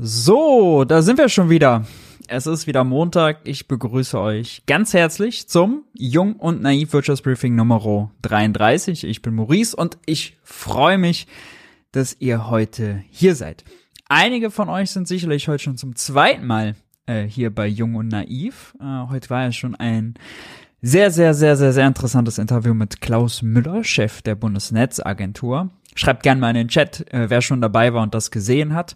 So, da sind wir schon wieder. Es ist wieder Montag. Ich begrüße euch ganz herzlich zum Jung und Naiv Wirtschaftsbriefing Nummer 33. Ich bin Maurice und ich freue mich, dass ihr heute hier seid. Einige von euch sind sicherlich heute schon zum zweiten Mal äh, hier bei Jung und Naiv. Äh, heute war ja schon ein sehr, sehr, sehr, sehr, sehr interessantes Interview mit Klaus Müller, Chef der Bundesnetzagentur. Schreibt gerne mal in den Chat, äh, wer schon dabei war und das gesehen hat.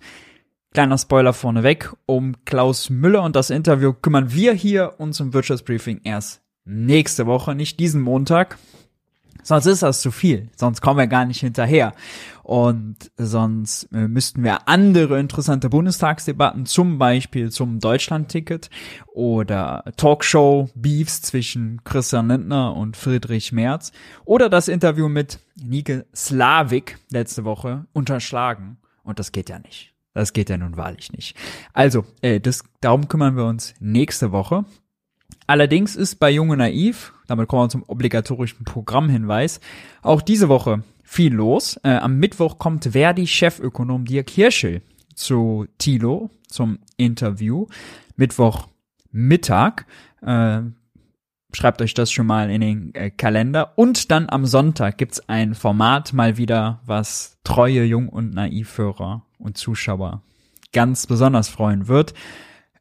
Kleiner Spoiler vorneweg, um Klaus Müller und das Interview kümmern wir hier uns im Wirtschaftsbriefing erst nächste Woche, nicht diesen Montag. Sonst ist das zu viel, sonst kommen wir gar nicht hinterher. Und sonst äh, müssten wir andere interessante Bundestagsdebatten, zum Beispiel zum Deutschlandticket oder Talkshow-Beefs zwischen Christian Lindner und Friedrich Merz oder das Interview mit Nike Slavik letzte Woche unterschlagen. Und das geht ja nicht. Das geht ja nun wahrlich nicht. Also, äh, das, darum kümmern wir uns nächste Woche. Allerdings ist bei Junge Naiv, damit kommen wir zum obligatorischen Programmhinweis, auch diese Woche viel los. Äh, am Mittwoch kommt Verdi-Chefökonom Dirk Hirschel zu Tilo zum Interview. Mittwoch Mittag. Äh, schreibt euch das schon mal in den äh, Kalender. Und dann am Sonntag gibt's ein Format mal wieder, was treue Jung- und Naivhörer und Zuschauer ganz besonders freuen wird.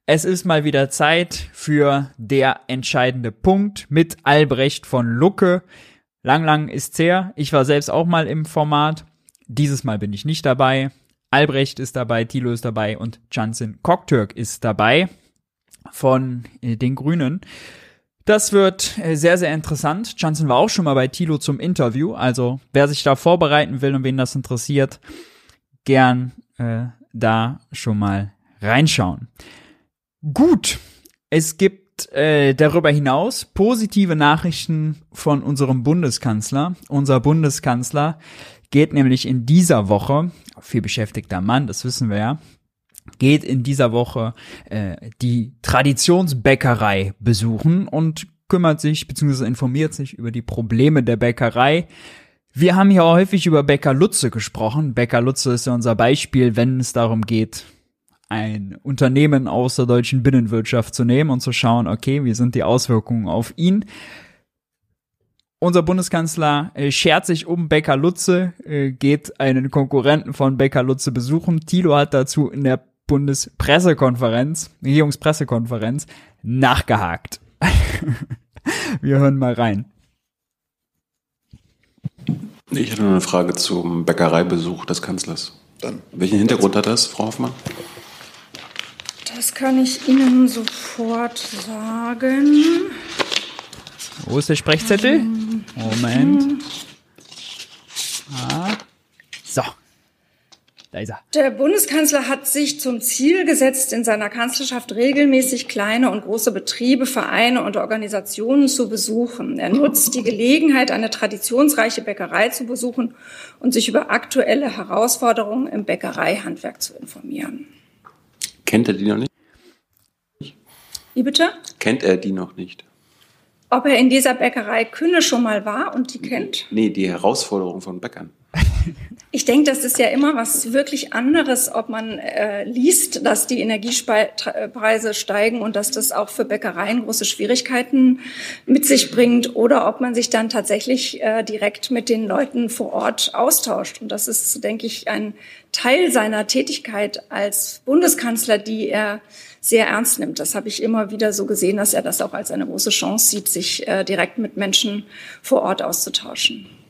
Es ist mal wieder Zeit für der entscheidende Punkt mit Albrecht von Lucke. Lang, lang ist's her. Ich war selbst auch mal im Format. Dieses Mal bin ich nicht dabei. Albrecht ist dabei, Thilo ist dabei und Jansen Koktürk ist dabei von äh, den Grünen. Das wird äh, sehr, sehr interessant. Jansen war auch schon mal bei Thilo zum Interview. Also wer sich da vorbereiten will und wen das interessiert, gern äh, da schon mal reinschauen. Gut, es gibt äh, darüber hinaus positive Nachrichten von unserem Bundeskanzler. Unser Bundeskanzler geht nämlich in dieser Woche, viel beschäftigter Mann, das wissen wir ja, geht in dieser Woche äh, die Traditionsbäckerei besuchen und kümmert sich bzw. informiert sich über die Probleme der Bäckerei, wir haben hier häufig über Becker Lutze gesprochen. Becker Lutze ist ja unser Beispiel, wenn es darum geht, ein Unternehmen aus der deutschen Binnenwirtschaft zu nehmen und zu schauen, okay, wie sind die Auswirkungen auf ihn. Unser Bundeskanzler äh, schert sich um Becker Lutze, äh, geht einen Konkurrenten von Becker Lutze besuchen. Thilo hat dazu in der Bundespressekonferenz, Regierungspressekonferenz, nachgehakt. Wir hören mal rein. Ich hätte noch eine Frage zum Bäckereibesuch des Kanzlers. Dann. Welchen Hintergrund hat das, Frau Hoffmann? Das kann ich Ihnen sofort sagen. Wo ist der Sprechzettel? Moment. Ah. So. Da ist er. Der Bundeskanzler hat sich zum Ziel gesetzt, in seiner Kanzlerschaft regelmäßig kleine und große Betriebe, Vereine und Organisationen zu besuchen. Er nutzt die Gelegenheit, eine traditionsreiche Bäckerei zu besuchen und sich über aktuelle Herausforderungen im Bäckereihandwerk zu informieren. Kennt er die noch nicht? Wie bitte? Kennt er die noch nicht? Ob er in dieser Bäckerei Künne schon mal war und die kennt? Nee, die Herausforderung von Bäckern. Ich denke, das ist ja immer was wirklich anderes, ob man äh, liest, dass die Energiepreise steigen und dass das auch für Bäckereien große Schwierigkeiten mit sich bringt oder ob man sich dann tatsächlich äh, direkt mit den Leuten vor Ort austauscht. Und das ist, denke ich, ein Teil seiner Tätigkeit als Bundeskanzler, die er sehr ernst nimmt. Das habe ich immer wieder so gesehen, dass er das auch als eine große Chance sieht, sich äh, direkt mit Menschen vor Ort auszutauschen.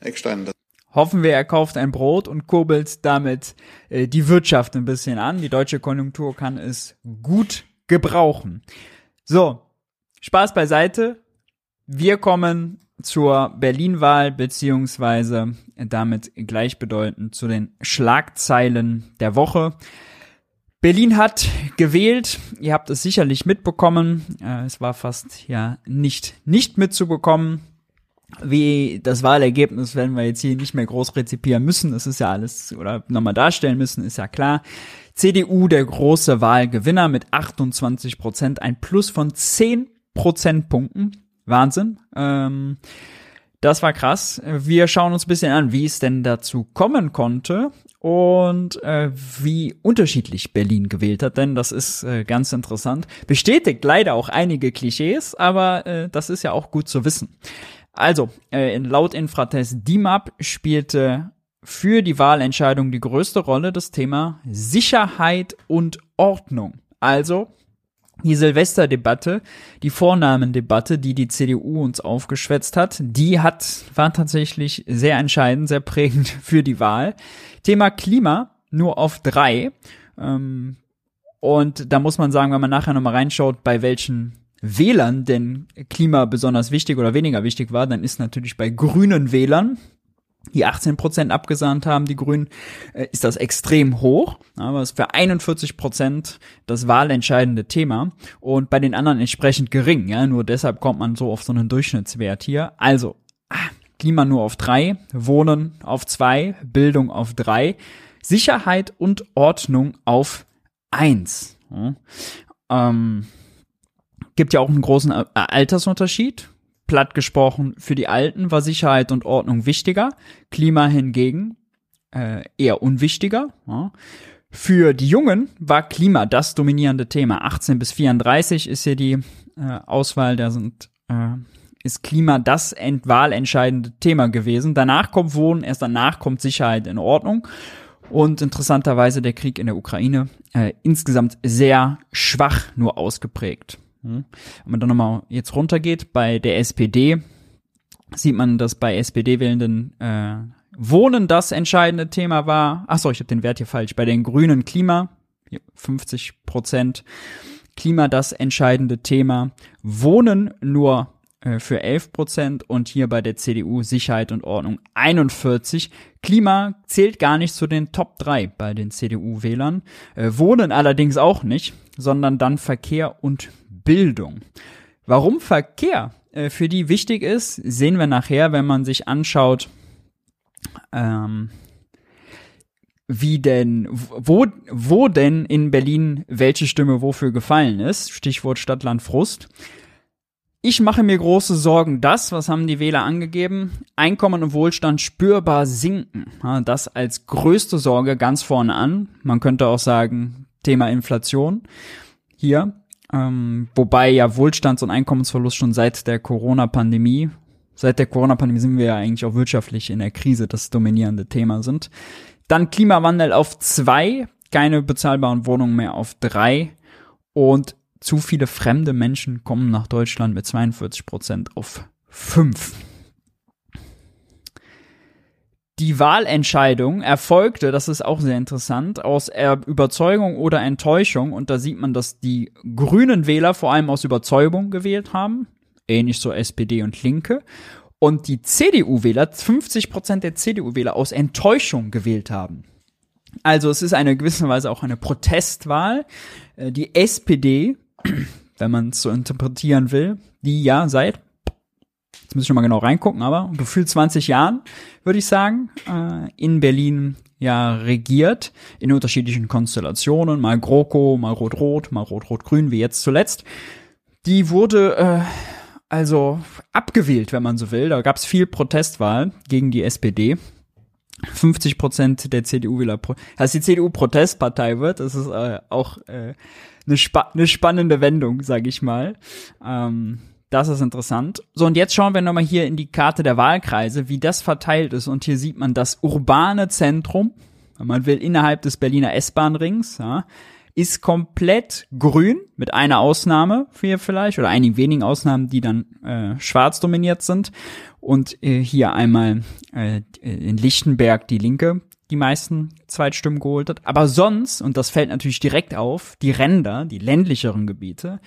Eckstein. Hoffen wir, er kauft ein Brot und kurbelt damit äh, die Wirtschaft ein bisschen an. Die deutsche Konjunktur kann es gut gebrauchen. So, Spaß beiseite. Wir kommen zur Berlin-Wahl beziehungsweise damit gleichbedeutend zu den Schlagzeilen der Woche. Berlin hat gewählt. Ihr habt es sicherlich mitbekommen. Äh, es war fast ja nicht nicht mitzubekommen. Wie das Wahlergebnis werden wir jetzt hier nicht mehr groß rezipieren müssen. Das ist ja alles oder nochmal darstellen müssen, ist ja klar. CDU der große Wahlgewinner mit 28 Prozent, ein Plus von 10 Prozentpunkten. Wahnsinn. Ähm, das war krass. Wir schauen uns ein bisschen an, wie es denn dazu kommen konnte und äh, wie unterschiedlich Berlin gewählt hat, denn das ist äh, ganz interessant. Bestätigt leider auch einige Klischees, aber äh, das ist ja auch gut zu wissen. Also, äh, laut Infratest DIMAP spielte für die Wahlentscheidung die größte Rolle das Thema Sicherheit und Ordnung. Also die Silvesterdebatte, die Vornamendebatte, die die CDU uns aufgeschwätzt hat, die hat, war tatsächlich sehr entscheidend, sehr prägend für die Wahl. Thema Klima nur auf drei. Ähm, und da muss man sagen, wenn man nachher nochmal reinschaut, bei welchen Wählern denn Klima besonders wichtig oder weniger wichtig war, dann ist natürlich bei grünen Wählern, die 18 Prozent abgesahnt haben, die Grünen, äh, ist das extrem hoch. Aber es ist für 41 Prozent das wahlentscheidende Thema und bei den anderen entsprechend gering. Ja, nur deshalb kommt man so auf so einen Durchschnittswert hier. Also ah, Klima nur auf drei, Wohnen auf zwei, Bildung auf drei, Sicherheit und Ordnung auf eins. Ja. Ähm, gibt ja auch einen großen äh, Altersunterschied platt gesprochen, für die Alten war Sicherheit und Ordnung wichtiger, Klima hingegen äh, eher unwichtiger. Ja. Für die Jungen war Klima das dominierende Thema. 18 bis 34 ist hier die äh, Auswahl, da sind äh, ist Klima das wahlentscheidende Thema gewesen. Danach kommt Wohnen, erst danach kommt Sicherheit in Ordnung. Und interessanterweise der Krieg in der Ukraine äh, insgesamt sehr schwach nur ausgeprägt. Hm. Wenn man dann nochmal jetzt runtergeht, bei der SPD sieht man, dass bei SPD-Wählenden äh, Wohnen das entscheidende Thema war. Achso, ich habe den Wert hier falsch. Bei den Grünen Klima, 50 Prozent. Klima das entscheidende Thema. Wohnen nur äh, für 11 Prozent und hier bei der CDU Sicherheit und Ordnung 41. Klima zählt gar nicht zu den Top 3 bei den CDU-Wählern. Äh, Wohnen allerdings auch nicht, sondern dann Verkehr und Bildung. Warum Verkehr äh, für die wichtig ist, sehen wir nachher, wenn man sich anschaut, ähm, wie denn, wo, wo denn in Berlin welche Stimme wofür gefallen ist. Stichwort Stadtland Frust. Ich mache mir große Sorgen, dass, was haben die Wähler angegeben, Einkommen und Wohlstand spürbar sinken. Das als größte Sorge ganz vorne an. Man könnte auch sagen, Thema Inflation. Hier, ähm, wobei ja Wohlstands- und Einkommensverlust schon seit der Corona-Pandemie, seit der Corona-Pandemie sind wir ja eigentlich auch wirtschaftlich in der Krise das dominierende Thema sind. Dann Klimawandel auf zwei, keine bezahlbaren Wohnungen mehr auf drei und zu viele fremde Menschen kommen nach Deutschland mit 42 Prozent auf fünf. Die Wahlentscheidung erfolgte, das ist auch sehr interessant, aus Überzeugung oder Enttäuschung. Und da sieht man, dass die grünen Wähler vor allem aus Überzeugung gewählt haben. Ähnlich so SPD und Linke. Und die CDU-Wähler, 50 Prozent der CDU-Wähler aus Enttäuschung gewählt haben. Also es ist eine gewisse Weise auch eine Protestwahl. Äh, die SPD, wenn man es so interpretieren will, die ja seit jetzt muss ich schon mal genau reingucken, aber gefühlt 20 Jahren, würde ich sagen, äh, in Berlin ja regiert, in unterschiedlichen Konstellationen, mal GroKo, mal Rot-Rot, mal Rot-Rot-Grün, wie jetzt zuletzt. Die wurde äh, also abgewählt, wenn man so will. Da gab es viel Protestwahl gegen die SPD. 50 Prozent der CDU-Wähler, dass die CDU Protestpartei wird, das ist äh, auch äh, eine, spa eine spannende Wendung, sage ich mal. Ähm, das ist interessant. So, und jetzt schauen wir nochmal hier in die Karte der Wahlkreise, wie das verteilt ist. Und hier sieht man das urbane Zentrum, wenn man will, innerhalb des Berliner S-Bahn-Rings, ja, ist komplett grün, mit einer Ausnahme hier vielleicht, oder einigen wenigen Ausnahmen, die dann äh, schwarz dominiert sind. Und äh, hier einmal äh, in Lichtenberg die Linke die meisten Zweitstimmen geholt hat. Aber sonst, und das fällt natürlich direkt auf, die Ränder, die ländlicheren Gebiete,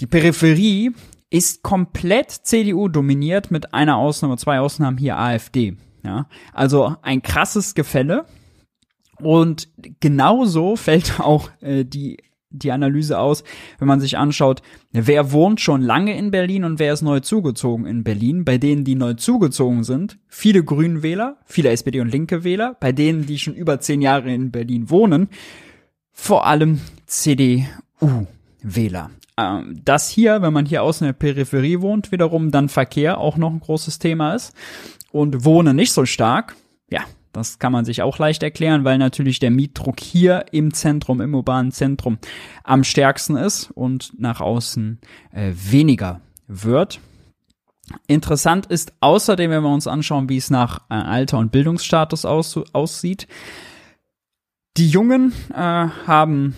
die Peripherie ist komplett CDU dominiert mit einer Ausnahme, zwei Ausnahmen hier AfD. Ja, also ein krasses Gefälle. Und genauso fällt auch äh, die die Analyse aus, wenn man sich anschaut, wer wohnt schon lange in Berlin und wer ist neu zugezogen in Berlin. Bei denen, die neu zugezogen sind, viele Grünwähler, viele SPD und linke Wähler. Bei denen, die schon über zehn Jahre in Berlin wohnen, vor allem CDU-Wähler. Ähm, das hier, wenn man hier außen in der Peripherie wohnt, wiederum dann Verkehr auch noch ein großes Thema ist und Wohnen nicht so stark, ja, Das kann man sich auch leicht erklären, weil natürlich der Mietdruck hier im Zentrum, im urbanen Zentrum am stärksten ist und nach außen äh, weniger wird. Interessant ist außerdem, wenn wir uns anschauen, wie es nach äh, Alter und Bildungsstatus aus, aussieht. Die Jungen äh, haben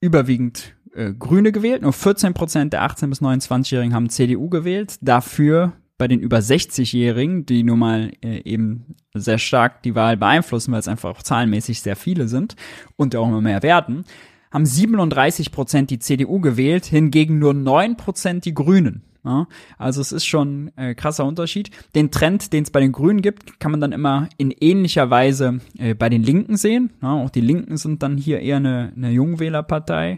überwiegend äh, Grüne gewählt. Nur 14 Prozent der 18- bis 29-Jährigen haben CDU gewählt. Dafür bei den über 60-Jährigen, die nun mal äh, eben sehr stark die Wahl beeinflussen, weil es einfach auch zahlenmäßig sehr viele sind und auch immer mehr werden, haben 37 Prozent die CDU gewählt, hingegen nur 9 Prozent die Grünen. Ja, also es ist schon äh, krasser Unterschied. Den Trend, den es bei den Grünen gibt, kann man dann immer in ähnlicher Weise äh, bei den Linken sehen. Ja, auch die Linken sind dann hier eher eine, eine Jungwählerpartei.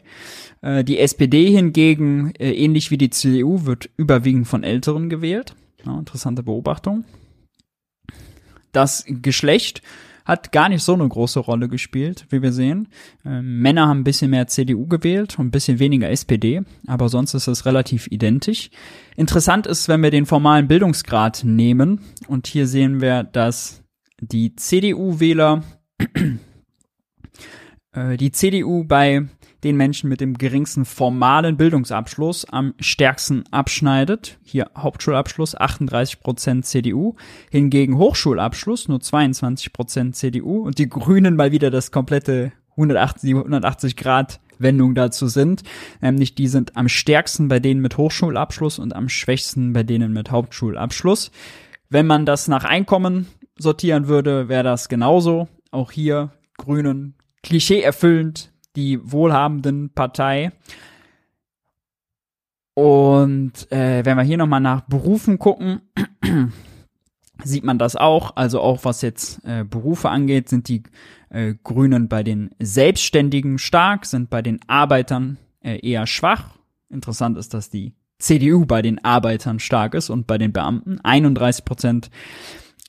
Äh, die SPD hingegen, äh, ähnlich wie die CDU, wird überwiegend von Älteren gewählt. Ja, interessante Beobachtung. Das Geschlecht hat gar nicht so eine große Rolle gespielt, wie wir sehen. Ähm, Männer haben ein bisschen mehr CDU gewählt und ein bisschen weniger SPD, aber sonst ist es relativ identisch. Interessant ist, wenn wir den formalen Bildungsgrad nehmen und hier sehen wir, dass die CDU-Wähler äh, die CDU bei den Menschen mit dem geringsten formalen Bildungsabschluss am stärksten abschneidet. Hier Hauptschulabschluss 38% CDU, hingegen Hochschulabschluss nur 22% CDU und die Grünen mal wieder das komplette 180, 180 Grad Wendung dazu sind. Nämlich die sind am stärksten bei denen mit Hochschulabschluss und am schwächsten bei denen mit Hauptschulabschluss. Wenn man das nach Einkommen sortieren würde, wäre das genauso. Auch hier Grünen Klischee erfüllend die wohlhabenden Partei. Und äh, wenn wir hier nochmal nach Berufen gucken, sieht man das auch. Also auch was jetzt äh, Berufe angeht, sind die äh, Grünen bei den Selbstständigen stark, sind bei den Arbeitern äh, eher schwach. Interessant ist, dass die CDU bei den Arbeitern stark ist und bei den Beamten. 31 Prozent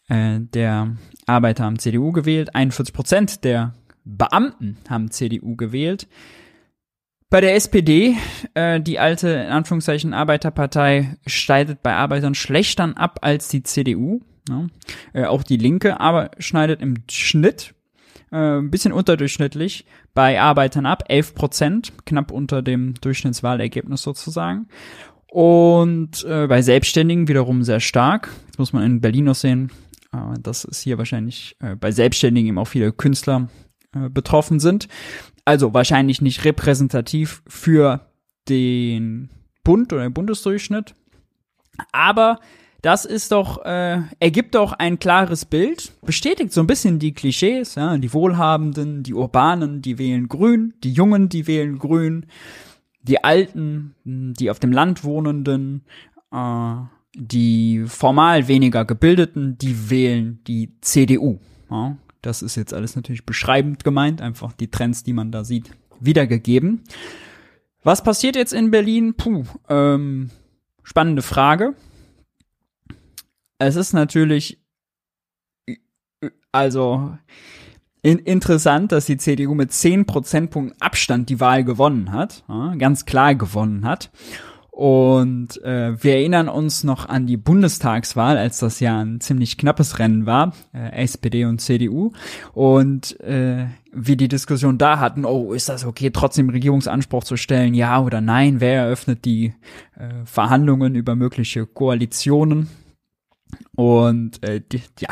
äh, der Arbeiter haben CDU gewählt, 41 Prozent der Beamten haben CDU gewählt. Bei der SPD, äh, die alte, in Anführungszeichen, Arbeiterpartei, schneidet bei Arbeitern schlechter ab als die CDU. Ja. Äh, auch die Linke aber schneidet im Schnitt äh, ein bisschen unterdurchschnittlich bei Arbeitern ab, 11 Prozent, knapp unter dem Durchschnittswahlergebnis sozusagen. Und äh, bei Selbstständigen wiederum sehr stark. Jetzt muss man in Berlin noch sehen, äh, das ist hier wahrscheinlich äh, bei Selbstständigen eben auch viele Künstler äh, betroffen sind. Also wahrscheinlich nicht repräsentativ für den Bund oder den Bundesdurchschnitt. Aber das ist doch, äh, ergibt doch ein klares Bild, bestätigt so ein bisschen die Klischees, ja, die Wohlhabenden, die Urbanen, die wählen grün, die Jungen, die wählen grün, die Alten, die auf dem Land wohnenden, äh, die formal weniger gebildeten, die wählen die CDU. Ja. Das ist jetzt alles natürlich beschreibend gemeint, einfach die Trends, die man da sieht, wiedergegeben. Was passiert jetzt in Berlin? Puh, ähm, spannende Frage. Es ist natürlich, also in, interessant, dass die CDU mit 10 Prozentpunkten Abstand die Wahl gewonnen hat, ja, ganz klar gewonnen hat. Und äh, wir erinnern uns noch an die Bundestagswahl, als das ja ein ziemlich knappes Rennen war, äh, SPD und CDU. Und äh, wie die Diskussion da hatten, oh, ist das okay, trotzdem Regierungsanspruch zu stellen, ja oder nein, wer eröffnet die äh, Verhandlungen über mögliche Koalitionen? Und äh, die, ja,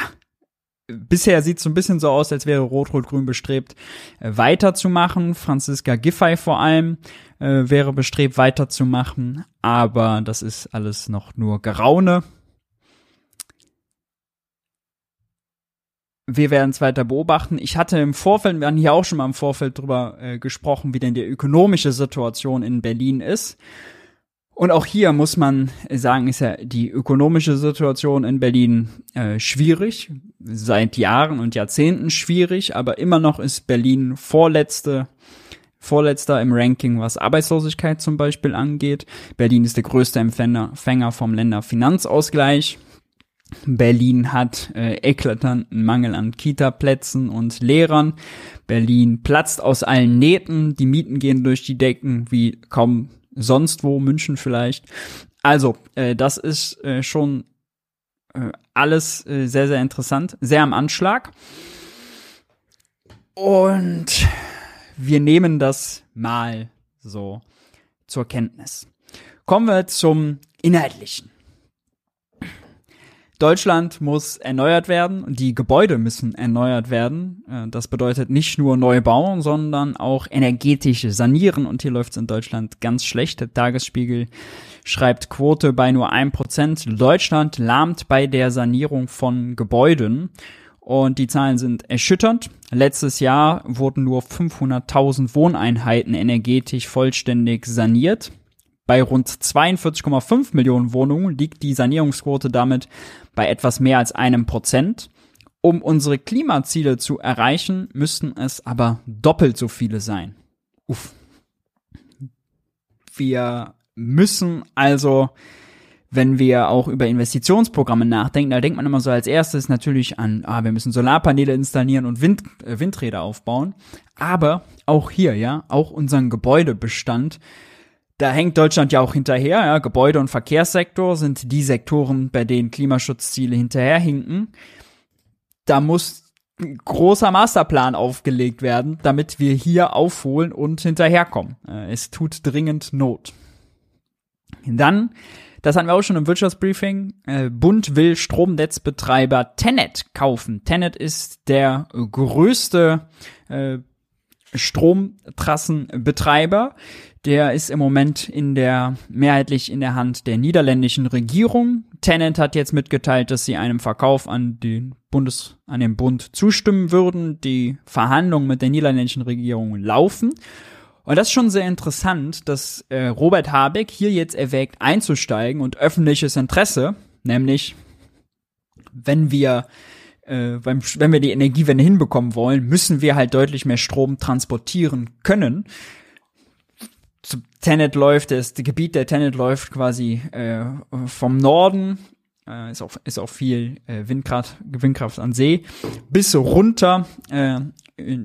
bisher sieht es so ein bisschen so aus, als wäre Rot-Rot-Grün bestrebt, äh, weiterzumachen. Franziska Giffey vor allem äh, wäre bestrebt, weiterzumachen. Aber das ist alles noch nur Geraune. Wir werden es weiter beobachten. Ich hatte im Vorfeld, wir haben hier auch schon mal im Vorfeld drüber äh, gesprochen, wie denn die ökonomische Situation in Berlin ist. Und auch hier muss man sagen, ist ja die ökonomische Situation in Berlin äh, schwierig, seit Jahren und Jahrzehnten schwierig, aber immer noch ist Berlin vorletzte, vorletzter im Ranking, was Arbeitslosigkeit zum Beispiel angeht. Berlin ist der größte Empfänger, vom Länderfinanzausgleich. Berlin hat äh, eklatanten Mangel an Kita-Plätzen und Lehrern. Berlin platzt aus allen Nähten, die Mieten gehen durch die Decken wie kaum sonst wo, München vielleicht. Also, äh, das ist äh, schon äh, alles äh, sehr, sehr interessant, sehr am Anschlag. Und wir nehmen das mal so zur Kenntnis. Kommen wir zum Inhaltlichen. Deutschland muss erneuert werden, die Gebäude müssen erneuert werden. Äh, das bedeutet nicht nur neu bauen, sondern auch energetisch sanieren. Und hier läuft es in Deutschland ganz schlecht. Der Tagesspiegel schreibt Quote bei nur ein Prozent. Deutschland lahmt bei der Sanierung von Gebäuden. Und die Zahlen sind erschütternd. Letztes Jahr wurden nur 500.000 Wohneinheiten energetisch vollständig saniert. Bei rund 42,5 Millionen Wohnungen liegt die Sanierungsquote damit bei etwas mehr als einem Prozent. Um unsere Klimaziele zu erreichen, müssten es aber doppelt so viele sein. Uff. Wir müssen also, wenn wir auch über Investitionsprogramme nachdenken, da denkt man immer so als erstes natürlich an, ah, wir müssen Solarpaneele installieren und Wind, äh, Windräder aufbauen. Aber auch hier, ja, auch unseren Gebäudebestand da hängt Deutschland ja auch hinterher. Ja. Gebäude- und Verkehrssektor sind die Sektoren, bei denen Klimaschutzziele hinterherhinken. Da muss ein großer Masterplan aufgelegt werden, damit wir hier aufholen und hinterherkommen. Äh, es tut dringend Not. Dann, das hatten wir auch schon im Wirtschaftsbriefing, äh, Bund will Stromnetzbetreiber Tenet kaufen. Tenet ist der größte äh, Stromtrassenbetreiber. Der ist im Moment in der, mehrheitlich in der Hand der niederländischen Regierung. Tenant hat jetzt mitgeteilt, dass sie einem Verkauf an den Bundes, an den Bund zustimmen würden. Die Verhandlungen mit der niederländischen Regierung laufen. Und das ist schon sehr interessant, dass äh, Robert Habeck hier jetzt erwägt einzusteigen und öffentliches Interesse, nämlich wenn wir äh, wenn wir die Energiewende hinbekommen wollen, müssen wir halt deutlich mehr Strom transportieren können. Tenet läuft, das Gebiet der Tenet läuft quasi äh, vom Norden, äh, ist, auch, ist auch viel Windkraft, Windkraft an See, bis runter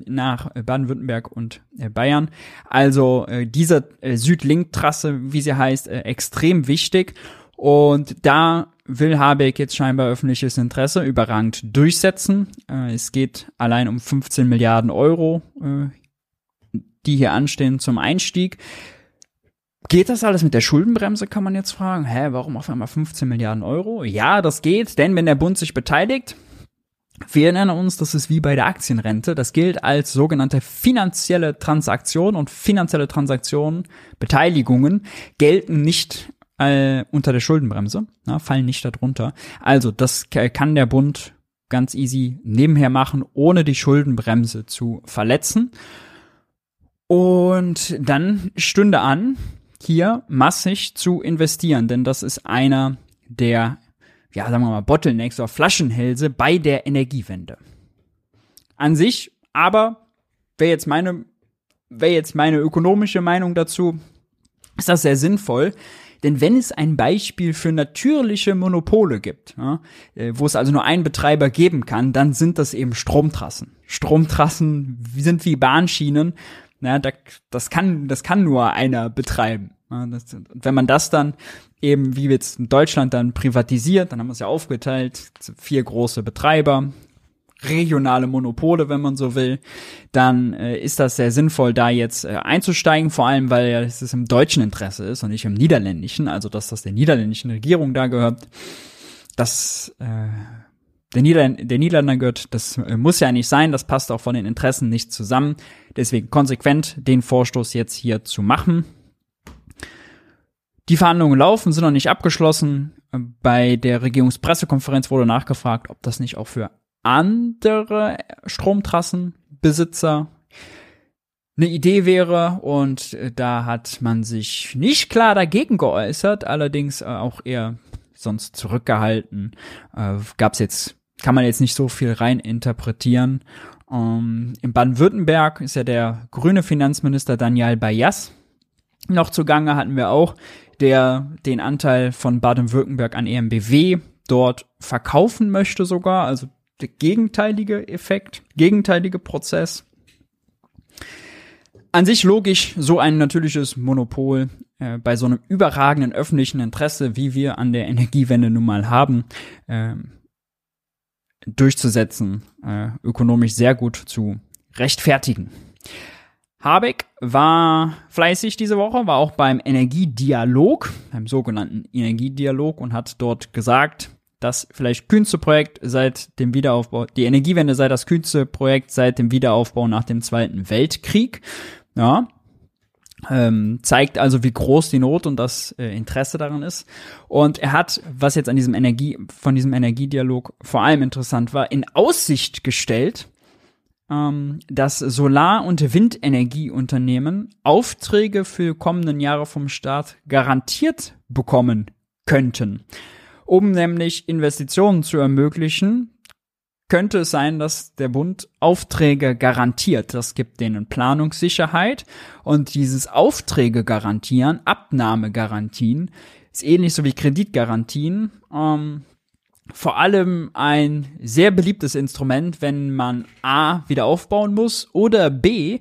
nach Baden-Württemberg und äh, Bayern. Also äh, diese äh, Südlink-Trasse, wie sie heißt, extrem wichtig. Und da will Habeck jetzt scheinbar öffentliches Interesse überragend durchsetzen. Es geht allein um 15 Milliarden Euro, die hier anstehen zum Einstieg. Geht das alles mit der Schuldenbremse, kann man jetzt fragen. Hä, warum auf einmal 15 Milliarden Euro? Ja, das geht, denn wenn der Bund sich beteiligt, wir erinnern uns, das ist wie bei der Aktienrente. Das gilt als sogenannte finanzielle Transaktion und finanzielle Transaktionen, Beteiligungen gelten nicht äh, unter der Schuldenbremse, na, fallen nicht darunter. Also das kann der Bund ganz easy nebenher machen, ohne die Schuldenbremse zu verletzen. Und dann stünde an, hier massig zu investieren, denn das ist einer der, ja, sagen wir mal, Bottlenecks oder Flaschenhälse bei der Energiewende. An sich, aber wäre jetzt meine, wäre jetzt meine ökonomische Meinung dazu, ist das sehr sinnvoll, denn wenn es ein Beispiel für natürliche Monopole gibt, ja, äh, wo es also nur einen Betreiber geben kann, dann sind das eben Stromtrassen. Stromtrassen sind wie Bahnschienen. Ja, das kann, das kann nur einer betreiben. Wenn man das dann eben, wie jetzt in Deutschland dann privatisiert, dann haben wir es ja aufgeteilt, vier große Betreiber, regionale Monopole, wenn man so will, dann äh, ist das sehr sinnvoll, da jetzt äh, einzusteigen, vor allem, weil ja es im deutschen Interesse ist und nicht im niederländischen, also dass das der niederländischen Regierung da gehört. Das äh, der, Niederländ der Niederländer gehört, das äh, muss ja nicht sein, das passt auch von den Interessen nicht zusammen. Deswegen konsequent den Vorstoß jetzt hier zu machen. Die Verhandlungen laufen, sind noch nicht abgeschlossen. Bei der Regierungspressekonferenz wurde nachgefragt, ob das nicht auch für andere Stromtrassenbesitzer eine Idee wäre und äh, da hat man sich nicht klar dagegen geäußert, allerdings äh, auch eher sonst zurückgehalten. Äh, Gab jetzt, kann man jetzt nicht so viel rein interpretieren. Ähm, in Baden-Württemberg ist ja der grüne Finanzminister Daniel Bayas noch zugange, hatten wir auch, der den Anteil von Baden-Württemberg an EMBW dort verkaufen möchte sogar, also der gegenteilige Effekt, gegenteilige Prozess. An sich logisch, so ein natürliches Monopol äh, bei so einem überragenden öffentlichen Interesse, wie wir an der Energiewende nun mal haben, äh, durchzusetzen, äh, ökonomisch sehr gut zu rechtfertigen. Habeck war fleißig diese Woche, war auch beim Energiedialog, beim sogenannten Energiedialog und hat dort gesagt, das vielleicht kühnste Projekt seit dem Wiederaufbau, die Energiewende sei das kühnste Projekt seit dem Wiederaufbau nach dem Zweiten Weltkrieg. Ja, ähm, zeigt also, wie groß die Not und das äh, Interesse daran ist. Und er hat, was jetzt an diesem Energie, von diesem Energiedialog vor allem interessant war, in Aussicht gestellt, ähm, dass Solar- und Windenergieunternehmen Aufträge für kommenden Jahre vom Staat garantiert bekommen könnten. Um nämlich Investitionen zu ermöglichen, könnte es sein, dass der Bund Aufträge garantiert. Das gibt denen Planungssicherheit und dieses Aufträge garantieren, Abnahmegarantien, ist ähnlich so wie Kreditgarantien. Ähm, vor allem ein sehr beliebtes Instrument, wenn man A wieder aufbauen muss oder B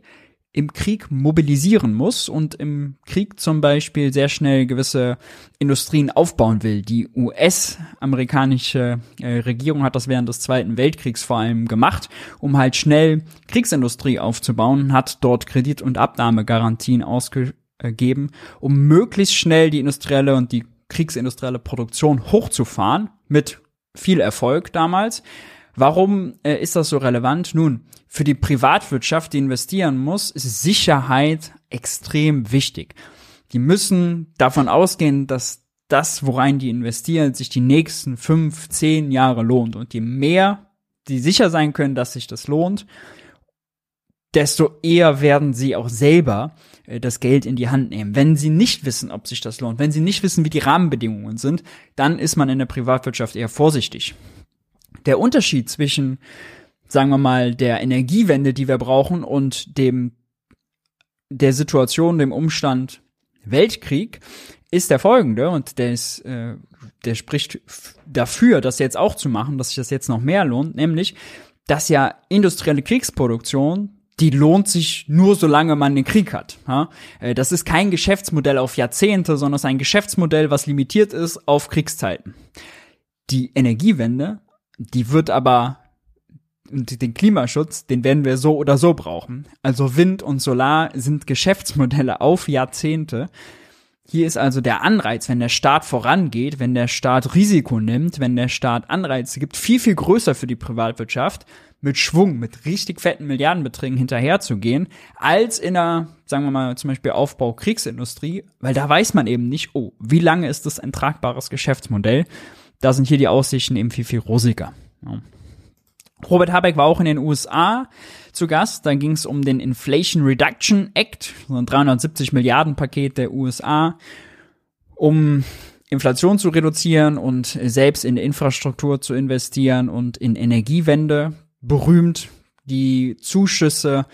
im Krieg mobilisieren muss und im Krieg zum Beispiel sehr schnell gewisse Industrien aufbauen will. Die US-amerikanische äh, Regierung hat das während des Zweiten Weltkriegs vor allem gemacht, um halt schnell Kriegsindustrie aufzubauen, hat dort Kredit- und Abnahmegarantien ausgegeben, um möglichst schnell die industrielle und die kriegsindustrielle Produktion hochzufahren, mit viel Erfolg damals. Warum äh, ist das so relevant? Nun, für die Privatwirtschaft, die investieren muss, ist Sicherheit extrem wichtig. Die müssen davon ausgehen, dass das, worein die investieren, sich die nächsten fünf, zehn Jahre lohnt. Und je mehr die sicher sein können, dass sich das lohnt, desto eher werden sie auch selber äh, das Geld in die Hand nehmen. Wenn sie nicht wissen, ob sich das lohnt, wenn sie nicht wissen, wie die Rahmenbedingungen sind, dann ist man in der Privatwirtschaft eher vorsichtig. Der Unterschied zwischen sagen wir mal, der Energiewende, die wir brauchen und dem, der Situation, dem Umstand Weltkrieg, ist der folgende und der ist, äh, der spricht dafür, das jetzt auch zu machen, dass sich das jetzt noch mehr lohnt, nämlich, dass ja industrielle Kriegsproduktion die lohnt sich nur, solange man den Krieg hat. Äh, das ist kein Geschäftsmodell auf Jahrzehnte, sondern es ist ein Geschäftsmodell, was limitiert ist auf Kriegszeiten. Die Energiewende, die wird aber den Klimaschutz, den werden wir so oder so brauchen. Also Wind und Solar sind Geschäftsmodelle auf Jahrzehnte. Hier ist also der Anreiz, wenn der Staat vorangeht, wenn der Staat Risiko nimmt, wenn der Staat Anreize gibt, viel, viel größer für die Privatwirtschaft, mit Schwung, mit richtig fetten Milliardenbeträgen hinterherzugehen, als in einer, sagen wir mal, zum Beispiel Aufbau Kriegsindustrie, weil da weiß man eben nicht, oh, wie lange ist das ein tragbares Geschäftsmodell? Da sind hier die Aussichten eben viel, viel rosiger. Ja. Robert Habeck war auch in den USA zu Gast. Da ging es um den Inflation Reduction Act, so ein 370 Milliarden Paket der USA, um Inflation zu reduzieren und selbst in Infrastruktur zu investieren und in Energiewende. Berühmt die Zuschüsse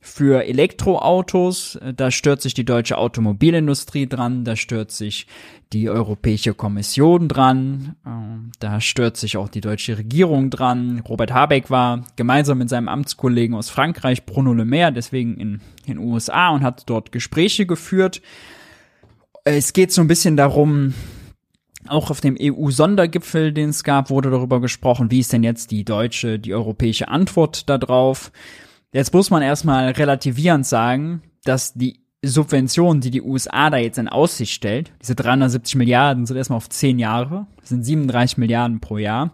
für Elektroautos. Da stört sich die deutsche Automobilindustrie dran, da stört sich die Europäische Kommission dran, ähm, da stört sich auch die deutsche Regierung dran. Robert Habeck war gemeinsam mit seinem Amtskollegen aus Frankreich, Bruno Le Maire, deswegen in den USA und hat dort Gespräche geführt. Es geht so ein bisschen darum, auch auf dem EU-Sondergipfel, den es gab, wurde darüber gesprochen, wie ist denn jetzt die deutsche, die europäische Antwort darauf. Jetzt muss man erstmal relativierend sagen, dass die Subventionen, die die USA da jetzt in Aussicht stellt, diese 370 Milliarden sind erstmal auf 10 Jahre, sind 37 Milliarden pro Jahr,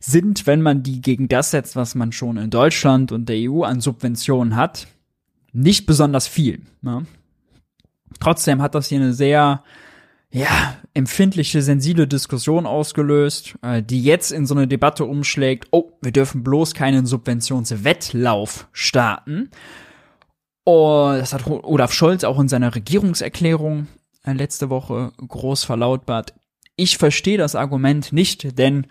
sind, wenn man die gegen das setzt, was man schon in Deutschland und der EU an Subventionen hat, nicht besonders viel. Ne? Trotzdem hat das hier eine sehr ja, empfindliche, sensible Diskussion ausgelöst, äh, die jetzt in so eine Debatte umschlägt, oh, wir dürfen bloß keinen Subventionswettlauf starten. Und das hat Olaf Scholz auch in seiner Regierungserklärung äh, letzte Woche groß verlautbart. Ich verstehe das Argument nicht, denn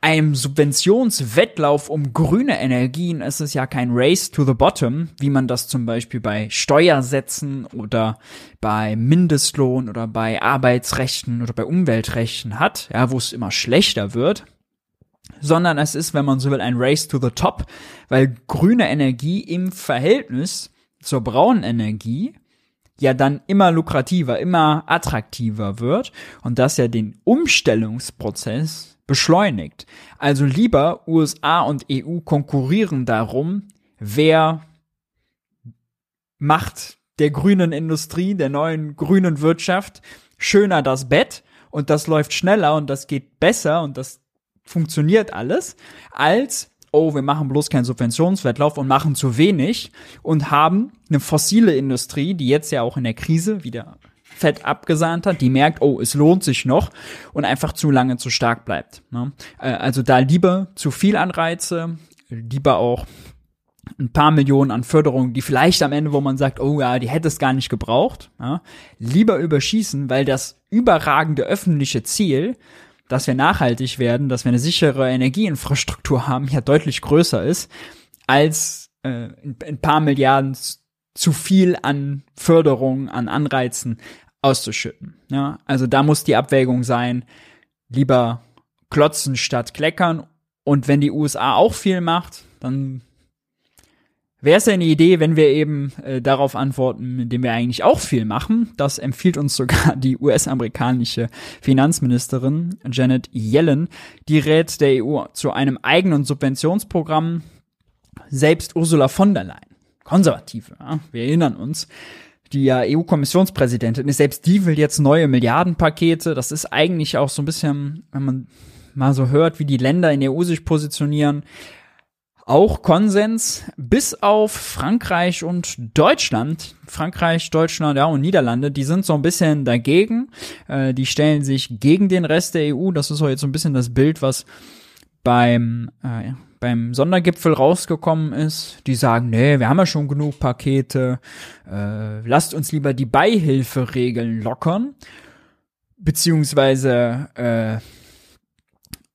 einem Subventionswettlauf um grüne Energien ist es ja kein Race to the Bottom, wie man das zum Beispiel bei Steuersätzen oder bei Mindestlohn oder bei Arbeitsrechten oder bei Umweltrechten hat, ja, wo es immer schlechter wird, sondern es ist, wenn man so will, ein Race to the Top, weil grüne Energie im Verhältnis zur braunen Energie ja dann immer lukrativer, immer attraktiver wird und das ja den Umstellungsprozess beschleunigt. Also lieber USA und EU konkurrieren darum, wer macht der grünen Industrie, der neuen grünen Wirtschaft schöner das Bett und das läuft schneller und das geht besser und das funktioniert alles, als oh, wir machen bloß keinen Subventionswettlauf und machen zu wenig und haben eine fossile Industrie, die jetzt ja auch in der Krise wieder fett abgesahnt hat, die merkt, oh, es lohnt sich noch und einfach zu lange zu stark bleibt. Ne? Äh, also da lieber zu viel Anreize, lieber auch ein paar Millionen an Förderung, die vielleicht am Ende, wo man sagt, oh ja, die hätte es gar nicht gebraucht, ja, lieber überschießen, weil das überragende öffentliche Ziel dass wir nachhaltig werden, dass wir eine sichere Energieinfrastruktur haben, ja deutlich größer ist, als äh, ein paar Milliarden zu viel an Förderung, an Anreizen auszuschütten. Ja, also da muss die Abwägung sein, lieber klotzen statt kleckern. Und wenn die USA auch viel macht, dann Wäre es ja eine Idee, wenn wir eben äh, darauf antworten, indem wir eigentlich auch viel machen. Das empfiehlt uns sogar die US-amerikanische Finanzministerin Janet Yellen. Die rät der EU zu einem eigenen Subventionsprogramm. Selbst Ursula von der Leyen, Konservative, ja, wir erinnern uns, die ja EU-Kommissionspräsidentin ist, selbst die will jetzt neue Milliardenpakete. Das ist eigentlich auch so ein bisschen, wenn man mal so hört, wie die Länder in der EU sich positionieren, auch Konsens, bis auf Frankreich und Deutschland. Frankreich, Deutschland, ja, und Niederlande, die sind so ein bisschen dagegen. Äh, die stellen sich gegen den Rest der EU. Das ist auch jetzt so ein bisschen das Bild, was beim, äh, beim Sondergipfel rausgekommen ist. Die sagen, nee, wir haben ja schon genug Pakete. Äh, lasst uns lieber die Beihilferegeln lockern. Beziehungsweise, äh,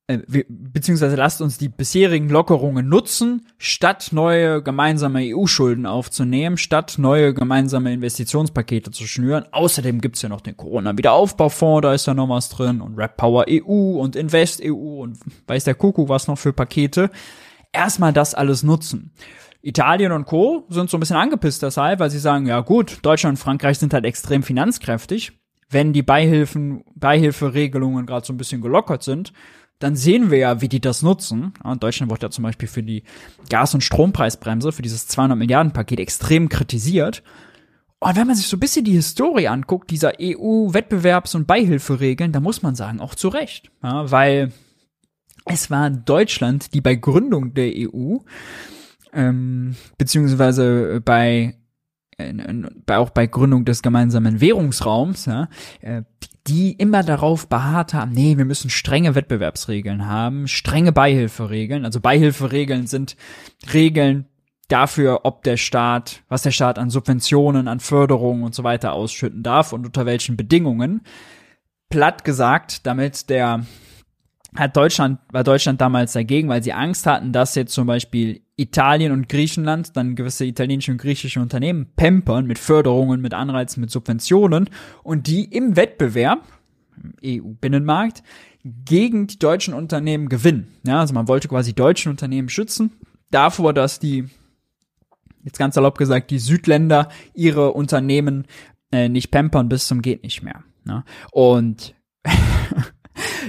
beziehungsweise lasst uns die bisherigen Lockerungen nutzen, statt neue gemeinsame EU-Schulden aufzunehmen, statt neue gemeinsame Investitionspakete zu schnüren. Außerdem gibt's ja noch den Corona-Wiederaufbaufonds, da ist ja noch was drin, und Rap Power EU und Invest EU und weiß der Kuckuck was noch für Pakete. Erstmal das alles nutzen. Italien und Co. sind so ein bisschen angepisst deshalb, weil sie sagen, ja gut, Deutschland und Frankreich sind halt extrem finanzkräftig. Wenn die Beihilfen, Beihilferegelungen gerade so ein bisschen gelockert sind, dann sehen wir ja, wie die das nutzen. Ja, Deutschland wird ja zum Beispiel für die Gas- und Strompreisbremse, für dieses 200 Milliarden Paket extrem kritisiert. Und wenn man sich so ein bisschen die Historie anguckt, dieser EU-Wettbewerbs- und Beihilferegeln, da muss man sagen, auch zu Recht. Ja, weil es war Deutschland, die bei Gründung der EU, ähm, beziehungsweise bei bei, auch bei Gründung des gemeinsamen Währungsraums, ja, äh, die immer darauf beharrt haben, nee, wir müssen strenge Wettbewerbsregeln haben, strenge Beihilferegeln. Also Beihilferegeln sind Regeln dafür, ob der Staat, was der Staat an Subventionen, an Förderungen und so weiter ausschütten darf und unter welchen Bedingungen. Platt gesagt, damit der hat Deutschland, war Deutschland damals dagegen, weil sie Angst hatten, dass jetzt zum Beispiel Italien und Griechenland dann gewisse italienische und griechische Unternehmen pampern mit Förderungen, mit Anreizen, mit Subventionen und die im Wettbewerb, im EU-Binnenmarkt, gegen die deutschen Unternehmen gewinnen. Ja, also man wollte quasi deutschen Unternehmen schützen davor, dass die, jetzt ganz erlaubt gesagt, die Südländer ihre Unternehmen äh, nicht pampern bis zum geht nicht mehr. Ne? Und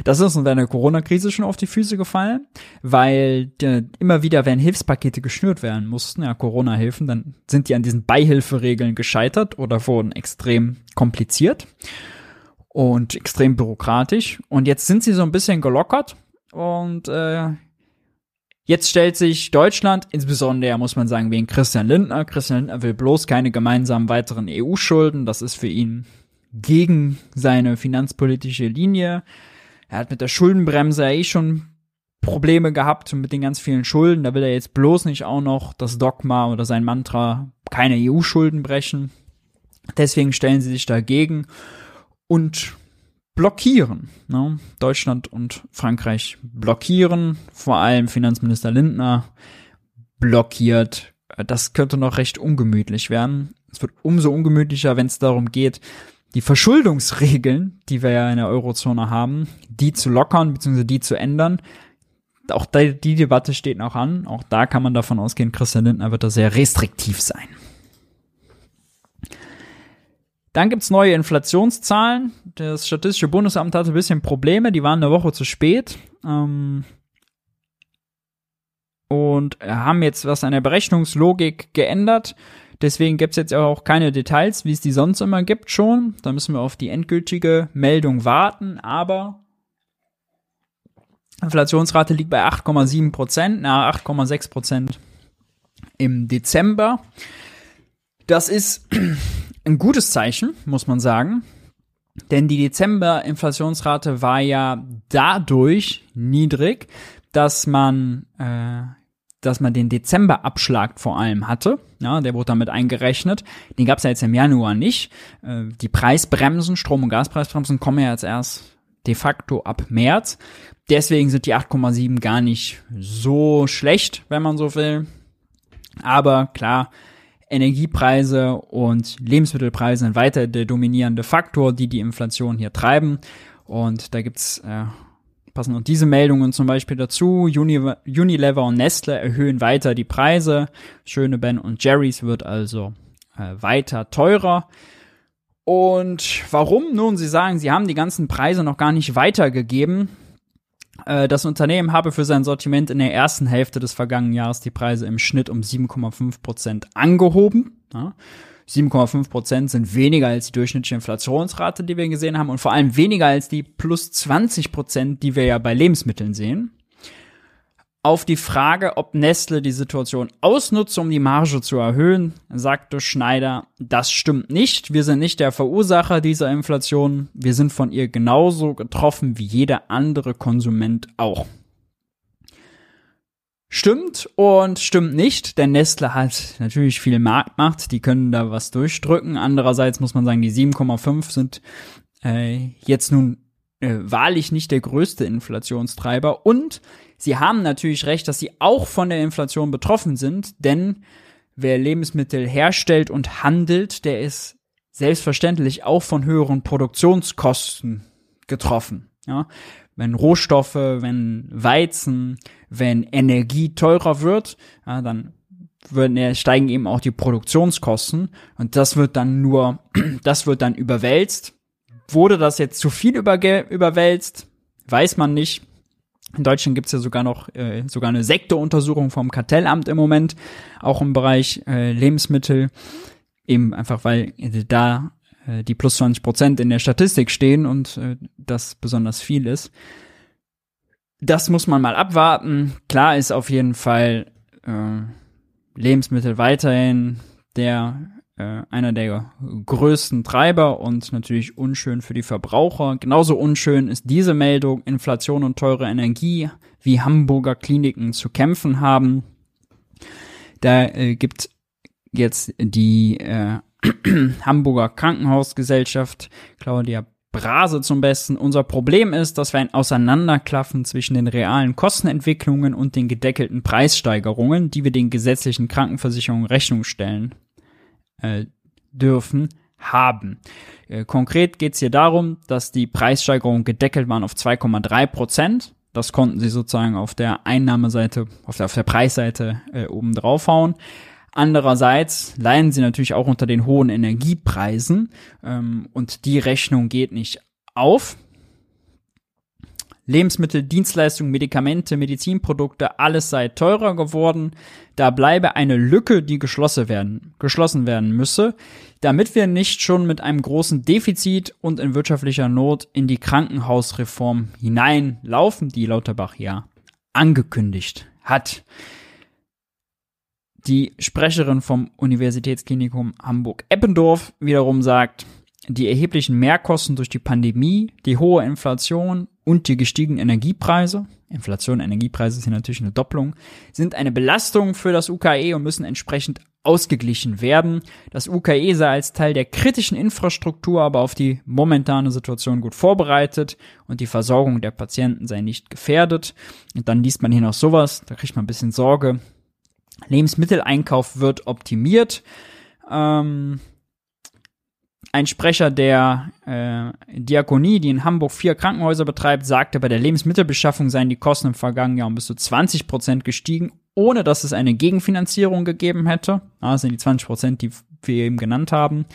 Das ist uns in der Corona-Krise schon auf die Füße gefallen, weil äh, immer wieder, wenn Hilfspakete geschnürt werden mussten, ja, Corona-Hilfen, dann sind die an diesen Beihilferegeln gescheitert oder wurden extrem kompliziert und extrem bürokratisch. Und jetzt sind sie so ein bisschen gelockert und äh, Jetzt stellt sich Deutschland, insbesondere muss man sagen, wegen Christian Lindner. Christian Lindner will bloß keine gemeinsamen weiteren EU-Schulden. Das ist für ihn gegen seine finanzpolitische Linie. Er hat mit der Schuldenbremse eh schon Probleme gehabt mit den ganz vielen Schulden. Da will er jetzt bloß nicht auch noch das Dogma oder sein Mantra keine EU-Schulden brechen. Deswegen stellen sie sich dagegen und blockieren. Ne? Deutschland und Frankreich blockieren. Vor allem Finanzminister Lindner blockiert. Das könnte noch recht ungemütlich werden. Es wird umso ungemütlicher, wenn es darum geht, die Verschuldungsregeln, die wir ja in der Eurozone haben, die zu lockern bzw. die zu ändern. Auch die, die Debatte steht noch an. Auch da kann man davon ausgehen, Christian Lindner wird da sehr restriktiv sein. Dann gibt's neue Inflationszahlen. Das Statistische Bundesamt hatte ein bisschen Probleme, die waren eine Woche zu spät. Ähm, und haben jetzt was an der Berechnungslogik geändert. Deswegen gibt's jetzt auch keine Details, wie es die sonst immer gibt schon. Da müssen wir auf die endgültige Meldung warten. Aber Inflationsrate liegt bei 8,7 Prozent, na 8,6 Prozent im Dezember. Das ist ein gutes Zeichen, muss man sagen. Denn die Dezember-Inflationsrate war ja dadurch niedrig, dass man, äh, dass man den Dezember-Abschlag vor allem hatte. Ja, der wurde damit eingerechnet. Den gab es ja jetzt im Januar nicht. Äh, die Preisbremsen, Strom- und Gaspreisbremsen kommen ja jetzt erst de facto ab März. Deswegen sind die 8,7 gar nicht so schlecht, wenn man so will. Aber klar, Energiepreise und Lebensmittelpreise sind weiter der dominierende Faktor, die die Inflation hier treiben. Und da gibt's äh, passen noch diese Meldungen zum Beispiel dazu. Uni Unilever und Nestle erhöhen weiter die Preise. Schöne Ben und Jerry's wird also äh, weiter teurer. Und warum? Nun, sie sagen, sie haben die ganzen Preise noch gar nicht weitergegeben. Äh, das Unternehmen habe für sein Sortiment in der ersten Hälfte des vergangenen Jahres die Preise im Schnitt um 7,5 Prozent angehoben. 7,5 Prozent sind weniger als die durchschnittliche Inflationsrate, die wir gesehen haben und vor allem weniger als die plus 20 Prozent, die wir ja bei Lebensmitteln sehen. Auf die Frage, ob Nestle die Situation ausnutzt, um die Marge zu erhöhen, sagte Schneider, das stimmt nicht. Wir sind nicht der Verursacher dieser Inflation. Wir sind von ihr genauso getroffen wie jeder andere Konsument auch. Stimmt und stimmt nicht, denn Nestle hat natürlich viel Marktmacht, die können da was durchdrücken. Andererseits muss man sagen, die 7,5 sind äh, jetzt nun äh, wahrlich nicht der größte Inflationstreiber und Sie haben natürlich recht, dass sie auch von der Inflation betroffen sind, denn wer Lebensmittel herstellt und handelt, der ist selbstverständlich auch von höheren Produktionskosten getroffen. Ja? Wenn Rohstoffe, wenn Weizen, wenn Energie teurer wird, ja, dann würden, steigen eben auch die Produktionskosten und das wird dann nur, das wird dann überwälzt. Wurde das jetzt zu viel überwälzt? Weiß man nicht. In Deutschland gibt's ja sogar noch äh, sogar eine Sektoruntersuchung vom Kartellamt im Moment, auch im Bereich äh, Lebensmittel, eben einfach weil äh, da äh, die plus 20 Prozent in der Statistik stehen und äh, das besonders viel ist. Das muss man mal abwarten. Klar ist auf jeden Fall äh, Lebensmittel weiterhin der äh, einer der größten Treiber und natürlich unschön für die Verbraucher. Genauso unschön ist diese Meldung, Inflation und teure Energie, wie Hamburger Kliniken zu kämpfen haben. Da äh, gibt jetzt die äh, Hamburger Krankenhausgesellschaft Claudia Brase zum Besten. Unser Problem ist, dass wir ein Auseinanderklaffen zwischen den realen Kostenentwicklungen und den gedeckelten Preissteigerungen, die wir den gesetzlichen Krankenversicherungen Rechnung stellen, äh, dürfen, haben. Äh, konkret geht es hier darum, dass die Preissteigerungen gedeckelt waren auf 2,3 Prozent. Das konnten sie sozusagen auf der Einnahmeseite, auf der, auf der Preisseite äh, oben draufhauen. Andererseits leiden sie natürlich auch unter den hohen Energiepreisen ähm, und die Rechnung geht nicht auf. Lebensmittel, Dienstleistungen, Medikamente, Medizinprodukte, alles sei teurer geworden. Da bleibe eine Lücke, die geschlossen werden, geschlossen werden müsse, damit wir nicht schon mit einem großen Defizit und in wirtschaftlicher Not in die Krankenhausreform hineinlaufen, die Lauterbach ja angekündigt hat. Die Sprecherin vom Universitätsklinikum Hamburg-Eppendorf wiederum sagt, die erheblichen Mehrkosten durch die Pandemie, die hohe Inflation und die gestiegenen Energiepreise, Inflation, Energiepreise sind natürlich eine Doppelung, sind eine Belastung für das UKE und müssen entsprechend ausgeglichen werden. Das UKE sei als Teil der kritischen Infrastruktur aber auf die momentane Situation gut vorbereitet und die Versorgung der Patienten sei nicht gefährdet. Und dann liest man hier noch sowas, da kriegt man ein bisschen Sorge. Lebensmitteleinkauf wird optimiert. Ähm, ein Sprecher der äh, Diakonie, die in Hamburg vier Krankenhäuser betreibt, sagte, bei der Lebensmittelbeschaffung seien die Kosten im vergangenen Jahr um bis zu 20 Prozent gestiegen, ohne dass es eine Gegenfinanzierung gegeben hätte. Das sind die 20 Prozent, die wir eben genannt haben.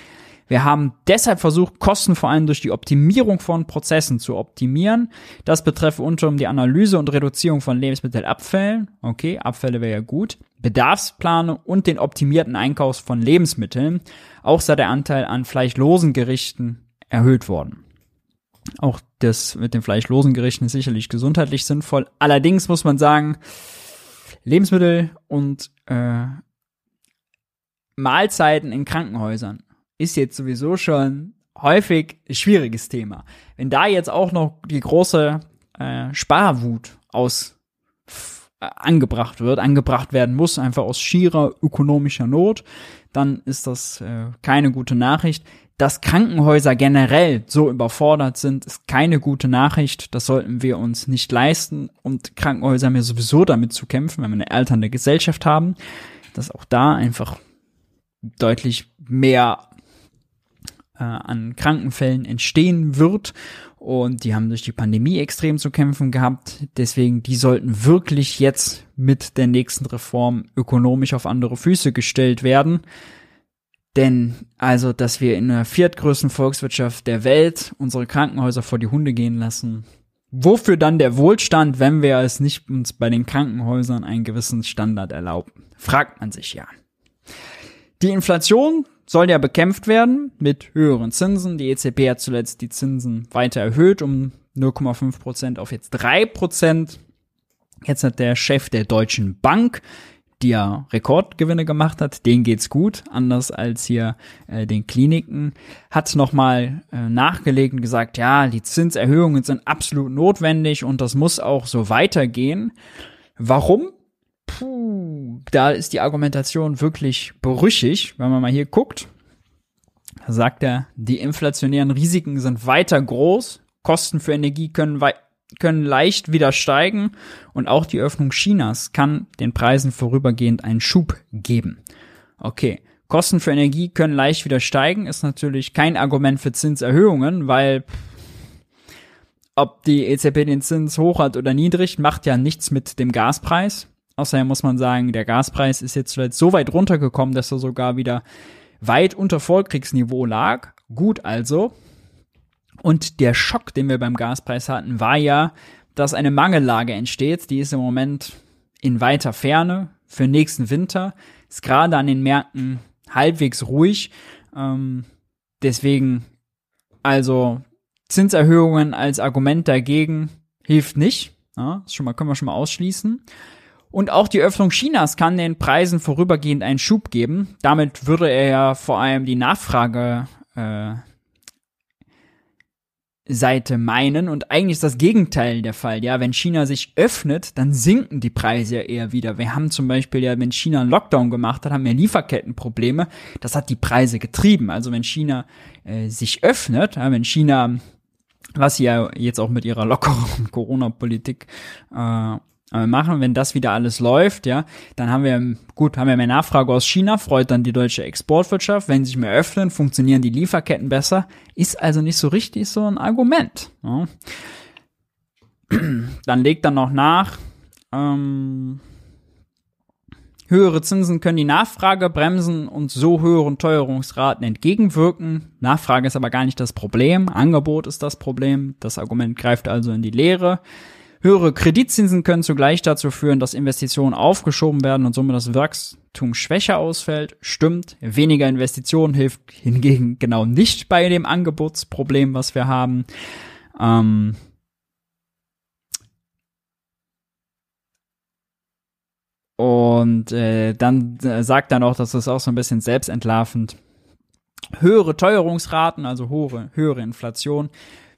Wir haben deshalb versucht, Kosten vor allem durch die Optimierung von Prozessen zu optimieren. Das betrifft unter anderem die Analyse und Reduzierung von Lebensmittelabfällen. Okay, Abfälle wäre ja gut. Bedarfsplanung und den optimierten Einkauf von Lebensmitteln. Auch sei der Anteil an fleischlosen Gerichten erhöht worden. Auch das mit den fleischlosen Gerichten ist sicherlich gesundheitlich sinnvoll. Allerdings muss man sagen, Lebensmittel und äh, Mahlzeiten in Krankenhäusern ist jetzt sowieso schon häufig ein schwieriges Thema. Wenn da jetzt auch noch die große äh, Sparwut aus äh, angebracht wird, angebracht werden muss, einfach aus schierer ökonomischer Not, dann ist das äh, keine gute Nachricht. Dass Krankenhäuser generell so überfordert sind, ist keine gute Nachricht. Das sollten wir uns nicht leisten. Und Krankenhäuser haben ja sowieso damit zu kämpfen, wenn wir eine alternde Gesellschaft haben, dass auch da einfach deutlich mehr äh, an Krankenfällen entstehen wird. Und die haben durch die Pandemie extrem zu kämpfen gehabt. Deswegen, die sollten wirklich jetzt mit der nächsten Reform ökonomisch auf andere Füße gestellt werden. Denn also, dass wir in der viertgrößten Volkswirtschaft der Welt unsere Krankenhäuser vor die Hunde gehen lassen, wofür dann der Wohlstand, wenn wir es nicht uns bei den Krankenhäusern einen gewissen Standard erlauben? Fragt man sich ja. Die Inflation soll ja bekämpft werden mit höheren Zinsen. Die EZB hat zuletzt die Zinsen weiter erhöht um 0,5 Prozent auf jetzt drei Prozent. Jetzt hat der Chef der Deutschen Bank die ja Rekordgewinne gemacht hat, denen geht's gut, anders als hier äh, den Kliniken, hat nochmal äh, nachgelegt und gesagt, ja, die Zinserhöhungen sind absolut notwendig und das muss auch so weitergehen. Warum? Puh, da ist die Argumentation wirklich brüchig, wenn man mal hier guckt. Sagt er, die inflationären Risiken sind weiter groß, Kosten für Energie können können leicht wieder steigen und auch die Öffnung Chinas kann den Preisen vorübergehend einen Schub geben. Okay, Kosten für Energie können leicht wieder steigen, ist natürlich kein Argument für Zinserhöhungen, weil ob die EZB den Zins hoch hat oder niedrig, macht ja nichts mit dem Gaspreis. Außerdem muss man sagen, der Gaspreis ist jetzt zuletzt so weit runtergekommen, dass er sogar wieder weit unter Vorkriegsniveau lag. Gut also, und der Schock, den wir beim Gaspreis hatten, war ja, dass eine Mangellage entsteht. Die ist im Moment in weiter Ferne für nächsten Winter. Ist gerade an den Märkten halbwegs ruhig. Ähm, deswegen, also Zinserhöhungen als Argument dagegen hilft nicht. Ja, das schon mal, können wir schon mal ausschließen. Und auch die Öffnung Chinas kann den Preisen vorübergehend einen Schub geben. Damit würde er ja vor allem die Nachfrage äh, Seite meinen und eigentlich ist das Gegenteil der Fall. Ja, wenn China sich öffnet, dann sinken die Preise ja eher wieder. Wir haben zum Beispiel ja, wenn China einen Lockdown gemacht hat, haben wir Lieferkettenprobleme. Das hat die Preise getrieben. Also wenn China äh, sich öffnet, ja, wenn China was sie ja jetzt auch mit ihrer lockeren Corona-Politik äh, machen. Wenn das wieder alles läuft, ja, dann haben wir, gut, haben wir mehr Nachfrage aus China, freut dann die deutsche Exportwirtschaft. Wenn sie sich mehr öffnen, funktionieren die Lieferketten besser. Ist also nicht so richtig so ein Argument. Ja. Dann legt dann noch nach, ähm, höhere Zinsen können die Nachfrage bremsen und so höheren Teuerungsraten entgegenwirken. Nachfrage ist aber gar nicht das Problem, Angebot ist das Problem. Das Argument greift also in die Leere. Höhere Kreditzinsen können zugleich dazu führen, dass Investitionen aufgeschoben werden und somit das Wachstum schwächer ausfällt. Stimmt, weniger Investitionen hilft hingegen genau nicht bei dem Angebotsproblem, was wir haben. Ähm und äh, dann äh, sagt er noch, dass es auch so ein bisschen selbstentlarvend. Höhere Teuerungsraten, also hohe, höhere Inflation,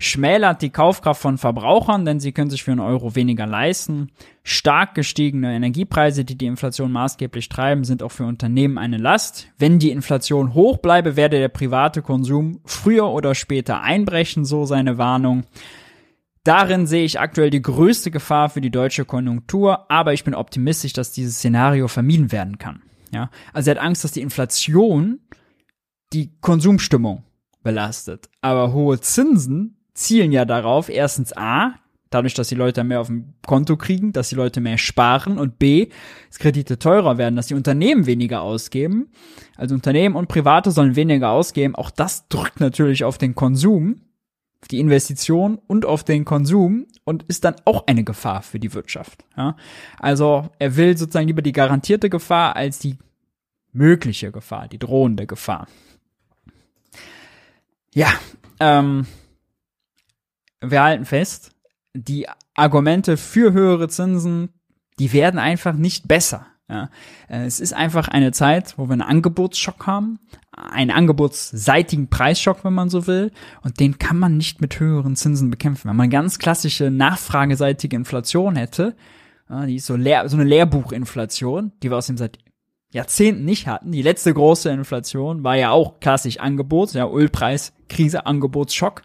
schmälert die Kaufkraft von Verbrauchern, denn sie können sich für einen Euro weniger leisten. Stark gestiegene Energiepreise, die die Inflation maßgeblich treiben, sind auch für Unternehmen eine Last. Wenn die Inflation hoch bleibe, werde der private Konsum früher oder später einbrechen, so seine Warnung. Darin sehe ich aktuell die größte Gefahr für die deutsche Konjunktur, aber ich bin optimistisch, dass dieses Szenario vermieden werden kann. Ja, also er hat Angst, dass die Inflation die Konsumstimmung belastet. Aber hohe Zinsen zielen ja darauf, erstens A, dadurch, dass die Leute mehr auf dem Konto kriegen, dass die Leute mehr sparen und B, dass Kredite teurer werden, dass die Unternehmen weniger ausgeben. Also Unternehmen und Private sollen weniger ausgeben. Auch das drückt natürlich auf den Konsum, auf die Investition und auf den Konsum und ist dann auch eine Gefahr für die Wirtschaft. Ja? Also er will sozusagen lieber die garantierte Gefahr als die mögliche Gefahr, die drohende Gefahr. Ja, ähm, wir halten fest, die Argumente für höhere Zinsen, die werden einfach nicht besser. Ja, es ist einfach eine Zeit, wo wir einen Angebotsschock haben, einen angebotsseitigen Preisschock, wenn man so will, und den kann man nicht mit höheren Zinsen bekämpfen. Wenn man ganz klassische nachfrageseitige Inflation hätte, die ist so, leer, so eine Lehrbuchinflation, die wir aus dem seit Jahrzehnten nicht hatten. Die letzte große Inflation war ja auch klassisch Angebot, ja, Ölpreis, Krise, Angebotsschock.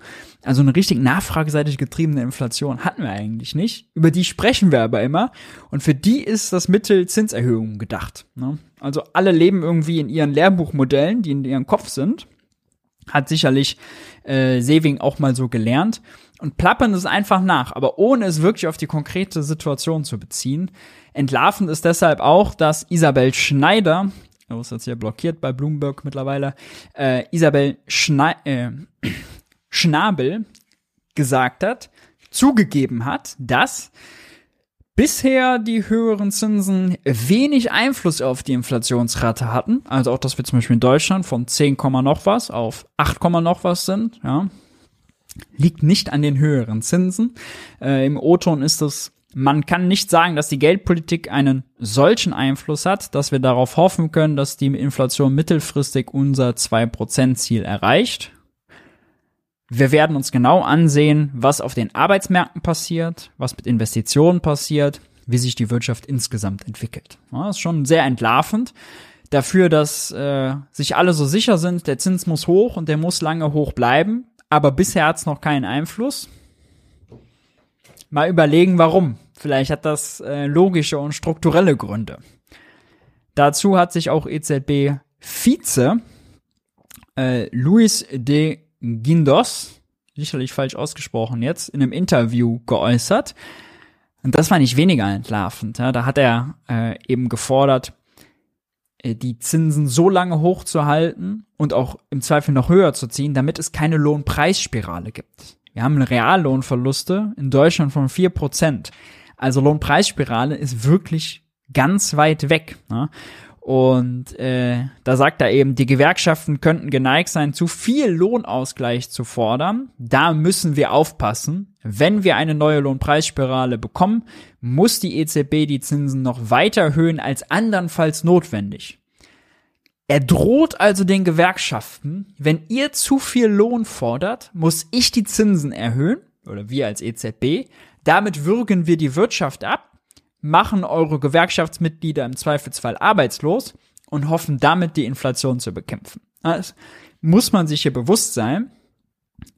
Also eine richtig nachfrageseitig getriebene Inflation hatten wir eigentlich nicht. Über die sprechen wir aber immer. Und für die ist das Mittel Zinserhöhungen gedacht. Ne? Also alle leben irgendwie in ihren Lehrbuchmodellen, die in ihrem Kopf sind. Hat sicherlich äh, Seving auch mal so gelernt. Und plappern es einfach nach, aber ohne es wirklich auf die konkrete Situation zu beziehen. Entlarvend ist deshalb auch, dass Isabel Schneider, oh, ist jetzt hier blockiert bei Bloomberg mittlerweile, äh, Isabel Schnei äh, Schnabel gesagt hat, zugegeben hat, dass bisher die höheren Zinsen wenig Einfluss auf die Inflationsrate hatten. Also auch, dass wir zum Beispiel in Deutschland von 10, noch was auf 8, noch was sind, ja. Liegt nicht an den höheren Zinsen. Äh, Im O-Ton ist es man kann nicht sagen, dass die Geldpolitik einen solchen Einfluss hat, dass wir darauf hoffen können, dass die Inflation mittelfristig unser 2%-Ziel erreicht. Wir werden uns genau ansehen, was auf den Arbeitsmärkten passiert, was mit Investitionen passiert, wie sich die Wirtschaft insgesamt entwickelt. das ist schon sehr entlarvend dafür, dass äh, sich alle so sicher sind, der Zins muss hoch und der muss lange hoch bleiben, aber bisher hat es noch keinen Einfluss. Mal überlegen, warum. Vielleicht hat das äh, logische und strukturelle Gründe. Dazu hat sich auch EZB-Vize äh, Luis de Guindos, sicherlich falsch ausgesprochen jetzt, in einem Interview geäußert. Und das war nicht weniger entlarvend. Ja? Da hat er äh, eben gefordert, äh, die Zinsen so lange hochzuhalten und auch im Zweifel noch höher zu ziehen, damit es keine Lohnpreisspirale gibt. Wir haben Reallohnverluste in Deutschland von vier Prozent. Also Lohnpreisspirale ist wirklich ganz weit weg. Ne? Und äh, da sagt er eben, die Gewerkschaften könnten geneigt sein, zu viel Lohnausgleich zu fordern. Da müssen wir aufpassen. Wenn wir eine neue Lohnpreisspirale bekommen, muss die EZB die Zinsen noch weiter erhöhen als andernfalls notwendig. Er droht also den Gewerkschaften, wenn ihr zu viel Lohn fordert, muss ich die Zinsen erhöhen, oder wir als EZB, damit würgen wir die Wirtschaft ab, machen eure Gewerkschaftsmitglieder im Zweifelsfall arbeitslos und hoffen damit die Inflation zu bekämpfen. Das muss man sich hier bewusst sein.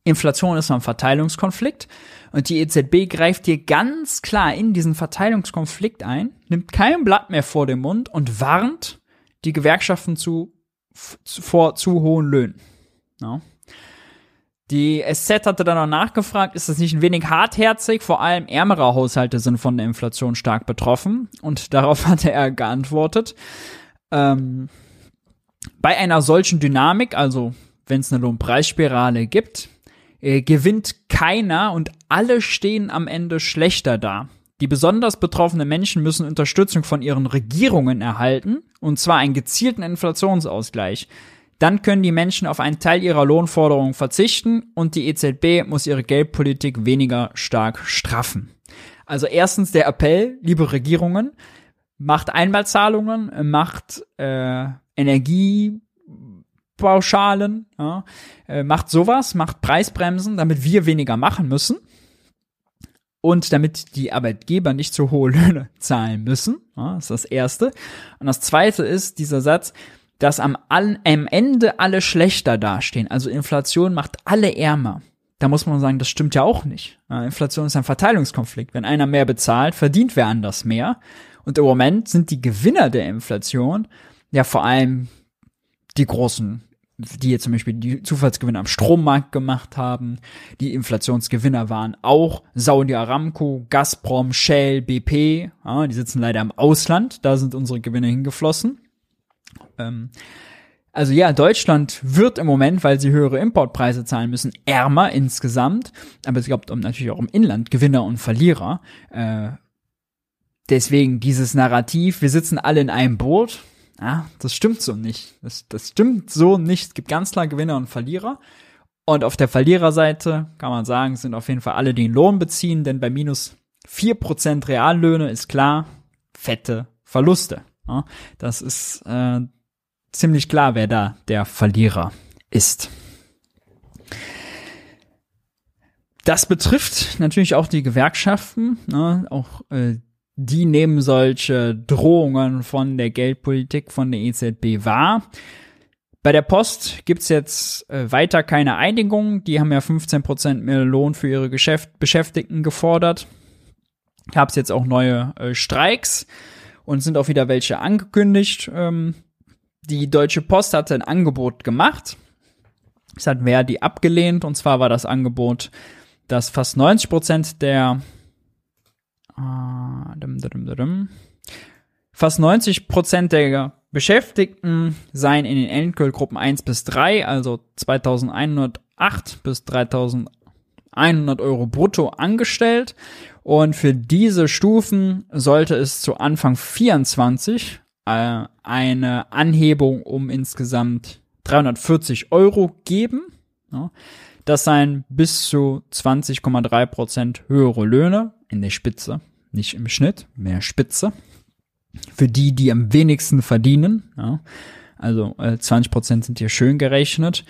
Inflation ist ein Verteilungskonflikt und die EZB greift hier ganz klar in diesen Verteilungskonflikt ein, nimmt kein Blatt mehr vor den Mund und warnt die Gewerkschaften zu, vor zu hohen Löhnen. Ja. Die SZ hatte dann noch nachgefragt, ist das nicht ein wenig hartherzig? Vor allem ärmere Haushalte sind von der Inflation stark betroffen. Und darauf hatte er geantwortet, ähm, bei einer solchen Dynamik, also wenn es eine Lohnpreisspirale gibt, äh, gewinnt keiner und alle stehen am Ende schlechter da. Die besonders betroffenen Menschen müssen Unterstützung von ihren Regierungen erhalten, und zwar einen gezielten Inflationsausgleich. Dann können die Menschen auf einen Teil ihrer Lohnforderungen verzichten und die EZB muss ihre Geldpolitik weniger stark straffen. Also erstens der Appell, liebe Regierungen, macht Einmalzahlungen, macht äh, Energiepauschalen, ja, äh, macht sowas, macht Preisbremsen, damit wir weniger machen müssen und damit die Arbeitgeber nicht so hohe Löhne zahlen müssen. Ja, ist das Erste. Und das Zweite ist dieser Satz, dass am, am Ende alle schlechter dastehen. Also Inflation macht alle ärmer. Da muss man sagen, das stimmt ja auch nicht. Inflation ist ein Verteilungskonflikt. Wenn einer mehr bezahlt, verdient wer anders mehr. Und im Moment sind die Gewinner der Inflation ja vor allem die großen die jetzt zum Beispiel die Zufallsgewinne am Strommarkt gemacht haben. Die Inflationsgewinner waren auch Saudi Aramco, Gazprom, Shell, BP. Ja, die sitzen leider im Ausland. Da sind unsere Gewinne hingeflossen. Ähm, also ja, Deutschland wird im Moment, weil sie höhere Importpreise zahlen müssen, ärmer insgesamt. Aber es gibt natürlich auch im Inland Gewinner und Verlierer. Äh, deswegen dieses Narrativ, wir sitzen alle in einem Boot. Ja, das stimmt so nicht. Das, das stimmt so nicht. Es gibt ganz klar Gewinner und Verlierer. Und auf der Verliererseite kann man sagen, sind auf jeden Fall alle, die den Lohn beziehen, denn bei minus vier Prozent Reallöhne ist klar, fette Verluste. Ja, das ist äh, ziemlich klar, wer da der Verlierer ist. Das betrifft natürlich auch die Gewerkschaften, ne, auch äh, die nehmen solche Drohungen von der Geldpolitik von der EZB wahr. Bei der Post gibt's jetzt äh, weiter keine Einigung. Die haben ja 15% mehr Lohn für ihre Geschäft Beschäftigten gefordert. Gab's jetzt auch neue äh, Streiks und sind auch wieder welche angekündigt. Ähm, die Deutsche Post hatte ein Angebot gemacht. Es hat Verdi abgelehnt und zwar war das Angebot, dass fast 90 der äh, fast 90% der Beschäftigten seien in den Entgeltgruppen 1 bis 3, also 2108 bis 3100 Euro brutto angestellt. Und für diese Stufen sollte es zu Anfang 24 äh, eine Anhebung um insgesamt 340 Euro geben. Ja. Das seien bis zu 20,3 Prozent höhere Löhne in der Spitze, nicht im Schnitt, mehr Spitze. Für die, die am wenigsten verdienen. Ja. Also äh, 20 Prozent sind hier schön gerechnet.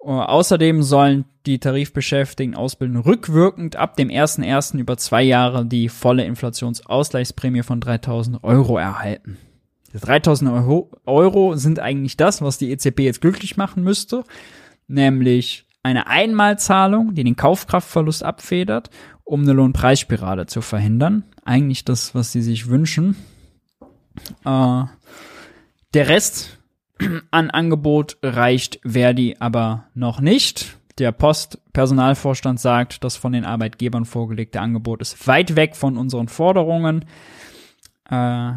Uh, außerdem sollen die Tarifbeschäftigten ausbilden rückwirkend ab dem 1.1. über zwei Jahre die volle Inflationsausgleichsprämie von 3000 Euro erhalten. 3000 Euro sind eigentlich das, was die EZB jetzt glücklich machen müsste, nämlich eine Einmalzahlung, die den Kaufkraftverlust abfedert, um eine Lohnpreisspirale zu verhindern. Eigentlich das, was sie sich wünschen. Äh, der Rest an Angebot reicht Verdi aber noch nicht. Der Postpersonalvorstand sagt, das von den Arbeitgebern vorgelegte Angebot ist weit weg von unseren Forderungen. Äh,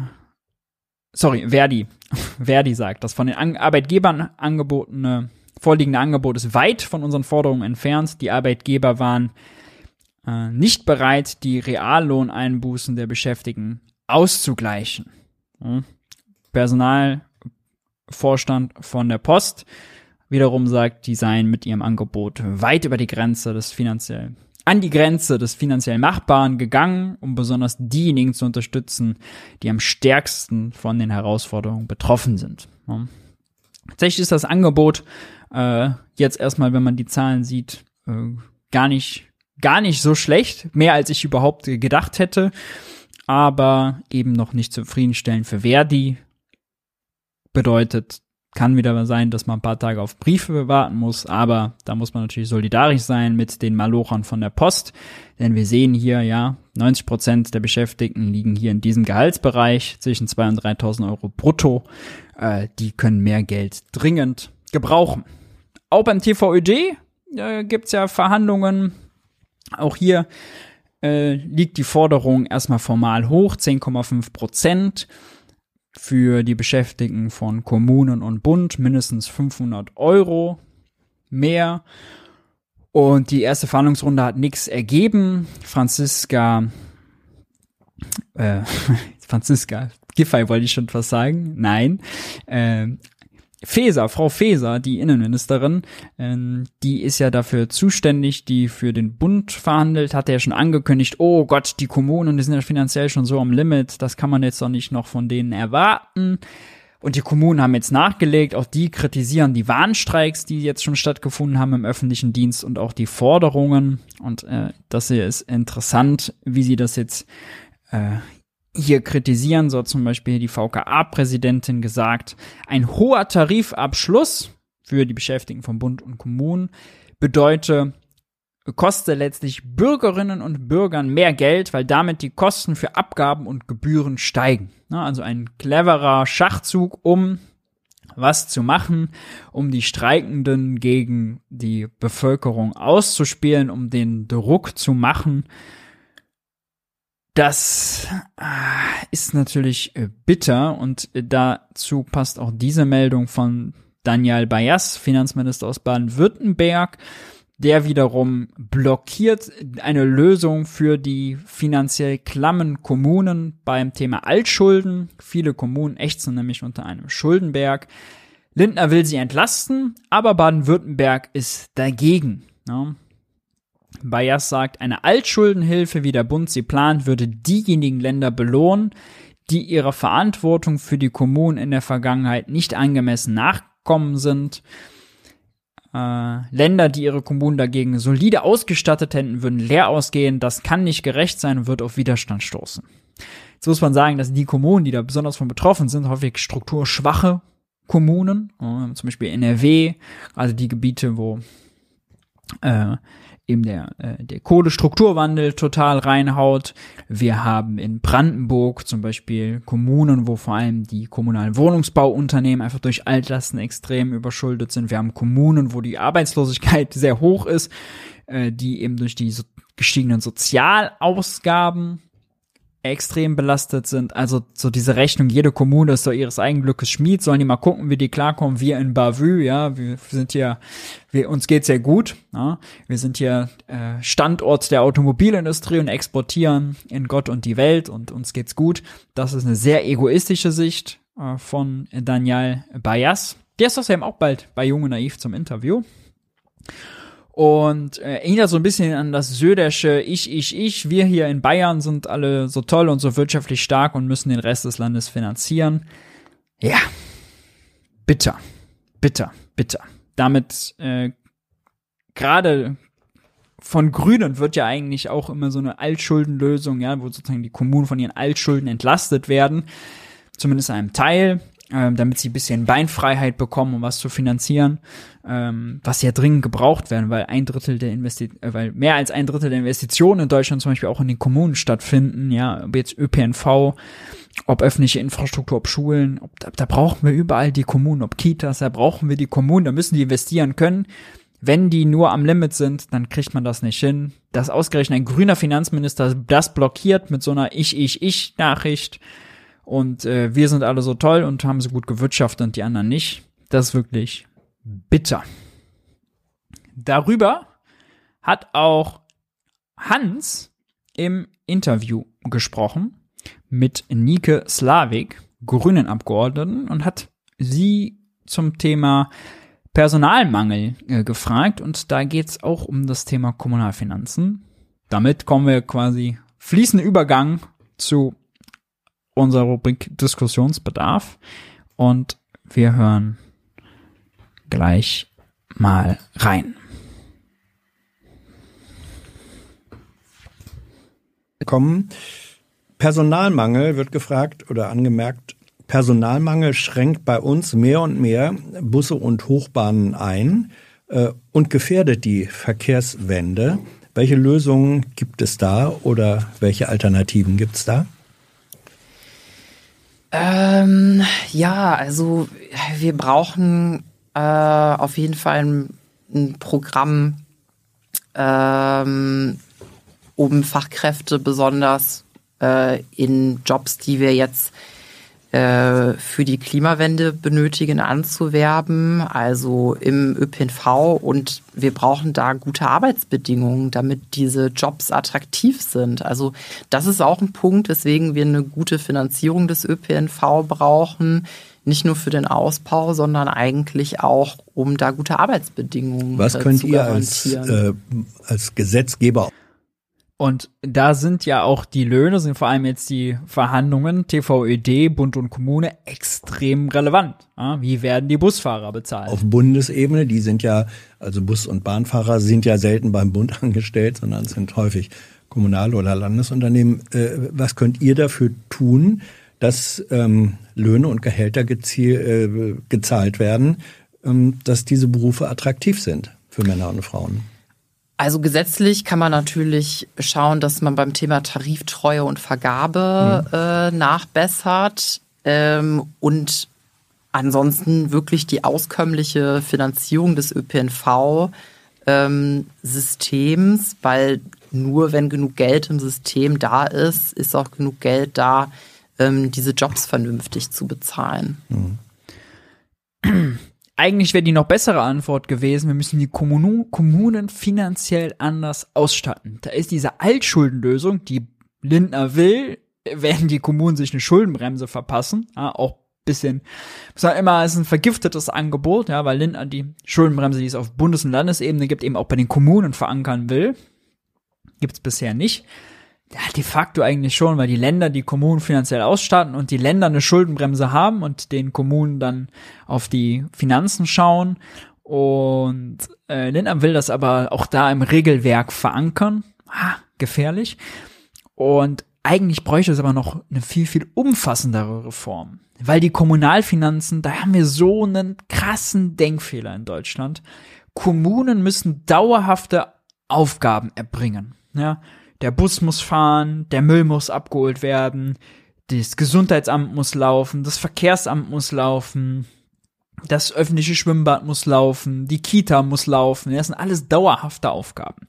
sorry, Verdi, Verdi sagt, das von den Arbeitgebern angebotene, vorliegende Angebot ist weit von unseren Forderungen entfernt. Die Arbeitgeber waren äh, nicht bereit, die Reallohneinbußen der Beschäftigten auszugleichen. Ja. Personalvorstand von der Post wiederum sagt, die seien mit ihrem Angebot weit über die Grenze des finanziell an die Grenze des finanziell Machbaren gegangen, um besonders diejenigen zu unterstützen, die am stärksten von den Herausforderungen betroffen sind. Ja. Tatsächlich ist das Angebot äh, jetzt erstmal, wenn man die Zahlen sieht, äh, gar nicht gar nicht so schlecht, mehr als ich überhaupt gedacht hätte, aber eben noch nicht zufriedenstellend für Verdi. Bedeutet, kann wieder sein, dass man ein paar Tage auf Briefe warten muss, aber da muss man natürlich solidarisch sein mit den Malochern von der Post, denn wir sehen hier, ja, 90 Prozent der Beschäftigten liegen hier in diesem Gehaltsbereich zwischen 2.000 und 3.000 Euro brutto. Äh, die können mehr Geld dringend gebrauchen. Auch beim TVÖD äh, gibt's ja Verhandlungen. Auch hier äh, liegt die Forderung erstmal formal hoch, 10,5 Prozent für die Beschäftigten von Kommunen und Bund mindestens 500 Euro mehr. Und die erste Verhandlungsrunde hat nichts ergeben. Franziska, äh, Franziska Giffey wollte ich schon fast sagen. Nein. Äh, Feser, Frau Feser, die Innenministerin, ähm, die ist ja dafür zuständig, die für den Bund verhandelt, hat ja schon angekündigt, oh Gott, die Kommunen, die sind ja finanziell schon so am Limit, das kann man jetzt doch nicht noch von denen erwarten. Und die Kommunen haben jetzt nachgelegt, auch die kritisieren die Warnstreiks, die jetzt schon stattgefunden haben im öffentlichen Dienst und auch die Forderungen. Und äh, das hier ist interessant, wie sie das jetzt äh, hier kritisieren, so zum Beispiel die VKA-Präsidentin gesagt, ein hoher Tarifabschluss für die Beschäftigten von Bund und Kommunen bedeutet, koste letztlich Bürgerinnen und Bürgern mehr Geld, weil damit die Kosten für Abgaben und Gebühren steigen. Also ein cleverer Schachzug, um was zu machen, um die Streikenden gegen die Bevölkerung auszuspielen, um den Druck zu machen. Das äh, ist natürlich äh, bitter und dazu passt auch diese Meldung von Daniel Bayas, Finanzminister aus Baden-Württemberg. Der wiederum blockiert eine Lösung für die finanziell klammen Kommunen beim Thema Altschulden. Viele Kommunen ächzen nämlich unter einem Schuldenberg. Lindner will sie entlasten, aber Baden-Württemberg ist dagegen. Ja. Bayers sagt, eine Altschuldenhilfe, wie der Bund sie plant, würde diejenigen Länder belohnen, die ihrer Verantwortung für die Kommunen in der Vergangenheit nicht angemessen nachkommen sind. Äh, Länder, die ihre Kommunen dagegen solide ausgestattet hätten, würden leer ausgehen. Das kann nicht gerecht sein und wird auf Widerstand stoßen. Jetzt muss man sagen, dass die Kommunen, die da besonders von betroffen sind, häufig strukturschwache Kommunen, äh, zum Beispiel NRW, also die Gebiete, wo äh, eben der, äh, der Kohlestrukturwandel total reinhaut. Wir haben in Brandenburg zum Beispiel Kommunen, wo vor allem die kommunalen Wohnungsbauunternehmen einfach durch Altlasten extrem überschuldet sind. Wir haben Kommunen, wo die Arbeitslosigkeit sehr hoch ist, äh, die eben durch die so gestiegenen Sozialausgaben extrem belastet sind. Also so diese Rechnung, jede Kommune ist so ihres eigenen Glückes Schmied, sollen die mal gucken, wie die klarkommen. Wir in Bavü, ja, wir sind hier, wir, uns geht's sehr gut. Ja. Wir sind hier äh, Standort der Automobilindustrie und exportieren in Gott und die Welt und uns geht's gut. Das ist eine sehr egoistische Sicht äh, von Daniel Bayas. Der ist außerdem auch bald bei Junge Naiv zum Interview. Und äh, erinnert so ein bisschen an das Södersche Ich, Ich, Ich. Wir hier in Bayern sind alle so toll und so wirtschaftlich stark und müssen den Rest des Landes finanzieren. Ja, bitter, bitter, bitter. Damit äh, gerade von Grünen wird ja eigentlich auch immer so eine Altschuldenlösung, ja, wo sozusagen die Kommunen von ihren Altschulden entlastet werden, zumindest einem Teil ähm, damit sie ein bisschen Beinfreiheit bekommen, um was zu finanzieren, ähm, was ja dringend gebraucht werden, weil ein Drittel der Investi äh, weil mehr als ein Drittel der Investitionen in Deutschland zum Beispiel auch in den Kommunen stattfinden, ja, ob jetzt ÖPNV, ob öffentliche Infrastruktur, ob Schulen, ob, da, da brauchen wir überall die Kommunen, ob Kitas, da brauchen wir die Kommunen, da müssen die investieren können. Wenn die nur am Limit sind, dann kriegt man das nicht hin. Dass ausgerechnet ein grüner Finanzminister das blockiert mit so einer Ich-Ich-Ich-Nachricht, und äh, wir sind alle so toll und haben so gut gewirtschaftet und die anderen nicht. Das ist wirklich bitter. Darüber hat auch Hans im Interview gesprochen mit Nike Slavik, grünen Abgeordneten, und hat sie zum Thema Personalmangel äh, gefragt. Und da geht es auch um das Thema Kommunalfinanzen. Damit kommen wir quasi fließenden Übergang zu unserer Rubrik Diskussionsbedarf und wir hören gleich mal rein. Kommen. Personalmangel wird gefragt oder angemerkt. Personalmangel schränkt bei uns mehr und mehr Busse und Hochbahnen ein äh, und gefährdet die Verkehrswende. Welche Lösungen gibt es da oder welche Alternativen gibt es da? Ähm, ja, also wir brauchen äh, auf jeden Fall ein, ein Programm, ähm, um Fachkräfte besonders äh, in Jobs, die wir jetzt für die Klimawende benötigen, anzuwerben, also im ÖPNV. Und wir brauchen da gute Arbeitsbedingungen, damit diese Jobs attraktiv sind. Also das ist auch ein Punkt, weswegen wir eine gute Finanzierung des ÖPNV brauchen. Nicht nur für den Ausbau, sondern eigentlich auch, um da gute Arbeitsbedingungen Was äh, könnt ihr als, äh, als Gesetzgeber und da sind ja auch die Löhne, sind vor allem jetzt die Verhandlungen, TVÖD, Bund und Kommune, extrem relevant. Wie werden die Busfahrer bezahlt? Auf Bundesebene, die sind ja, also Bus- und Bahnfahrer sind ja selten beim Bund angestellt, sondern sind häufig Kommunal- oder Landesunternehmen. Äh, was könnt ihr dafür tun, dass ähm, Löhne und Gehälter äh, gezahlt werden, ähm, dass diese Berufe attraktiv sind für Männer und Frauen? Also gesetzlich kann man natürlich schauen, dass man beim Thema Tariftreue und Vergabe mhm. äh, nachbessert. Ähm, und ansonsten wirklich die auskömmliche Finanzierung des ÖPNV ähm, weil nur wenn genug Geld im System da ist, ist auch genug Geld da, ähm, diese Jobs vernünftig zu bezahlen. Mhm. Eigentlich wäre die noch bessere Antwort gewesen, wir müssen die Kommunen, Kommunen finanziell anders ausstatten. Da ist diese Altschuldenlösung, die Lindner will, werden die Kommunen sich eine Schuldenbremse verpassen, ja, auch bisschen, sagen immer, es ist ein vergiftetes Angebot, ja, weil Lindner die Schuldenbremse, die es auf Bundes- und Landesebene gibt, eben auch bei den Kommunen verankern will. Gibt's bisher nicht. Ja, de facto eigentlich schon, weil die Länder die Kommunen finanziell ausstatten und die Länder eine Schuldenbremse haben und den Kommunen dann auf die Finanzen schauen. Und äh, Lindner will das aber auch da im Regelwerk verankern. Ah, gefährlich. Und eigentlich bräuchte es aber noch eine viel, viel umfassendere Reform. Weil die Kommunalfinanzen, da haben wir so einen krassen Denkfehler in Deutschland. Kommunen müssen dauerhafte Aufgaben erbringen. Ja, der Bus muss fahren, der Müll muss abgeholt werden, das Gesundheitsamt muss laufen, das Verkehrsamt muss laufen, das öffentliche Schwimmbad muss laufen, die Kita muss laufen. Das sind alles dauerhafte Aufgaben.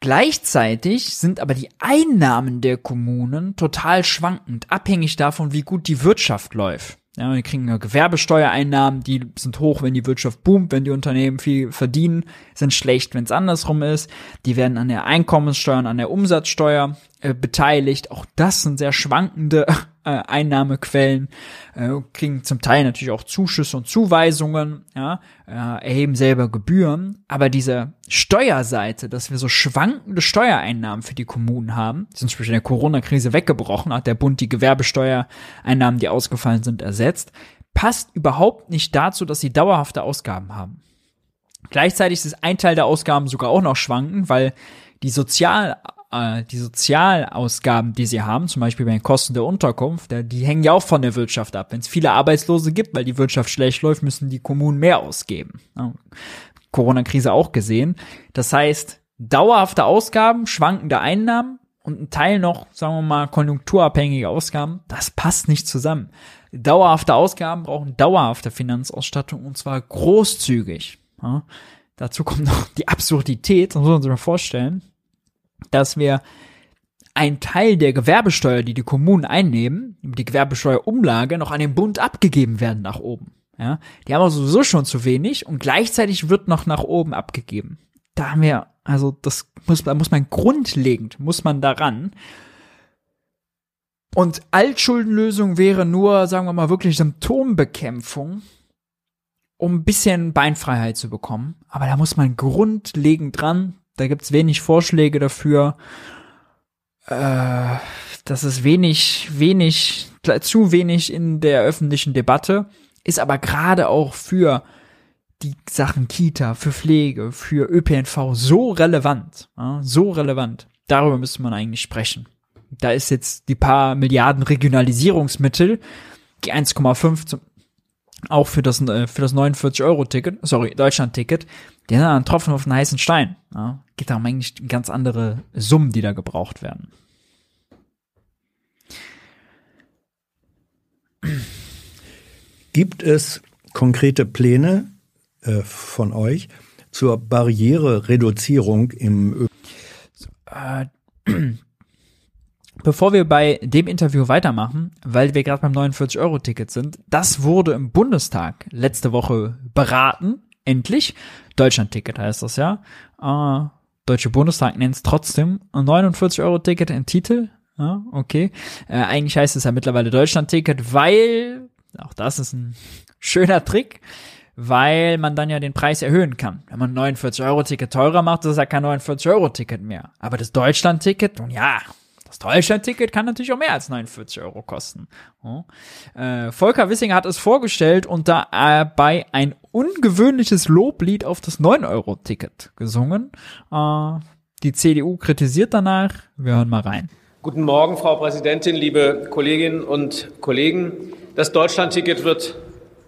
Gleichzeitig sind aber die Einnahmen der Kommunen total schwankend, abhängig davon, wie gut die Wirtschaft läuft. Ja, wir kriegen Gewerbesteuereinnahmen, die sind hoch, wenn die Wirtschaft boomt, wenn die Unternehmen viel verdienen, sind schlecht, wenn es andersrum ist. Die werden an der Einkommenssteuer und an der Umsatzsteuer äh, beteiligt. Auch das sind sehr schwankende Einnahmequellen, äh, kriegen zum Teil natürlich auch Zuschüsse und Zuweisungen, ja, äh, erheben selber Gebühren. Aber diese Steuerseite, dass wir so schwankende Steuereinnahmen für die Kommunen haben, sind zum Beispiel in der Corona-Krise weggebrochen, hat der Bund die Gewerbesteuereinnahmen, die ausgefallen sind, ersetzt, passt überhaupt nicht dazu, dass sie dauerhafte Ausgaben haben. Gleichzeitig ist ein Teil der Ausgaben sogar auch noch schwanken, weil die Sozial äh, die Sozialausgaben, die sie haben, zum Beispiel bei den Kosten der Unterkunft, die hängen ja auch von der Wirtschaft ab. Wenn es viele Arbeitslose gibt, weil die Wirtschaft schlecht läuft, müssen die Kommunen mehr ausgeben. Ja, Corona-Krise auch gesehen. Das heißt, dauerhafte Ausgaben, schwankende Einnahmen und ein Teil noch, sagen wir mal, konjunkturabhängige Ausgaben, das passt nicht zusammen. Dauerhafte Ausgaben brauchen dauerhafte Finanzausstattung und zwar großzügig. Ja, dazu kommt noch die Absurdität, das muss man sich mal vorstellen dass wir ein Teil der Gewerbesteuer, die die Kommunen einnehmen, die Gewerbesteuerumlage, noch an den Bund abgegeben werden nach oben. Ja, die haben also sowieso schon zu wenig und gleichzeitig wird noch nach oben abgegeben. Da haben wir, also das muss, da muss man grundlegend, muss man daran. Und Altschuldenlösung wäre nur, sagen wir mal, wirklich Symptombekämpfung, um ein bisschen Beinfreiheit zu bekommen. Aber da muss man grundlegend dran. Da gibt's wenig Vorschläge dafür. Äh, das ist wenig, wenig, zu wenig in der öffentlichen Debatte, ist aber gerade auch für die Sachen Kita, für Pflege, für ÖPNV so relevant, ja, so relevant. Darüber müsste man eigentlich sprechen. Da ist jetzt die paar Milliarden Regionalisierungsmittel, die 1,5 auch für das, äh, für das 49-Euro-Ticket, sorry, Deutschland-Ticket, die sind ein Tropfen auf den heißen Stein. Ja, geht da um eigentlich ganz andere Summen, die da gebraucht werden. Gibt es konkrete Pläne äh, von euch zur Barrierereduzierung im Ö äh, Bevor wir bei dem Interview weitermachen, weil wir gerade beim 49-Euro-Ticket sind, das wurde im Bundestag letzte Woche beraten, endlich. Deutschland-Ticket heißt das ja. Äh, Deutsche Bundestag nennt es trotzdem 49-Euro-Ticket in Titel. Ja, okay. Äh, eigentlich heißt es ja mittlerweile Deutschland-Ticket, weil, auch das ist ein schöner Trick, weil man dann ja den Preis erhöhen kann. Wenn man 49-Euro-Ticket teurer macht, ist es ja kein 49-Euro-Ticket mehr. Aber das Deutschland-Ticket, nun ja, das Deutschland-Ticket kann natürlich auch mehr als 49 Euro kosten. Äh, Volker Wissinger hat es vorgestellt und dabei ein ungewöhnliches Loblied auf das 9-Euro-Ticket gesungen. Äh, die CDU kritisiert danach. Wir hören mal rein. Guten Morgen, Frau Präsidentin, liebe Kolleginnen und Kollegen. Das Deutschland-Ticket wird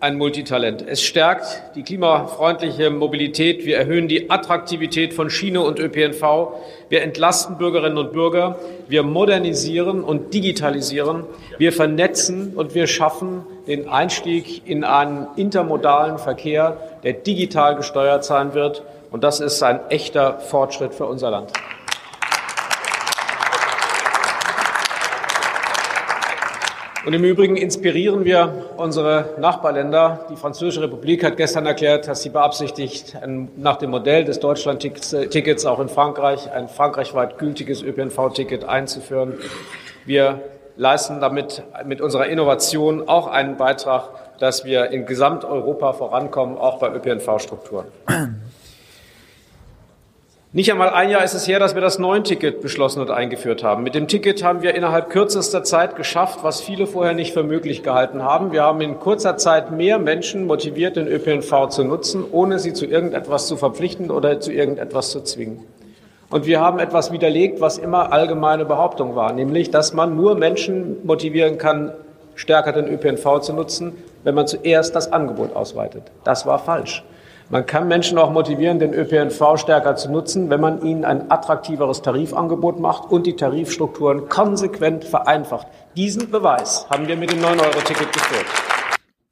ein Multitalent. Es stärkt die klimafreundliche Mobilität. Wir erhöhen die Attraktivität von Schiene und ÖPNV. Wir entlasten Bürgerinnen und Bürger. Wir modernisieren und digitalisieren. Wir vernetzen und wir schaffen den Einstieg in einen intermodalen Verkehr, der digital gesteuert sein wird. Und das ist ein echter Fortschritt für unser Land. Und im Übrigen inspirieren wir unsere Nachbarländer. Die Französische Republik hat gestern erklärt, dass sie beabsichtigt, nach dem Modell des Deutschland-Tickets auch in Frankreich ein frankreichweit gültiges ÖPNV-Ticket einzuführen. Wir leisten damit mit unserer Innovation auch einen Beitrag, dass wir in Gesamteuropa vorankommen, auch bei ÖPNV-Strukturen. Nicht einmal ein Jahr ist es her, dass wir das Neun-Ticket beschlossen und eingeführt haben. Mit dem Ticket haben wir innerhalb kürzester Zeit geschafft, was viele vorher nicht für möglich gehalten haben. Wir haben in kurzer Zeit mehr Menschen motiviert, den ÖPNV zu nutzen, ohne sie zu irgendetwas zu verpflichten oder zu irgendetwas zu zwingen. Und wir haben etwas widerlegt, was immer allgemeine Behauptung war, nämlich, dass man nur Menschen motivieren kann, stärker den ÖPNV zu nutzen, wenn man zuerst das Angebot ausweitet. Das war falsch. Man kann Menschen auch motivieren, den ÖPNV stärker zu nutzen, wenn man ihnen ein attraktiveres Tarifangebot macht und die Tarifstrukturen konsequent vereinfacht. Diesen Beweis haben wir mit dem 9-Euro-Ticket geführt.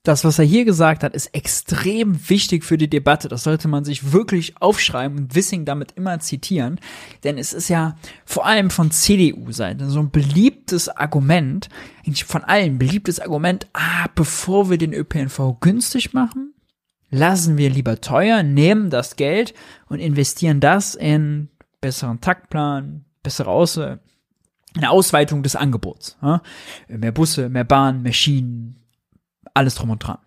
Das, was er hier gesagt hat, ist extrem wichtig für die Debatte. Das sollte man sich wirklich aufschreiben und Wissing damit immer zitieren. Denn es ist ja vor allem von CDU-Seite so ein beliebtes Argument, eigentlich von allen beliebtes Argument, ah, bevor wir den ÖPNV günstig machen, lassen wir lieber teuer, nehmen das Geld und investieren das in besseren Taktplan, bessere Aus eine Ausweitung des Angebots. Ja? Mehr Busse, mehr Bahnen, mehr Schienen, alles drum und dran.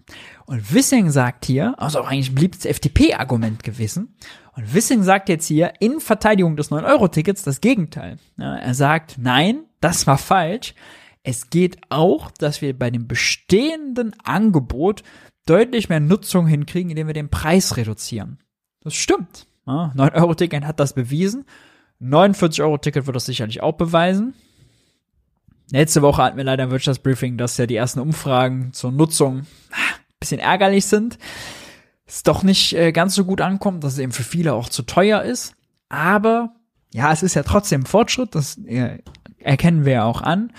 Und Wissing sagt hier, also eigentlich ein beliebtes FDP-Argument gewesen, und Wissing sagt jetzt hier in Verteidigung des 9-Euro-Tickets das Gegenteil. Ja, er sagt, nein, das war falsch. Es geht auch, dass wir bei dem bestehenden Angebot deutlich mehr Nutzung hinkriegen, indem wir den Preis reduzieren. Das stimmt. Ja, 9-Euro-Ticket hat das bewiesen. 49-Euro-Ticket wird das sicherlich auch beweisen. Letzte Woche hatten wir leider ein Wirtschaftsbriefing, dass ja die ersten Umfragen zur Nutzung ein bisschen ärgerlich sind. Es doch nicht äh, ganz so gut ankommt, dass es eben für viele auch zu teuer ist. Aber ja, es ist ja trotzdem Fortschritt, das äh, erkennen wir ja auch an.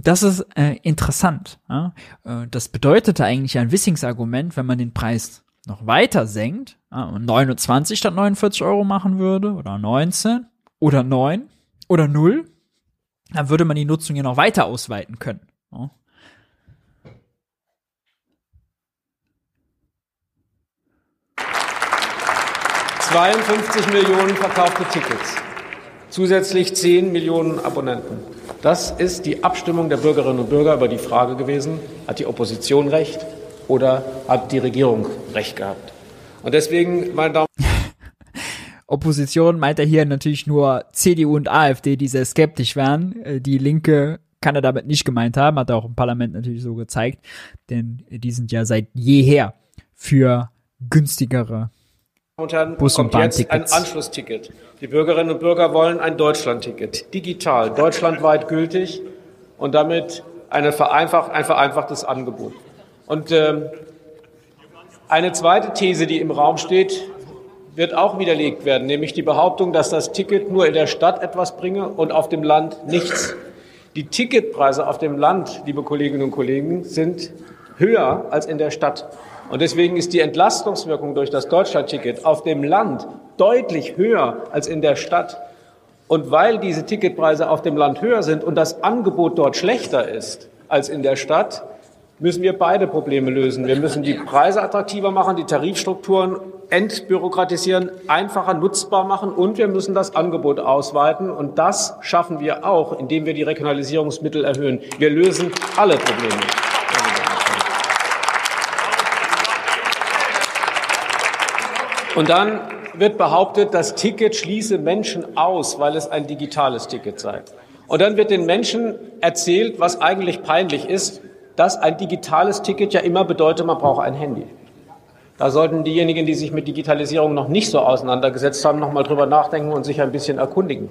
Das ist äh, interessant. Ja? Äh, das bedeutete eigentlich ein Wissingsargument, wenn man den Preis noch weiter senkt ja, und 29 statt 49 Euro machen würde oder 19 oder 9 oder 0, dann würde man die Nutzung ja noch weiter ausweiten können. Ja? ...52 Millionen verkaufte Tickets, zusätzlich 10 Millionen Abonnenten. Das ist die Abstimmung der Bürgerinnen und Bürger über die Frage gewesen, hat die Opposition recht oder hat die Regierung recht gehabt? Und deswegen, meine Damen Opposition meint er hier natürlich nur CDU und AfD, die sehr skeptisch wären. Äh, die Linke kann er damit nicht gemeint haben, hat er auch im Parlament natürlich so gezeigt, denn die sind ja seit jeher für günstigere und Herren, Bus kommt und jetzt ein Anschlussticket. Die Bürgerinnen und Bürger wollen ein Deutschlandticket, digital, deutschlandweit gültig und damit eine vereinfacht, ein vereinfachtes Angebot. Und ähm, eine zweite These, die im Raum steht, wird auch widerlegt werden, nämlich die Behauptung, dass das Ticket nur in der Stadt etwas bringe und auf dem Land nichts. Die Ticketpreise auf dem Land, liebe Kolleginnen und Kollegen, sind höher als in der Stadt. Und deswegen ist die Entlastungswirkung durch das Deutschlandticket auf dem Land deutlich höher als in der Stadt. Und weil diese Ticketpreise auf dem Land höher sind und das Angebot dort schlechter ist als in der Stadt, müssen wir beide Probleme lösen. Wir müssen die Preise attraktiver machen, die Tarifstrukturen entbürokratisieren, einfacher nutzbar machen und wir müssen das Angebot ausweiten. Und das schaffen wir auch, indem wir die Regionalisierungsmittel erhöhen. Wir lösen alle Probleme. Und dann wird behauptet, das Ticket schließe Menschen aus, weil es ein digitales Ticket sei. Und dann wird den Menschen erzählt, was eigentlich peinlich ist, dass ein digitales Ticket ja immer bedeutet, man braucht ein Handy. Da sollten diejenigen, die sich mit Digitalisierung noch nicht so auseinandergesetzt haben, noch mal drüber nachdenken und sich ein bisschen erkundigen.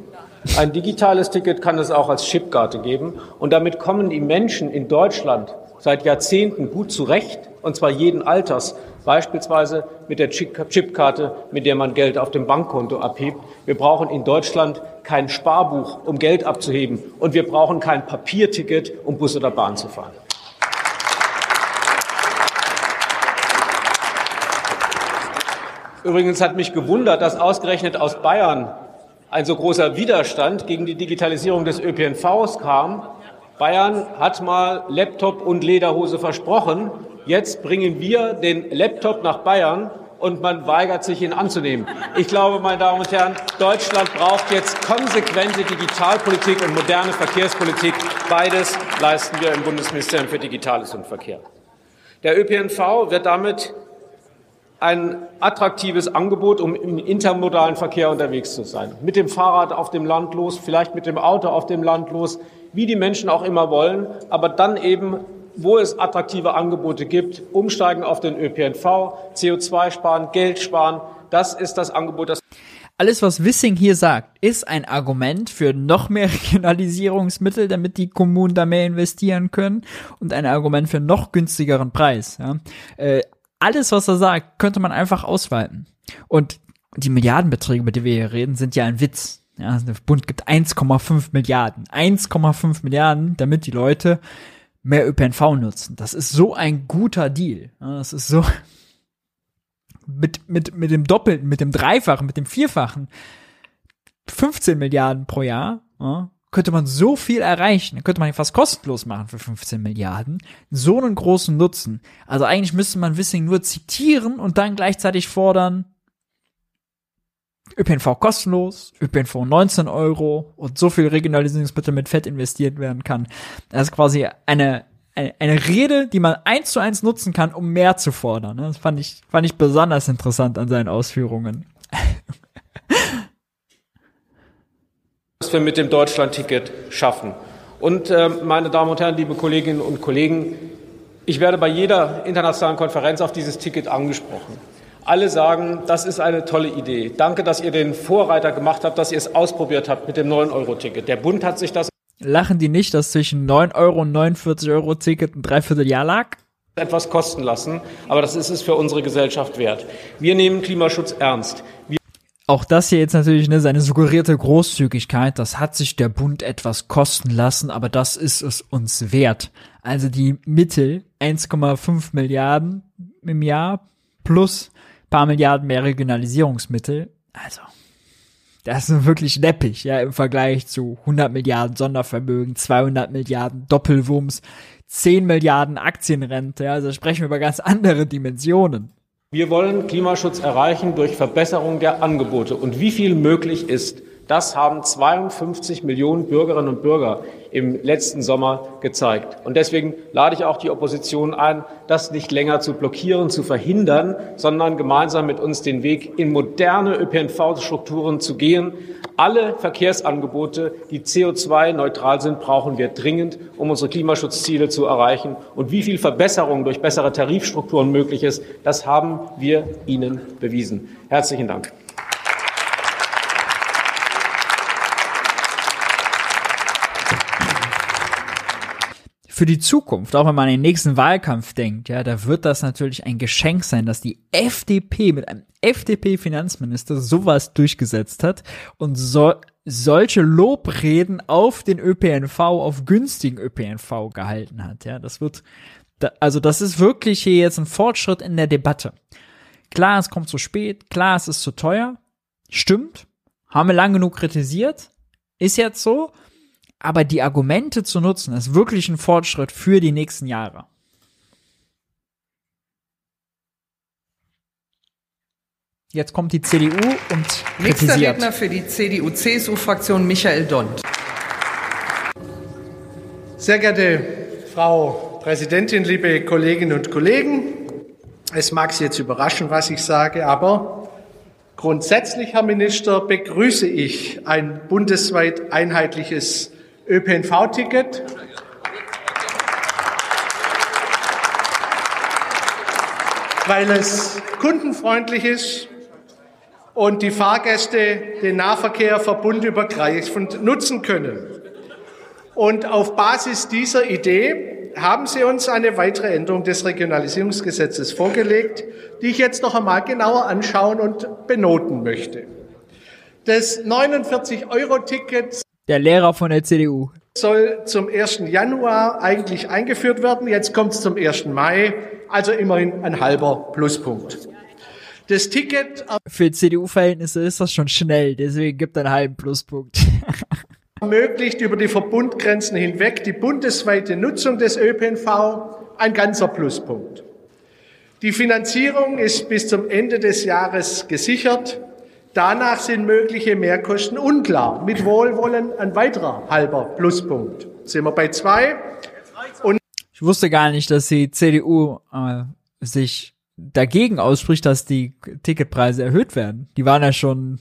Ein digitales Ticket kann es auch als Chipkarte geben und damit kommen die Menschen in Deutschland seit Jahrzehnten gut zurecht und zwar jeden Alters, beispielsweise mit der Chipkarte, mit der man Geld auf dem Bankkonto abhebt. Wir brauchen in Deutschland kein Sparbuch, um Geld abzuheben, und wir brauchen kein Papierticket, um Bus oder Bahn zu fahren. Übrigens hat mich gewundert, dass ausgerechnet aus Bayern ein so großer Widerstand gegen die Digitalisierung des ÖPNVs kam. Bayern hat mal Laptop und Lederhose versprochen. Jetzt bringen wir den Laptop nach Bayern und man weigert sich, ihn anzunehmen. Ich glaube, meine Damen und Herren, Deutschland braucht jetzt konsequente Digitalpolitik und moderne Verkehrspolitik. Beides leisten wir im Bundesministerium für Digitales und Verkehr. Der ÖPNV wird damit ein attraktives Angebot, um im intermodalen Verkehr unterwegs zu sein. Mit dem Fahrrad auf dem Land los, vielleicht mit dem Auto auf dem Land los, wie die Menschen auch immer wollen, aber dann eben, wo es attraktive Angebote gibt, umsteigen auf den ÖPNV, CO2 sparen, Geld sparen. Das ist das Angebot, das alles, was Wissing hier sagt, ist ein Argument für noch mehr Regionalisierungsmittel, damit die Kommunen da mehr investieren können und ein Argument für noch günstigeren Preis. Ja. Äh, alles, was er sagt, könnte man einfach ausweiten. Und die Milliardenbeträge, über die wir hier reden, sind ja ein Witz. Ja, der Bund gibt 1,5 Milliarden. 1,5 Milliarden, damit die Leute mehr ÖPNV nutzen. Das ist so ein guter Deal. Das ist so mit, mit, mit dem Doppelten, mit dem Dreifachen, mit dem Vierfachen. 15 Milliarden pro Jahr. Ja, könnte man so viel erreichen. könnte man ihn fast kostenlos machen für 15 Milliarden. So einen großen Nutzen. Also eigentlich müsste man Wissing nur zitieren und dann gleichzeitig fordern, ÖPNV kostenlos, ÖPNV 19 Euro und so viel Regionalisierungsmittel mit Fett investiert werden kann. Das ist quasi eine, eine, Rede, die man eins zu eins nutzen kann, um mehr zu fordern. Das fand ich, fand ich besonders interessant an seinen Ausführungen. was wir mit dem Deutschlandticket schaffen. Und äh, meine Damen und Herren, liebe Kolleginnen und Kollegen, ich werde bei jeder internationalen Konferenz auf dieses Ticket angesprochen. Alle sagen, das ist eine tolle Idee. Danke, dass ihr den Vorreiter gemacht habt, dass ihr es ausprobiert habt mit dem 9-Euro-Ticket. Der Bund hat sich das. Lachen die nicht, dass zwischen 9 Euro und 49 Euro Ticket ein Dreivierteljahr lag? etwas kosten lassen, aber das ist es für unsere Gesellschaft wert. Wir nehmen Klimaschutz ernst. Wir auch das hier jetzt natürlich ne, seine suggerierte Großzügigkeit, das hat sich der Bund etwas kosten lassen, aber das ist es uns wert. Also die Mittel 1,5 Milliarden im Jahr plus paar Milliarden mehr Regionalisierungsmittel. Also das ist wirklich läppig, ja, im Vergleich zu 100 Milliarden Sondervermögen, 200 Milliarden Doppelwumms, 10 Milliarden Aktienrente, also sprechen wir über ganz andere Dimensionen. Wir wollen Klimaschutz erreichen durch Verbesserung der Angebote. Und wie viel möglich ist, das haben 52 Millionen Bürgerinnen und Bürger im letzten Sommer gezeigt. Und deswegen lade ich auch die Opposition ein, das nicht länger zu blockieren, zu verhindern, sondern gemeinsam mit uns den Weg in moderne ÖPNV-Strukturen zu gehen. Alle Verkehrsangebote, die CO2-neutral sind, brauchen wir dringend, um unsere Klimaschutzziele zu erreichen. Und wie viel Verbesserung durch bessere Tarifstrukturen möglich ist, das haben wir Ihnen bewiesen. Herzlichen Dank. Für die Zukunft, auch wenn man an den nächsten Wahlkampf denkt, ja, da wird das natürlich ein Geschenk sein, dass die FDP mit einem FDP-Finanzminister sowas durchgesetzt hat und so, solche Lobreden auf den ÖPNV, auf günstigen ÖPNV gehalten hat. Ja, das wird, da, also das ist wirklich hier jetzt ein Fortschritt in der Debatte. Klar, es kommt zu spät, klar, es ist zu teuer, stimmt, haben wir lang genug kritisiert, ist jetzt so, aber die Argumente zu nutzen, ist wirklich ein Fortschritt für die nächsten Jahre. Jetzt kommt die CDU und Nächster Redner für die CDU-CSU-Fraktion Michael Dont. Sehr geehrte Frau Präsidentin, liebe Kolleginnen und Kollegen, es mag Sie jetzt überraschen, was ich sage, aber grundsätzlich, Herr Minister, begrüße ich ein bundesweit einheitliches ÖPNV-Ticket. Weil es kundenfreundlich ist und die Fahrgäste den Nahverkehr verbundübergreifend nutzen können. Und auf Basis dieser Idee haben Sie uns eine weitere Änderung des Regionalisierungsgesetzes vorgelegt, die ich jetzt noch einmal genauer anschauen und benoten möchte. Das 49-Euro-Ticket der Lehrer von der CDU soll zum 1. Januar eigentlich eingeführt werden. Jetzt kommt es zum 1. Mai, also immerhin ein halber Pluspunkt. Das Ticket für CDU-Verhältnisse ist das schon schnell, deswegen gibt einen halben Pluspunkt. ermöglicht über die Verbundgrenzen hinweg die bundesweite Nutzung des ÖPNV, ein ganzer Pluspunkt. Die Finanzierung ist bis zum Ende des Jahres gesichert. Danach sind mögliche Mehrkosten unklar. Mit Wohlwollen ein weiterer halber Pluspunkt. Sind wir bei zwei. Und ich wusste gar nicht, dass die CDU äh, sich dagegen ausspricht, dass die Ticketpreise erhöht werden. Die waren ja schon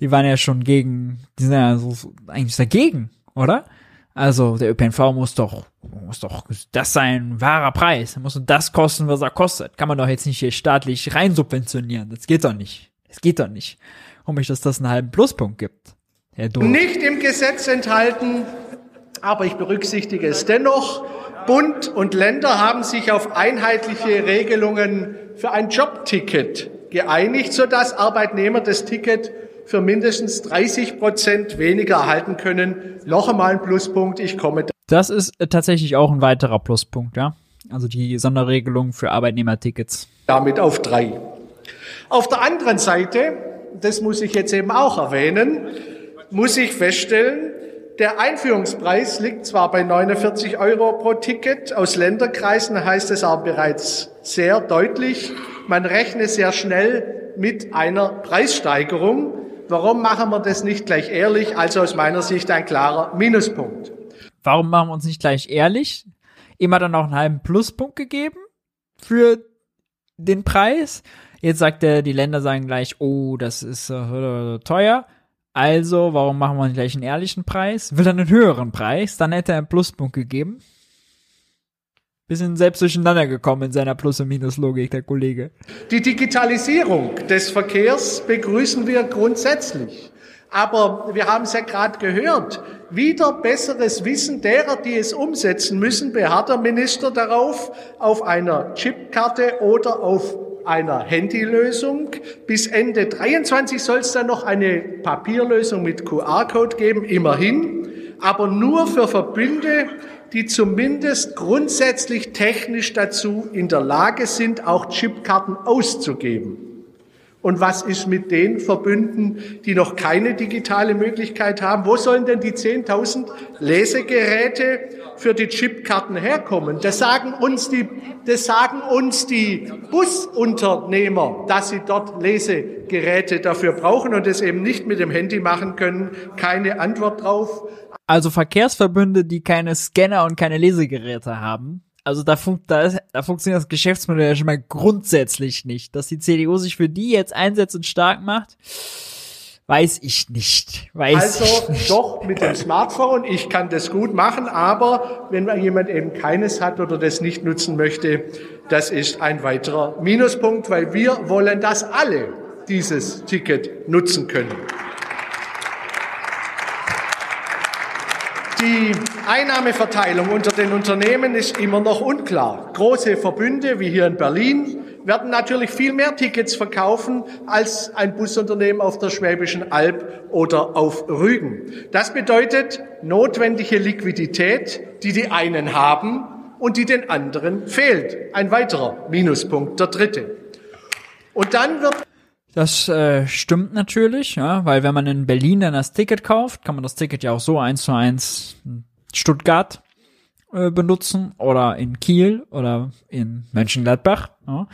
die waren ja schon gegen, die sind ja so, eigentlich dagegen, oder? Also der ÖPNV muss doch, muss doch das sein wahrer Preis. Er muss das kosten, was er kostet. Kann man doch jetzt nicht hier staatlich rein subventionieren. Das geht doch nicht. Das geht doch nicht. Komisch, dass das einen halben Pluspunkt gibt. Herr Nicht im Gesetz enthalten, aber ich berücksichtige es dennoch. Bund und Länder haben sich auf einheitliche Regelungen für ein Jobticket geeinigt, sodass Arbeitnehmer das Ticket für mindestens 30 Prozent weniger erhalten können. Noch einmal ein Pluspunkt, ich komme. Da das ist äh, tatsächlich auch ein weiterer Pluspunkt, ja. Also die Sonderregelung für Arbeitnehmertickets. Damit auf drei. Auf der anderen Seite, das muss ich jetzt eben auch erwähnen, muss ich feststellen, der Einführungspreis liegt zwar bei 49 Euro pro Ticket, aus Länderkreisen heißt es aber bereits sehr deutlich, man rechne sehr schnell mit einer Preissteigerung. Warum machen wir das nicht gleich ehrlich? Also aus meiner Sicht ein klarer Minuspunkt. Warum machen wir uns nicht gleich ehrlich? Immer dann noch einen halben Pluspunkt gegeben für den Preis. Jetzt sagt er, die Länder sagen gleich, oh, das ist äh, teuer. Also, warum machen wir nicht gleich einen ehrlichen Preis? Will er einen höheren Preis? Dann hätte er einen Pluspunkt gegeben bisschen selbst durcheinander gekommen in seiner Plus- und Minus-Logik, der Kollege. Die Digitalisierung des Verkehrs begrüßen wir grundsätzlich. Aber wir haben es ja gerade gehört, wieder besseres Wissen derer, die es umsetzen müssen, beharrt der Minister darauf, auf einer Chipkarte oder auf einer Handylösung. Bis Ende 23 soll es dann noch eine Papierlösung mit QR-Code geben, immerhin, aber nur für Verbünde, die zumindest grundsätzlich technisch dazu in der Lage sind, auch Chipkarten auszugeben. Und was ist mit den Verbünden, die noch keine digitale Möglichkeit haben? Wo sollen denn die 10.000 Lesegeräte für die Chipkarten herkommen? Das sagen uns die, das sagen uns die Busunternehmer, dass sie dort Lesegeräte dafür brauchen und es eben nicht mit dem Handy machen können. Keine Antwort drauf. Also Verkehrsverbünde, die keine Scanner und keine Lesegeräte haben. Also da, fun da, ist, da funktioniert das Geschäftsmodell ja schon mal grundsätzlich nicht. Dass die CDU sich für die jetzt einsetzt und stark macht, weiß ich nicht. Weiß also nicht. doch mit dem Smartphone, ich kann das gut machen, aber wenn jemand eben keines hat oder das nicht nutzen möchte, das ist ein weiterer Minuspunkt, weil wir wollen, dass alle dieses Ticket nutzen können. Die Einnahmeverteilung unter den Unternehmen ist immer noch unklar. Große Verbünde wie hier in Berlin werden natürlich viel mehr Tickets verkaufen als ein Busunternehmen auf der Schwäbischen Alb oder auf Rügen. Das bedeutet notwendige Liquidität, die die einen haben und die den anderen fehlt. Ein weiterer Minuspunkt, der dritte. Und dann wird das äh, stimmt natürlich, ja, weil wenn man in Berlin dann das Ticket kauft, kann man das Ticket ja auch so eins zu eins in Stuttgart äh, benutzen oder in Kiel oder in Mönchengladbach. Ja.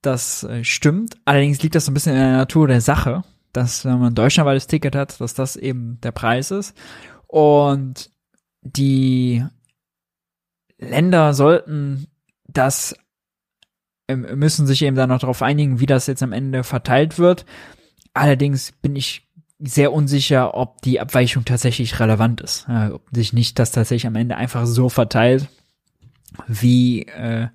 Das äh, stimmt. Allerdings liegt das so ein bisschen in der Natur der Sache, dass wenn man ein deutschlandweites Ticket hat, dass das eben der Preis ist. Und die Länder sollten das müssen sich eben dann noch darauf einigen, wie das jetzt am Ende verteilt wird. Allerdings bin ich sehr unsicher, ob die Abweichung tatsächlich relevant ist. Äh, ob sich nicht das tatsächlich am Ende einfach so verteilt, wie, äh,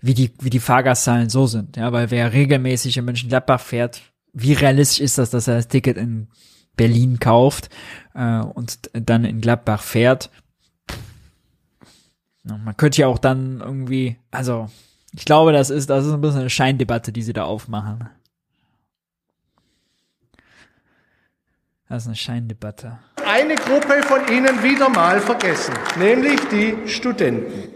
wie, die, wie die Fahrgastzahlen so sind. Ja, weil wer regelmäßig in Mönchengladbach fährt, wie realistisch ist das, dass er das Ticket in Berlin kauft äh, und dann in Gladbach fährt? Man könnte ja auch dann irgendwie, also ich glaube, das ist, das ist ein bisschen eine Scheindebatte, die sie da aufmachen. Das ist eine Scheindebatte. Eine Gruppe von Ihnen wieder mal vergessen, nämlich die Studenten.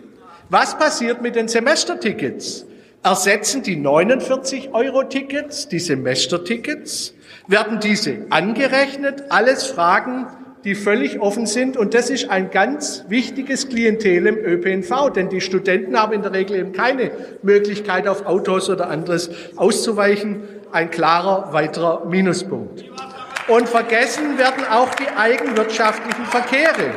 Was passiert mit den Semestertickets? Ersetzen die 49-Euro-Tickets die Semestertickets? Werden diese angerechnet? Alles Fragen, die völlig offen sind. Und das ist ein ganz wichtiges Klientel im ÖPNV, denn die Studenten haben in der Regel eben keine Möglichkeit, auf Autos oder anderes auszuweichen. Ein klarer weiterer Minuspunkt. Und vergessen werden auch die eigenwirtschaftlichen Verkehre,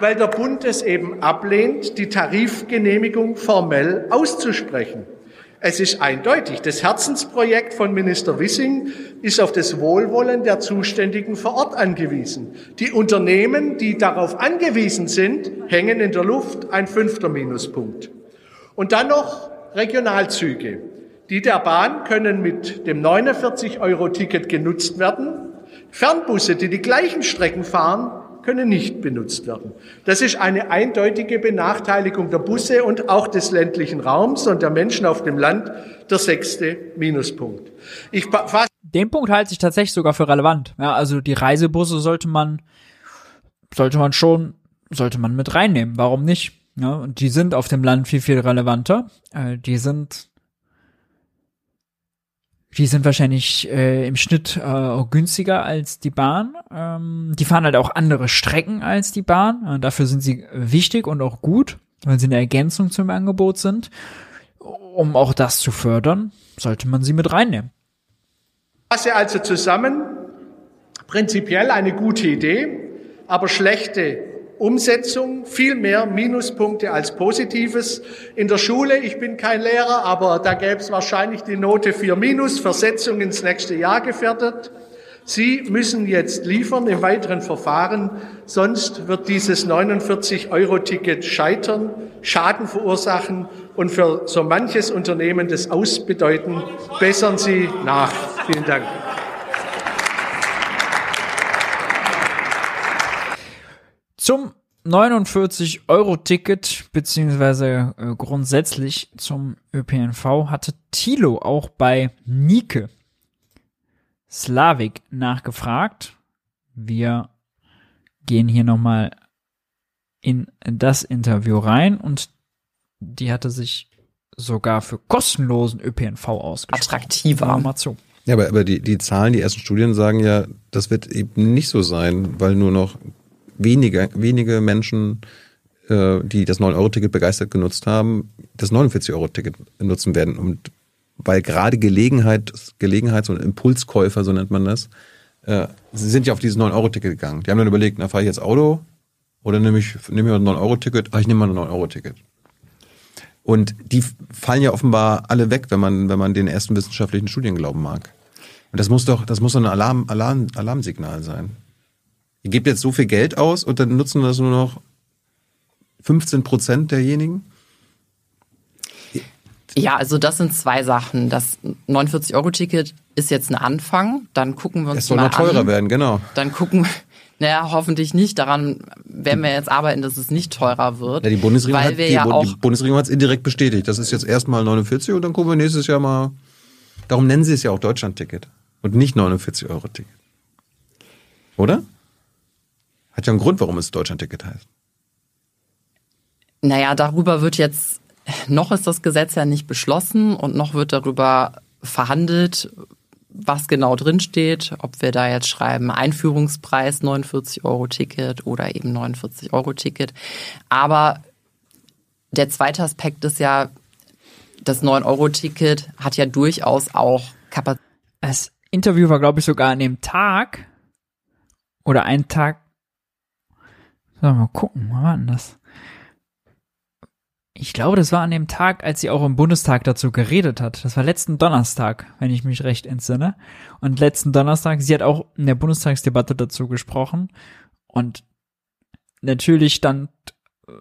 weil der Bund es eben ablehnt, die Tarifgenehmigung formell auszusprechen. Es ist eindeutig, das Herzensprojekt von Minister Wissing ist auf das Wohlwollen der Zuständigen vor Ort angewiesen. Die Unternehmen, die darauf angewiesen sind, hängen in der Luft, ein fünfter Minuspunkt. Und dann noch Regionalzüge. Die der Bahn können mit dem 49-Euro-Ticket genutzt werden. Fernbusse, die die gleichen Strecken fahren, können nicht benutzt werden. Das ist eine eindeutige Benachteiligung der Busse und auch des ländlichen Raums und der Menschen auf dem Land, der sechste Minuspunkt. Ich Den Punkt halte ich tatsächlich sogar für relevant. Ja, also die Reisebusse sollte man, sollte man schon, sollte man mit reinnehmen. Warum nicht? Ja, und die sind auf dem Land viel, viel relevanter. Äh, die sind die sind wahrscheinlich äh, im Schnitt äh, auch günstiger als die Bahn. Ähm, die fahren halt auch andere Strecken als die Bahn. Äh, dafür sind sie wichtig und auch gut, weil sie eine Ergänzung zum Angebot sind. Um auch das zu fördern, sollte man sie mit reinnehmen. Passe also zusammen. Prinzipiell eine gute Idee, aber schlechte Umsetzung, viel mehr Minuspunkte als Positives. In der Schule, ich bin kein Lehrer, aber da gäbe es wahrscheinlich die Note 4 minus, Versetzung ins nächste Jahr gefährdet. Sie müssen jetzt liefern im weiteren Verfahren, sonst wird dieses 49-Euro-Ticket scheitern, Schaden verursachen und für so manches Unternehmen das ausbedeuten. Bessern Sie nach. Vielen Dank. Zum 49-Euro-Ticket beziehungsweise äh, grundsätzlich zum ÖPNV hatte Thilo auch bei Nike Slavik nachgefragt. Wir gehen hier nochmal in das Interview rein und die hatte sich sogar für kostenlosen ÖPNV ausgesprochen. Attraktiver. Information. Ja, aber, aber die, die Zahlen, die ersten Studien sagen ja, das wird eben nicht so sein, weil nur noch wenige, wenige Menschen, äh, die das 9-Euro-Ticket begeistert genutzt haben, das 49-Euro-Ticket nutzen werden. Und weil gerade Gelegenheit, Gelegenheits- und Impulskäufer, so nennt man das, äh, sind ja auf dieses 9-Euro-Ticket gegangen. Die haben dann überlegt, na, fahre ich jetzt Auto oder nehme ich, nehme ich ein 9-Euro-Ticket? Ah, ich nehme mal ein 9-Euro-Ticket. Und die fallen ja offenbar alle weg, wenn man, wenn man den ersten wissenschaftlichen Studien glauben mag. Und das muss doch, das muss doch ein Alarm, Alarm, Alarmsignal sein. Ihr gebt jetzt so viel Geld aus und dann nutzen das nur noch 15 Prozent derjenigen? Ja, also das sind zwei Sachen. Das 49-Euro-Ticket ist jetzt ein Anfang. Dann gucken wir uns es soll mal noch teurer an. werden, genau. Dann gucken, naja, hoffentlich nicht. Daran werden wir jetzt arbeiten, dass es nicht teurer wird. Ja, die Bundesregierung, hat, die, ja auch die Bundesregierung hat es indirekt bestätigt. Das ist jetzt erstmal 49 und dann gucken wir nächstes Jahr mal. Darum nennen sie es ja auch Deutschland-Ticket und nicht 49-Euro-Ticket. Oder? Hat ja einen Grund, warum es Deutschlandticket heißt. Naja, darüber wird jetzt, noch ist das Gesetz ja nicht beschlossen und noch wird darüber verhandelt, was genau drinsteht, ob wir da jetzt schreiben Einführungspreis 49 Euro Ticket oder eben 49 Euro Ticket. Aber der zweite Aspekt ist ja, das 9 Euro Ticket hat ja durchaus auch Kapazität. Das Interview war, glaube ich, sogar an dem Tag oder einen Tag Sollen wir mal gucken, wann war das? Ich glaube, das war an dem Tag, als sie auch im Bundestag dazu geredet hat. Das war letzten Donnerstag, wenn ich mich recht entsinne. Und letzten Donnerstag, sie hat auch in der Bundestagsdebatte dazu gesprochen. Und natürlich stand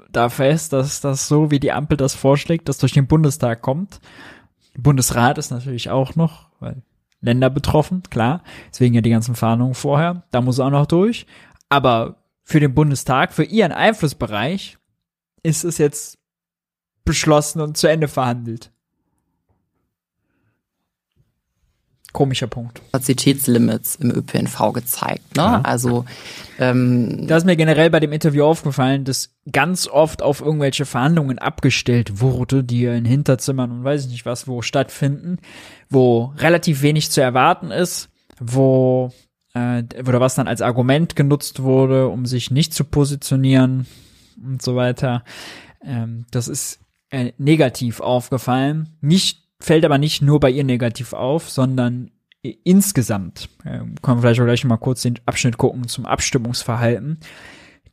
da fest, dass das so, wie die Ampel das vorschlägt, das durch den Bundestag kommt. Bundesrat ist natürlich auch noch, weil Länder betroffen, klar. Deswegen ja die ganzen Verhandlungen vorher. Da muss auch noch durch. Aber für den Bundestag, für ihren Einflussbereich, ist es jetzt beschlossen und zu Ende verhandelt. Komischer Punkt. Kapazitätslimits im ÖPNV gezeigt. Ne? Ja. Also ähm, da ist mir generell bei dem Interview aufgefallen, dass ganz oft auf irgendwelche Verhandlungen abgestellt wurde, die in Hinterzimmern und weiß ich nicht was wo stattfinden, wo relativ wenig zu erwarten ist, wo äh, oder was dann als Argument genutzt wurde, um sich nicht zu positionieren und so weiter. Ähm, das ist äh, negativ aufgefallen. Nicht fällt aber nicht nur bei ihr negativ auf, sondern insgesamt, äh, können wir vielleicht auch gleich mal kurz den Abschnitt gucken zum Abstimmungsverhalten,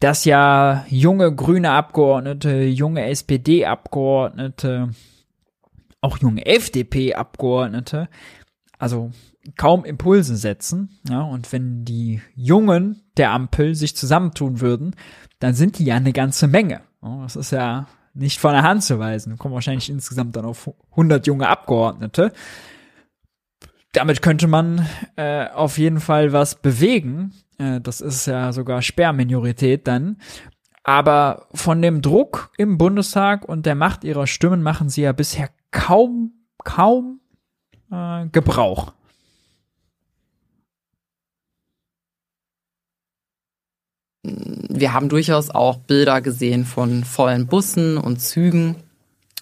dass ja junge grüne Abgeordnete, junge SPD-Abgeordnete, auch junge FDP-Abgeordnete, also kaum Impulse setzen, ja, und wenn die Jungen der Ampel sich zusammentun würden, dann sind die ja eine ganze Menge. Das ist ja nicht von der Hand zu weisen. Kommen wahrscheinlich insgesamt dann auf 100 junge Abgeordnete. Damit könnte man äh, auf jeden Fall was bewegen. Äh, das ist ja sogar Sperrminorität dann. Aber von dem Druck im Bundestag und der Macht ihrer Stimmen machen sie ja bisher kaum, kaum äh, Gebrauch. Wir haben durchaus auch Bilder gesehen von vollen Bussen und Zügen.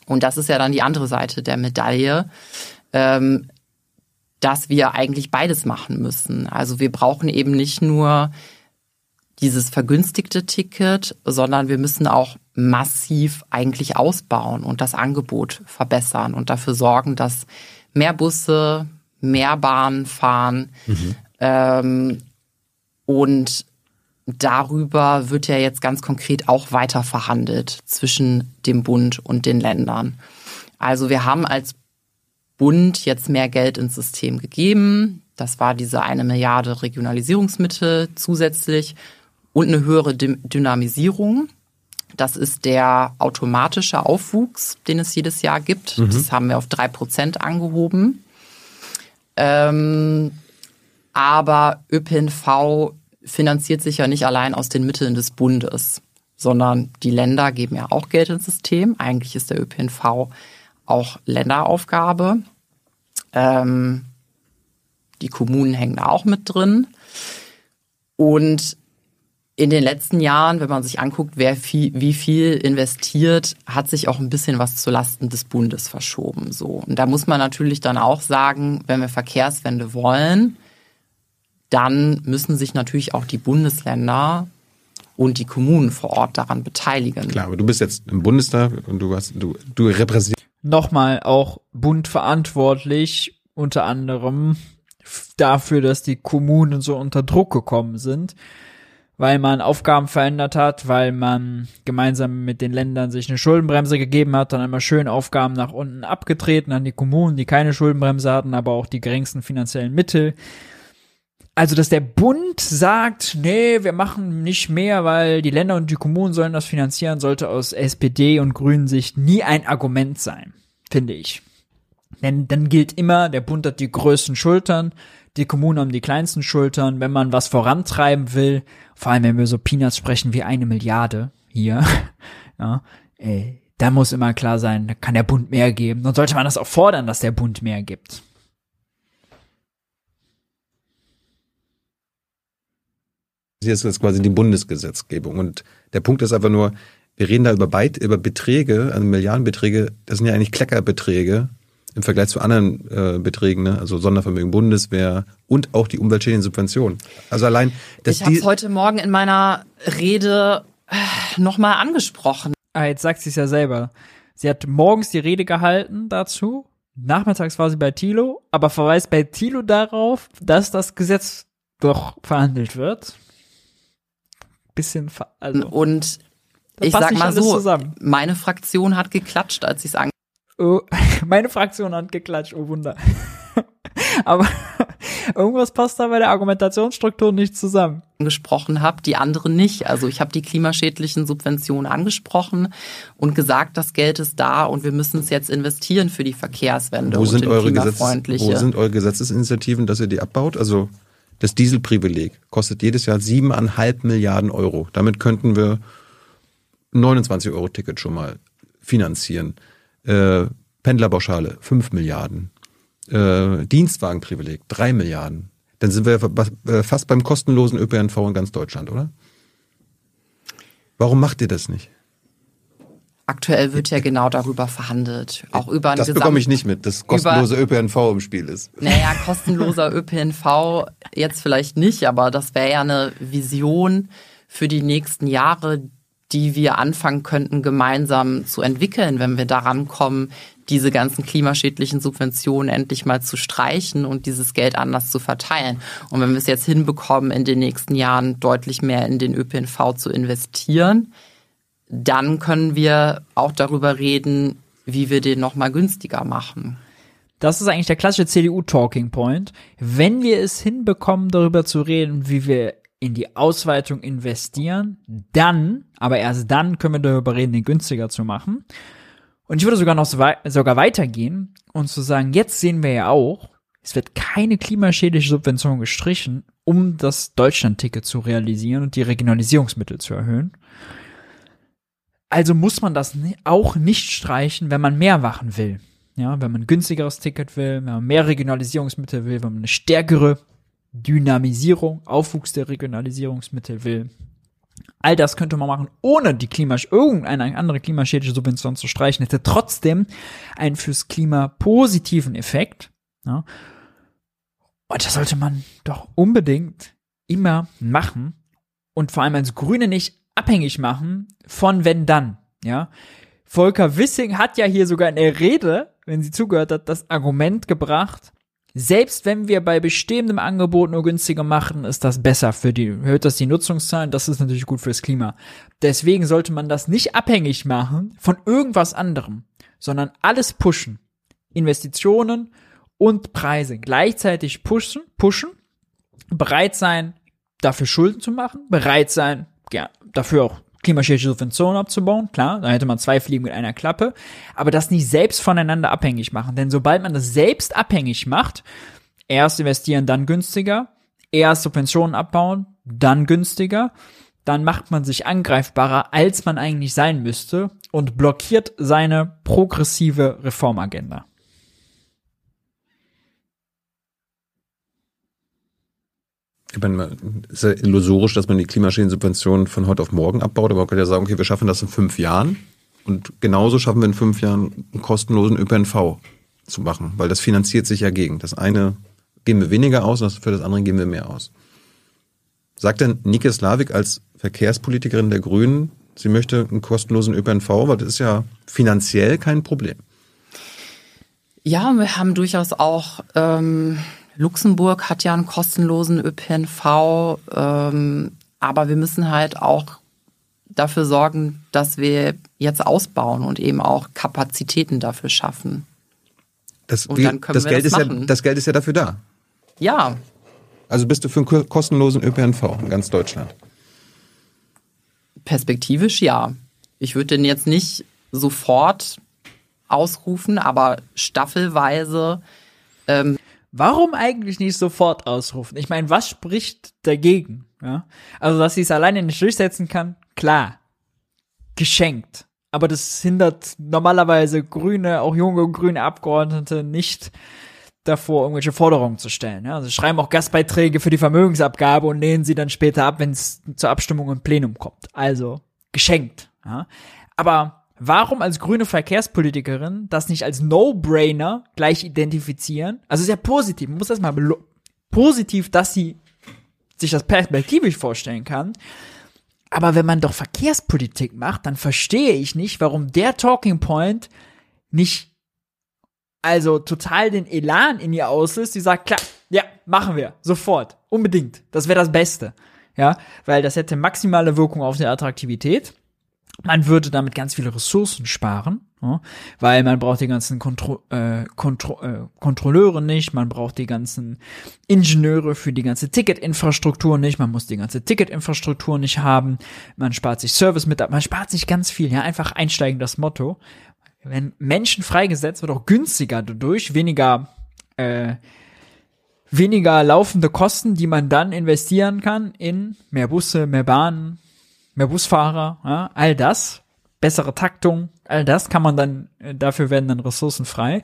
Und das ist ja dann die andere Seite der Medaille, ähm, dass wir eigentlich beides machen müssen. Also wir brauchen eben nicht nur dieses vergünstigte Ticket, sondern wir müssen auch massiv eigentlich ausbauen und das Angebot verbessern und dafür sorgen, dass mehr Busse, mehr Bahnen fahren. Mhm. Ähm, und darüber wird ja jetzt ganz konkret auch weiter verhandelt zwischen dem Bund und den Ländern. Also wir haben als Bund jetzt mehr Geld ins System gegeben. Das war diese eine Milliarde Regionalisierungsmittel zusätzlich und eine höhere Dynamisierung. Das ist der automatische Aufwuchs, den es jedes Jahr gibt. Mhm. Das haben wir auf drei Prozent angehoben. Ähm, aber ÖPNV finanziert sich ja nicht allein aus den Mitteln des Bundes, sondern die Länder geben ja auch Geld ins System. Eigentlich ist der ÖPNV auch Länderaufgabe. Ähm, die Kommunen hängen da auch mit drin. Und in den letzten Jahren, wenn man sich anguckt, wer viel, wie viel investiert, hat sich auch ein bisschen was zu Lasten des Bundes verschoben. So. Und da muss man natürlich dann auch sagen, wenn wir Verkehrswende wollen, dann müssen sich natürlich auch die Bundesländer und die Kommunen vor Ort daran beteiligen. Klar, aber du bist jetzt im Bundestag und du hast, du, du repräsentierst. Nochmal auch Bund verantwortlich, unter anderem dafür, dass die Kommunen so unter Druck gekommen sind, weil man Aufgaben verändert hat, weil man gemeinsam mit den Ländern sich eine Schuldenbremse gegeben hat, dann einmal schön Aufgaben nach unten abgetreten an die Kommunen, die keine Schuldenbremse hatten, aber auch die geringsten finanziellen Mittel also, dass der Bund sagt, nee, wir machen nicht mehr, weil die Länder und die Kommunen sollen das finanzieren, sollte aus SPD und Grünen Sicht nie ein Argument sein, finde ich. Denn dann gilt immer, der Bund hat die größten Schultern, die Kommunen haben die kleinsten Schultern. Wenn man was vorantreiben will, vor allem wenn wir so Peanuts sprechen wie eine Milliarde hier, ja, äh, da muss immer klar sein, da kann der Bund mehr geben. Dann sollte man das auch fordern, dass der Bund mehr gibt. Hier ist das quasi die Bundesgesetzgebung. Und der Punkt ist einfach nur, wir reden da über, Beit über Beträge, also Milliardenbeträge, das sind ja eigentlich Kleckerbeträge im Vergleich zu anderen äh, Beträgen, ne? also Sondervermögen, Bundeswehr und auch die umweltschädlichen Subventionen. Also allein, dass ich habe es heute Morgen in meiner Rede äh, nochmal angesprochen. Ah, jetzt sagt sie es ja selber. Sie hat morgens die Rede gehalten dazu, nachmittags war sie bei Thilo, aber verweist bei Thilo darauf, dass das Gesetz doch verhandelt wird bisschen. Also, und ich sag mal so, zusammen. meine Fraktion hat geklatscht, als ich es an. Oh, meine Fraktion hat geklatscht, oh Wunder. Aber irgendwas passt da bei der Argumentationsstruktur nicht zusammen. Gesprochen habe, die anderen nicht. Also ich habe die klimaschädlichen Subventionen angesprochen und gesagt, das Geld ist da und wir müssen es jetzt investieren für die Verkehrswende. Wo sind, eure, Gesetz, wo sind eure Gesetzesinitiativen, dass ihr die abbaut? Also das Dieselprivileg kostet jedes Jahr siebeneinhalb Milliarden Euro. Damit könnten wir 29 Euro Ticket schon mal finanzieren. Äh, Pendlerpauschale, 5 Milliarden. Äh, Dienstwagenprivileg, 3 Milliarden. Dann sind wir äh, fast beim kostenlosen ÖPNV in ganz Deutschland, oder? Warum macht ihr das nicht? Aktuell wird ja genau darüber verhandelt. Auch über Das bekomme ich nicht mit, dass kostenlose ÖPNV im Spiel ist. Naja, kostenloser ÖPNV jetzt vielleicht nicht, aber das wäre ja eine Vision für die nächsten Jahre, die wir anfangen könnten, gemeinsam zu entwickeln, wenn wir daran kommen, diese ganzen klimaschädlichen Subventionen endlich mal zu streichen und dieses Geld anders zu verteilen. Und wenn wir es jetzt hinbekommen, in den nächsten Jahren deutlich mehr in den ÖPNV zu investieren, dann können wir auch darüber reden, wie wir den nochmal günstiger machen. Das ist eigentlich der klassische CDU-Talking Point. Wenn wir es hinbekommen, darüber zu reden, wie wir in die Ausweitung investieren, dann, aber erst dann können wir darüber reden, den günstiger zu machen. Und ich würde sogar noch so wei sogar weitergehen und zu sagen, jetzt sehen wir ja auch, es wird keine klimaschädliche Subvention gestrichen, um das Deutschland-Ticket zu realisieren und die Regionalisierungsmittel zu erhöhen. Also muss man das auch nicht streichen, wenn man mehr machen will. Ja, wenn man ein günstigeres Ticket will, wenn man mehr Regionalisierungsmittel will, wenn man eine stärkere Dynamisierung, Aufwuchs der Regionalisierungsmittel will. All das könnte man machen, ohne die Klima, irgendeine andere klimaschädliche Subvention zu streichen, hätte trotzdem einen fürs Klima positiven Effekt. Ja. Und das sollte man doch unbedingt immer machen und vor allem als Grüne nicht abhängig machen von wenn dann, ja. Volker Wissing hat ja hier sogar in der Rede, wenn sie zugehört hat, das Argument gebracht, selbst wenn wir bei bestehendem Angebot nur günstiger machen, ist das besser für die, erhöht das die Nutzungszahlen, das ist natürlich gut fürs Klima. Deswegen sollte man das nicht abhängig machen von irgendwas anderem, sondern alles pushen. Investitionen und Preise gleichzeitig pushen, pushen, bereit sein, dafür Schulden zu machen, bereit sein, ja, dafür auch klimaschädliche Subventionen abzubauen, klar, da hätte man zwei Fliegen mit einer Klappe, aber das nicht selbst voneinander abhängig machen, denn sobald man das selbst abhängig macht, erst investieren, dann günstiger, erst Subventionen abbauen, dann günstiger, dann macht man sich angreifbarer, als man eigentlich sein müsste und blockiert seine progressive Reformagenda. Ich meine, es ist ja illusorisch, dass man die Klimaschädensubventionen von heute auf morgen abbaut, aber man könnte ja sagen, okay, wir schaffen das in fünf Jahren und genauso schaffen wir in fünf Jahren einen kostenlosen ÖPNV zu machen, weil das finanziert sich ja gegen. Das eine geben wir weniger aus, für das andere geben wir mehr aus. Sagt denn Nike Slavik als Verkehrspolitikerin der Grünen, sie möchte einen kostenlosen ÖPNV, weil das ist ja finanziell kein Problem. Ja, wir haben durchaus auch ähm, Luxemburg hat ja einen kostenlosen ÖPNV, ähm, aber wir müssen halt auch dafür sorgen, dass wir jetzt ausbauen und eben auch Kapazitäten dafür schaffen. Das, und dann können das wir Geld das, ist machen. ja, das Geld ist ja dafür da. Ja. Also bist du für einen kostenlosen ÖPNV in ganz Deutschland? Perspektivisch ja. Ich würde den jetzt nicht sofort ausrufen, aber staffelweise ähm, Warum eigentlich nicht sofort ausrufen? Ich meine, was spricht dagegen? Ja? Also, dass sie es alleine nicht durchsetzen kann, klar. Geschenkt. Aber das hindert normalerweise grüne, auch junge grüne Abgeordnete nicht davor, irgendwelche Forderungen zu stellen. Ja? Also schreiben auch Gastbeiträge für die Vermögensabgabe und lehnen sie dann später ab, wenn es zur Abstimmung im Plenum kommt. Also geschenkt. Ja? Aber warum als grüne Verkehrspolitikerin das nicht als No-Brainer gleich identifizieren? Also sehr positiv, man muss das mal positiv, dass sie sich das perspektivisch vorstellen kann. Aber wenn man doch Verkehrspolitik macht, dann verstehe ich nicht, warum der Talking Point nicht also total den Elan in ihr auslöst, die sagt, klar, ja, machen wir, sofort, unbedingt, das wäre das Beste. Ja, weil das hätte maximale Wirkung auf die Attraktivität. Man würde damit ganz viele Ressourcen sparen, weil man braucht die ganzen Kontro äh, Kontro äh, Kontrolleure nicht, man braucht die ganzen Ingenieure für die ganze Ticketinfrastruktur nicht, man muss die ganze Ticketinfrastruktur nicht haben, man spart sich Service mit, man spart sich ganz viel, ja, einfach einsteigen das Motto. Wenn Menschen freigesetzt wird, auch günstiger dadurch, weniger äh, weniger laufende Kosten, die man dann investieren kann in mehr Busse, mehr Bahnen, mehr Busfahrer, ja, all das. bessere Taktung, all das kann man dann, äh, dafür werden dann Ressourcen frei.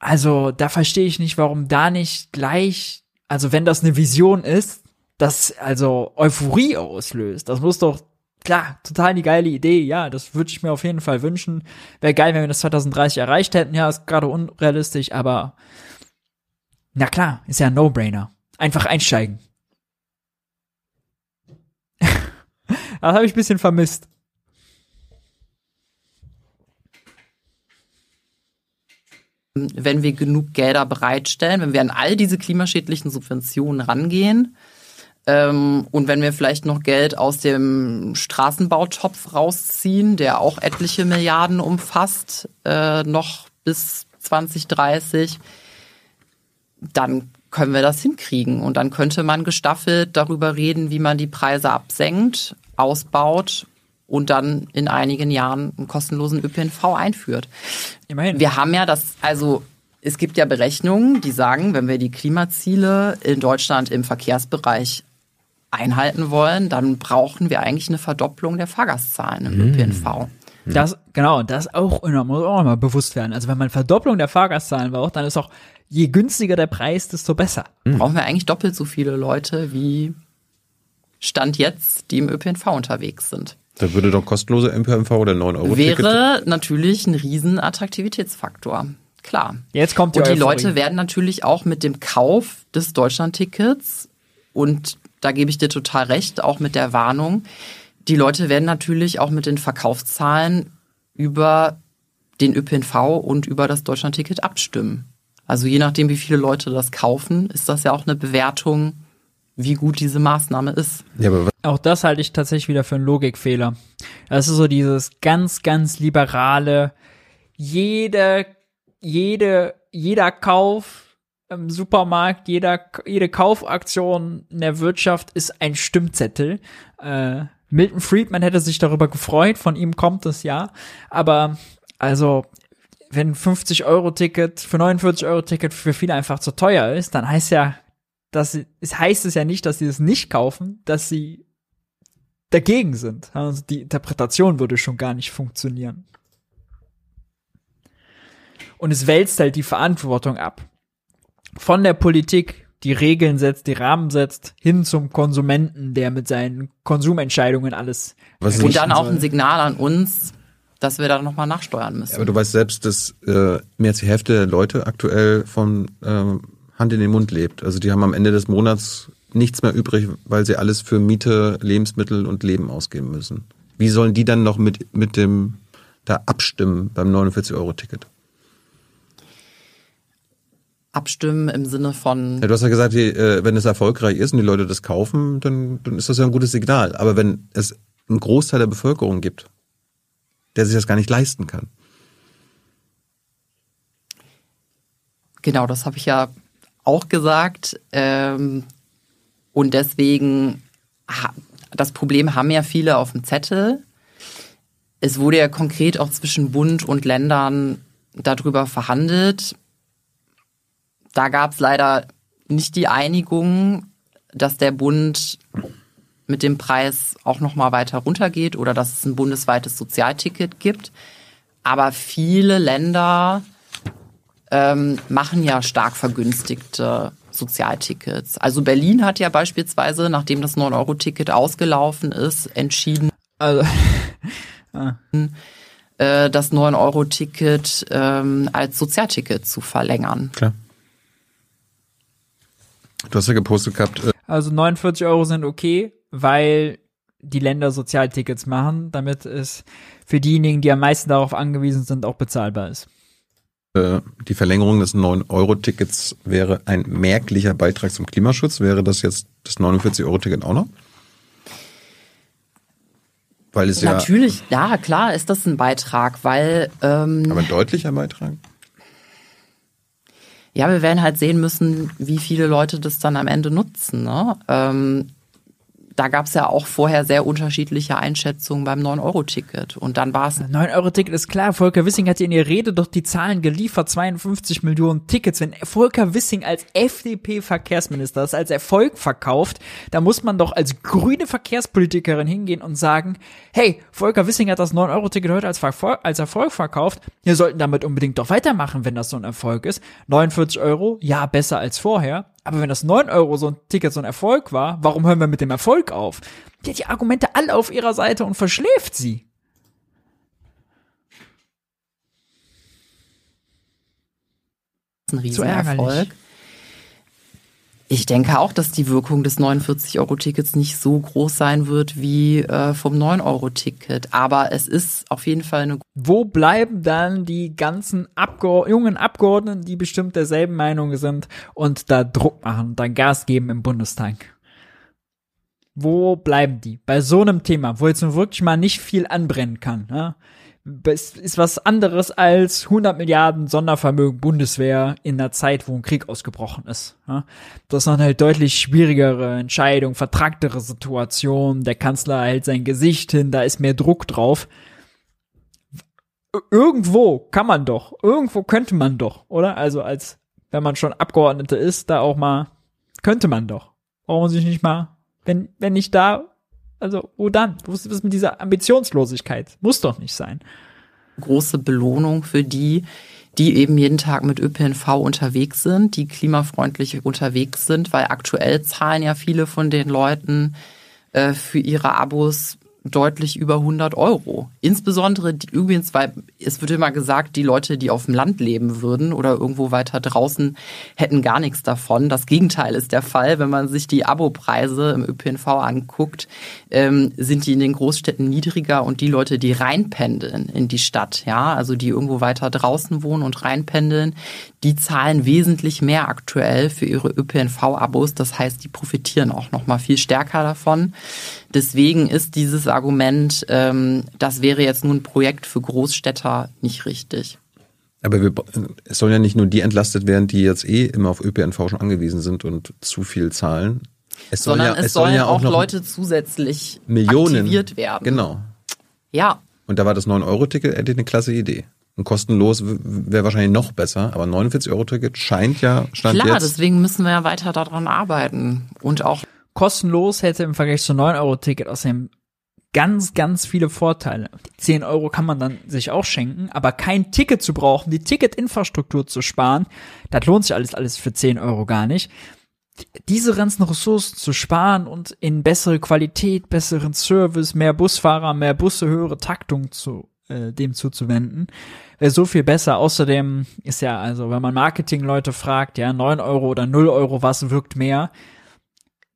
Also da verstehe ich nicht, warum da nicht gleich, also wenn das eine Vision ist, das also Euphorie auslöst. Das muss doch klar, total die geile Idee. Ja, das würde ich mir auf jeden Fall wünschen. Wäre geil, wenn wir das 2030 erreicht hätten. Ja, ist gerade unrealistisch, aber na klar, ist ja ein No-Brainer. Einfach einsteigen. Das habe ich ein bisschen vermisst. Wenn wir genug Gelder bereitstellen, wenn wir an all diese klimaschädlichen Subventionen rangehen, ähm, und wenn wir vielleicht noch Geld aus dem Straßenbautopf rausziehen, der auch etliche Milliarden umfasst, äh, noch bis 2030, dann können wir das hinkriegen. Und dann könnte man gestaffelt darüber reden, wie man die Preise absenkt, ausbaut und dann in einigen Jahren einen kostenlosen ÖPNV einführt. Immerhin. Wir haben ja das, also es gibt ja Berechnungen, die sagen, wenn wir die Klimaziele in Deutschland im Verkehrsbereich einhalten wollen, dann brauchen wir eigentlich eine Verdopplung der Fahrgastzahlen im mhm. ÖPNV. Das, genau, das auch, muss auch immer bewusst werden. Also wenn man Verdopplung der Fahrgastzahlen braucht, dann ist auch, je günstiger der Preis, desto besser. Mhm. Brauchen wir eigentlich doppelt so viele Leute wie Stand jetzt, die im ÖPNV unterwegs sind. Da würde doch kostenlose ÖPNV oder 9 Euro Wäre natürlich ein riesen Attraktivitätsfaktor. Klar. Jetzt kommt die Und die Euphorie. Leute werden natürlich auch mit dem Kauf des Deutschlandtickets und da gebe ich dir total recht, auch mit der Warnung. Die Leute werden natürlich auch mit den Verkaufszahlen über den ÖPNV und über das Deutschlandticket abstimmen. Also je nachdem, wie viele Leute das kaufen, ist das ja auch eine Bewertung, wie gut diese Maßnahme ist. Ja, aber auch das halte ich tatsächlich wieder für einen Logikfehler. Das ist so dieses ganz, ganz liberale, jede, jede, jeder Kauf im Supermarkt, jeder, jede Kaufaktion in der Wirtschaft ist ein Stimmzettel. Äh, Milton Friedman hätte sich darüber gefreut, von ihm kommt es ja. Aber also, wenn 50 Euro Ticket für 49 Euro Ticket für viele einfach zu teuer ist, dann heißt ja, dass sie, es heißt es ja nicht, dass sie es nicht kaufen, dass sie dagegen sind. Also die Interpretation würde schon gar nicht funktionieren. Und es wälzt halt die Verantwortung ab von der Politik die Regeln setzt, die Rahmen setzt, hin zum Konsumenten, der mit seinen Konsumentscheidungen alles. Was und dann auch ein Signal an uns, dass wir da nochmal nachsteuern müssen. Ja, aber du weißt selbst, dass äh, mehr als die Hälfte der Leute aktuell von äh, Hand in den Mund lebt. Also die haben am Ende des Monats nichts mehr übrig, weil sie alles für Miete, Lebensmittel und Leben ausgeben müssen. Wie sollen die dann noch mit, mit dem da abstimmen beim 49-Euro-Ticket? abstimmen im Sinne von. Ja, du hast ja gesagt, äh, wenn es erfolgreich ist und die Leute das kaufen, dann, dann ist das ja ein gutes Signal. Aber wenn es einen Großteil der Bevölkerung gibt, der sich das gar nicht leisten kann. Genau, das habe ich ja auch gesagt. Ähm, und deswegen, das Problem haben ja viele auf dem Zettel. Es wurde ja konkret auch zwischen Bund und Ländern darüber verhandelt da gab es leider nicht die Einigung, dass der Bund mit dem Preis auch noch mal weiter runtergeht oder dass es ein bundesweites Sozialticket gibt. Aber viele Länder ähm, machen ja stark vergünstigte Sozialtickets. Also Berlin hat ja beispielsweise, nachdem das 9-Euro-Ticket ausgelaufen ist, entschieden, also, ah. äh, das 9-Euro-Ticket ähm, als Sozialticket zu verlängern. Klar. Du hast ja gepostet gehabt. Äh also 49 Euro sind okay, weil die Länder Sozialtickets machen, damit es für diejenigen, die am meisten darauf angewiesen sind, auch bezahlbar ist. Äh, die Verlängerung des 9-Euro-Tickets wäre ein merklicher Beitrag zum Klimaschutz. Wäre das jetzt das 49-Euro-Ticket auch noch? Weil es Natürlich, ja, ja, klar ist das ein Beitrag, weil. Ähm, aber ein deutlicher Beitrag? Ja, wir werden halt sehen müssen, wie viele Leute das dann am Ende nutzen. Ne? Ähm, da gab es ja auch vorher sehr unterschiedliche Einschätzungen beim 9-Euro-Ticket. Und dann war es. 9-Euro-Ticket ist klar. Volker Wissing hat in ihrer Rede doch die Zahlen geliefert. 52 Millionen Tickets. Wenn Volker Wissing als FDP-Verkehrsminister das als Erfolg verkauft, da muss man doch als grüne Verkehrspolitikerin hingehen und sagen, hey, Volker Wissing hat das 9-Euro-Ticket heute als, als Erfolg verkauft. Wir sollten damit unbedingt doch weitermachen, wenn das so ein Erfolg ist. 49 Euro, ja, besser als vorher. Aber wenn das 9 Euro so ein Ticket so ein Erfolg war, warum hören wir mit dem Erfolg auf? Die hat die Argumente alle auf ihrer Seite und verschläft sie. Ein Riesenerfolg. Ich denke auch, dass die Wirkung des 49-Euro-Tickets nicht so groß sein wird wie äh, vom 9-Euro-Ticket. Aber es ist auf jeden Fall eine. Wo bleiben dann die ganzen Abgeord jungen Abgeordneten, die bestimmt derselben Meinung sind und da Druck machen, da Gas geben im Bundestag? Wo bleiben die? Bei so einem Thema, wo jetzt nun wirklich mal nicht viel anbrennen kann. Ne? Ist was anderes als 100 Milliarden Sondervermögen Bundeswehr in einer Zeit, wo ein Krieg ausgebrochen ist. Das ist eine halt deutlich schwierigere Entscheidung, vertragtere Situation. Der Kanzler hält sein Gesicht hin, da ist mehr Druck drauf. Irgendwo kann man doch, irgendwo könnte man doch, oder? Also als, wenn man schon Abgeordnete ist, da auch mal, könnte man doch. Man sich nicht mal, wenn, wenn nicht da, also, wo dann? Wo ist das mit dieser Ambitionslosigkeit? Muss doch nicht sein. Große Belohnung für die, die eben jeden Tag mit ÖPNV unterwegs sind, die klimafreundlich unterwegs sind, weil aktuell zahlen ja viele von den Leuten äh, für ihre Abos deutlich über 100 Euro. Insbesondere die, übrigens, weil es wird immer gesagt, die Leute, die auf dem Land leben würden oder irgendwo weiter draußen, hätten gar nichts davon. Das Gegenteil ist der Fall. Wenn man sich die Abopreise im ÖPNV anguckt, ähm, sind die in den Großstädten niedriger und die Leute, die reinpendeln in die Stadt, ja, also die irgendwo weiter draußen wohnen und reinpendeln, die zahlen wesentlich mehr aktuell für ihre ÖPNV-Abos. Das heißt, die profitieren auch noch mal viel stärker davon. Deswegen ist dieses Argument, ähm, das wäre jetzt nun ein Projekt für Großstädter, nicht richtig. Aber wir, es sollen ja nicht nur die entlastet werden, die jetzt eh immer auf ÖPNV schon angewiesen sind und zu viel zahlen. Es Sondern ja, es, es sollen, sollen ja auch, auch Leute zusätzlich Millionen, aktiviert werden. Genau. Ja. Und da war das 9-Euro-Ticket eine klasse Idee. Und kostenlos wäre wahrscheinlich noch besser, aber 49-Euro-Ticket scheint ja, stand Klar, jetzt. deswegen müssen wir ja weiter daran arbeiten. Und auch kostenlos hätte im Vergleich zu 9-Euro-Ticket außerdem ganz, ganz viele Vorteile. Die 10 Euro kann man dann sich auch schenken, aber kein Ticket zu brauchen, die Ticketinfrastruktur zu sparen, das lohnt sich alles, alles für 10 Euro gar nicht. Diese ganzen Ressourcen zu sparen und in bessere Qualität, besseren Service, mehr Busfahrer, mehr Busse, höhere Taktung zu äh, dem zuzuwenden, wäre so viel besser. Außerdem ist ja, also, wenn man Marketingleute fragt, ja, 9 Euro oder 0 Euro, was wirkt mehr?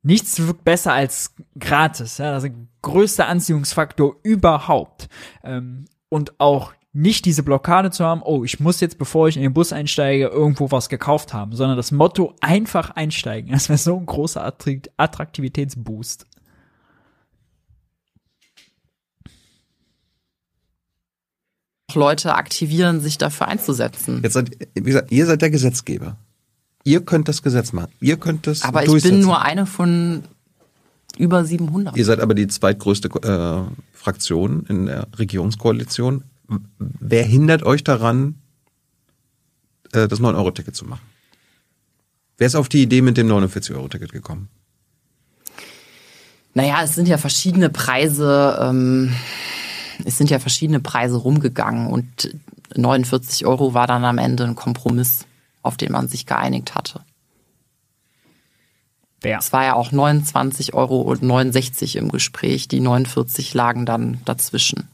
Nichts wirkt besser als gratis. Ja, das ist der größte Anziehungsfaktor überhaupt. Ähm, und auch nicht diese Blockade zu haben, oh, ich muss jetzt, bevor ich in den Bus einsteige, irgendwo was gekauft haben, sondern das Motto einfach einsteigen. Das wäre so ein großer Attraktivitätsboost. Leute aktivieren, sich dafür einzusetzen. Jetzt seid, wie gesagt, ihr seid der Gesetzgeber. Ihr könnt das Gesetz machen. Ihr könnt das Aber ich bin nur eine von über 700. Ihr seid aber die zweitgrößte äh, Fraktion in der Regierungskoalition. Wer hindert euch daran, äh, das 9-Euro-Ticket zu machen? Wer ist auf die Idee mit dem 49-Euro-Ticket gekommen? Naja, es sind ja verschiedene Preise, ähm, es sind ja verschiedene Preise rumgegangen und 49 Euro war dann am Ende ein Kompromiss auf den man sich geeinigt hatte. Wer? Es war ja auch 29 Euro und 69 im Gespräch. Die 49 lagen dann dazwischen.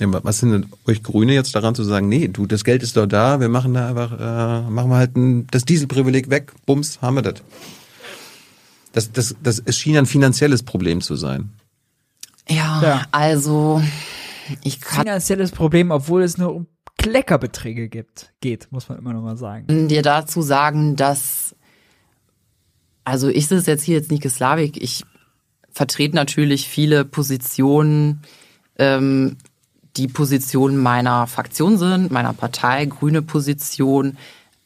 Ja, was sind denn euch Grüne jetzt daran zu sagen, nee, du, das Geld ist doch da, wir machen da einfach, äh, machen wir halt ein, das Dieselprivileg weg, bums, haben wir das. Das, das, das es schien ein finanzielles Problem zu sein. Ja, ja. also ich kann. Finanzielles Problem, obwohl es nur um Kleckerbeträge gibt, geht, muss man immer noch mal sagen. Dir dazu sagen, dass, also ich sitze jetzt hier jetzt nicht Slavik, ich vertrete natürlich viele Positionen, ähm, die Positionen meiner Fraktion sind, meiner Partei, grüne Position,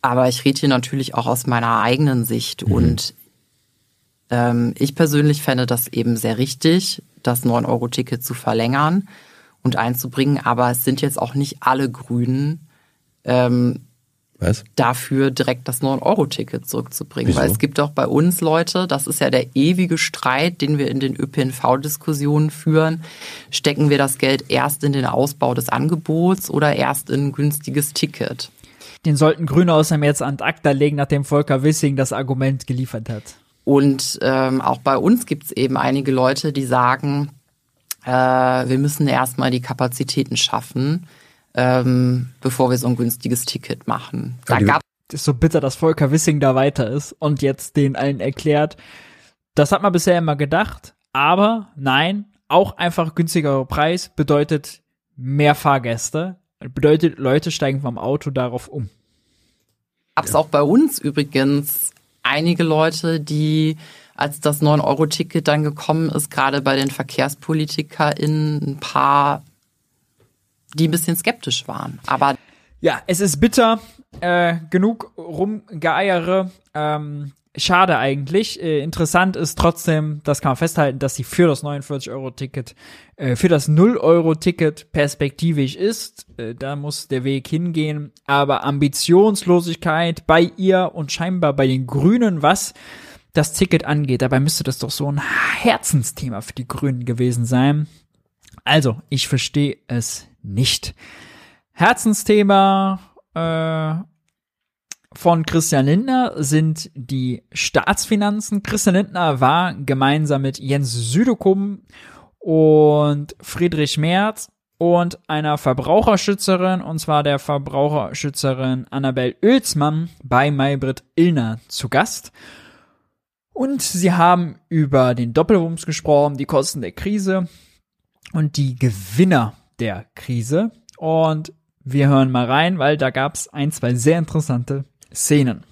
aber ich rede hier natürlich auch aus meiner eigenen Sicht mhm. und Ähm, ich persönlich fände das eben sehr richtig, das 9-Euro-Ticket zu verlängern und einzubringen, aber es sind jetzt auch nicht alle Grünen ähm, was? dafür direkt das 9-Euro-Ticket zurückzubringen. Wieso? Weil es gibt auch bei uns Leute, das ist ja der ewige Streit, den wir in den ÖPNV-Diskussionen führen. Stecken wir das Geld erst in den Ausbau des Angebots oder erst in ein günstiges Ticket? Den sollten Grüne außerdem jetzt an ACTA legen, nachdem Volker Wissing das Argument geliefert hat. Und ähm, auch bei uns gibt es eben einige Leute, die sagen, äh, wir müssen erstmal die Kapazitäten schaffen ähm, bevor wir so ein günstiges Ticket machen. Da gab ist so bitter, dass Volker Wissing da weiter ist und jetzt den allen erklärt. Das hat man bisher immer gedacht, aber nein, auch einfach günstigerer Preis bedeutet mehr Fahrgäste, bedeutet Leute steigen vom Auto darauf um. Gab es auch bei uns übrigens einige Leute, die als das 9-Euro-Ticket dann gekommen ist, gerade bei den VerkehrspolitikerInnen ein paar die ein bisschen skeptisch waren. Aber ja, es ist bitter. Äh, genug rumgeeiere. Ähm, schade eigentlich. Äh, interessant ist trotzdem, das kann man festhalten, dass sie für das 49-Euro-Ticket, äh, für das 0-Euro-Ticket perspektivisch ist. Äh, da muss der Weg hingehen. Aber Ambitionslosigkeit bei ihr und scheinbar bei den Grünen, was das Ticket angeht, dabei müsste das doch so ein Herzensthema für die Grünen gewesen sein. Also, ich verstehe es nicht. Herzensthema äh, von Christian Lindner sind die Staatsfinanzen. Christian Lindner war gemeinsam mit Jens Südekum und Friedrich Merz und einer Verbraucherschützerin, und zwar der Verbraucherschützerin Annabel Oelsmann bei Maybrit Illner zu Gast. Und sie haben über den Doppelwumms gesprochen, die Kosten der Krise und die Gewinner der Krise. Und wir hören mal rein, weil da gab es ein, zwei sehr interessante Szenen.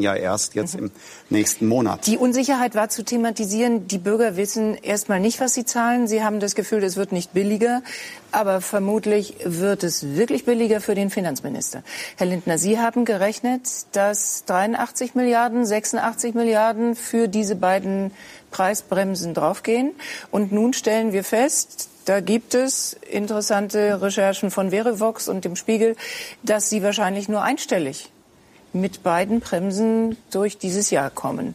Ja erst jetzt im nächsten Monat. Die Unsicherheit war zu thematisieren. Die Bürger wissen erstmal nicht, was sie zahlen. Sie haben das Gefühl, es wird nicht billiger. Aber vermutlich wird es wirklich billiger für den Finanzminister. Herr Lindner, Sie haben gerechnet, dass 83 Milliarden, 86 Milliarden für diese beiden Preisbremsen draufgehen. Und nun stellen wir fest, da gibt es interessante Recherchen von Verivox und dem Spiegel, dass sie wahrscheinlich nur einstellig mit beiden Bremsen durch dieses Jahr kommen.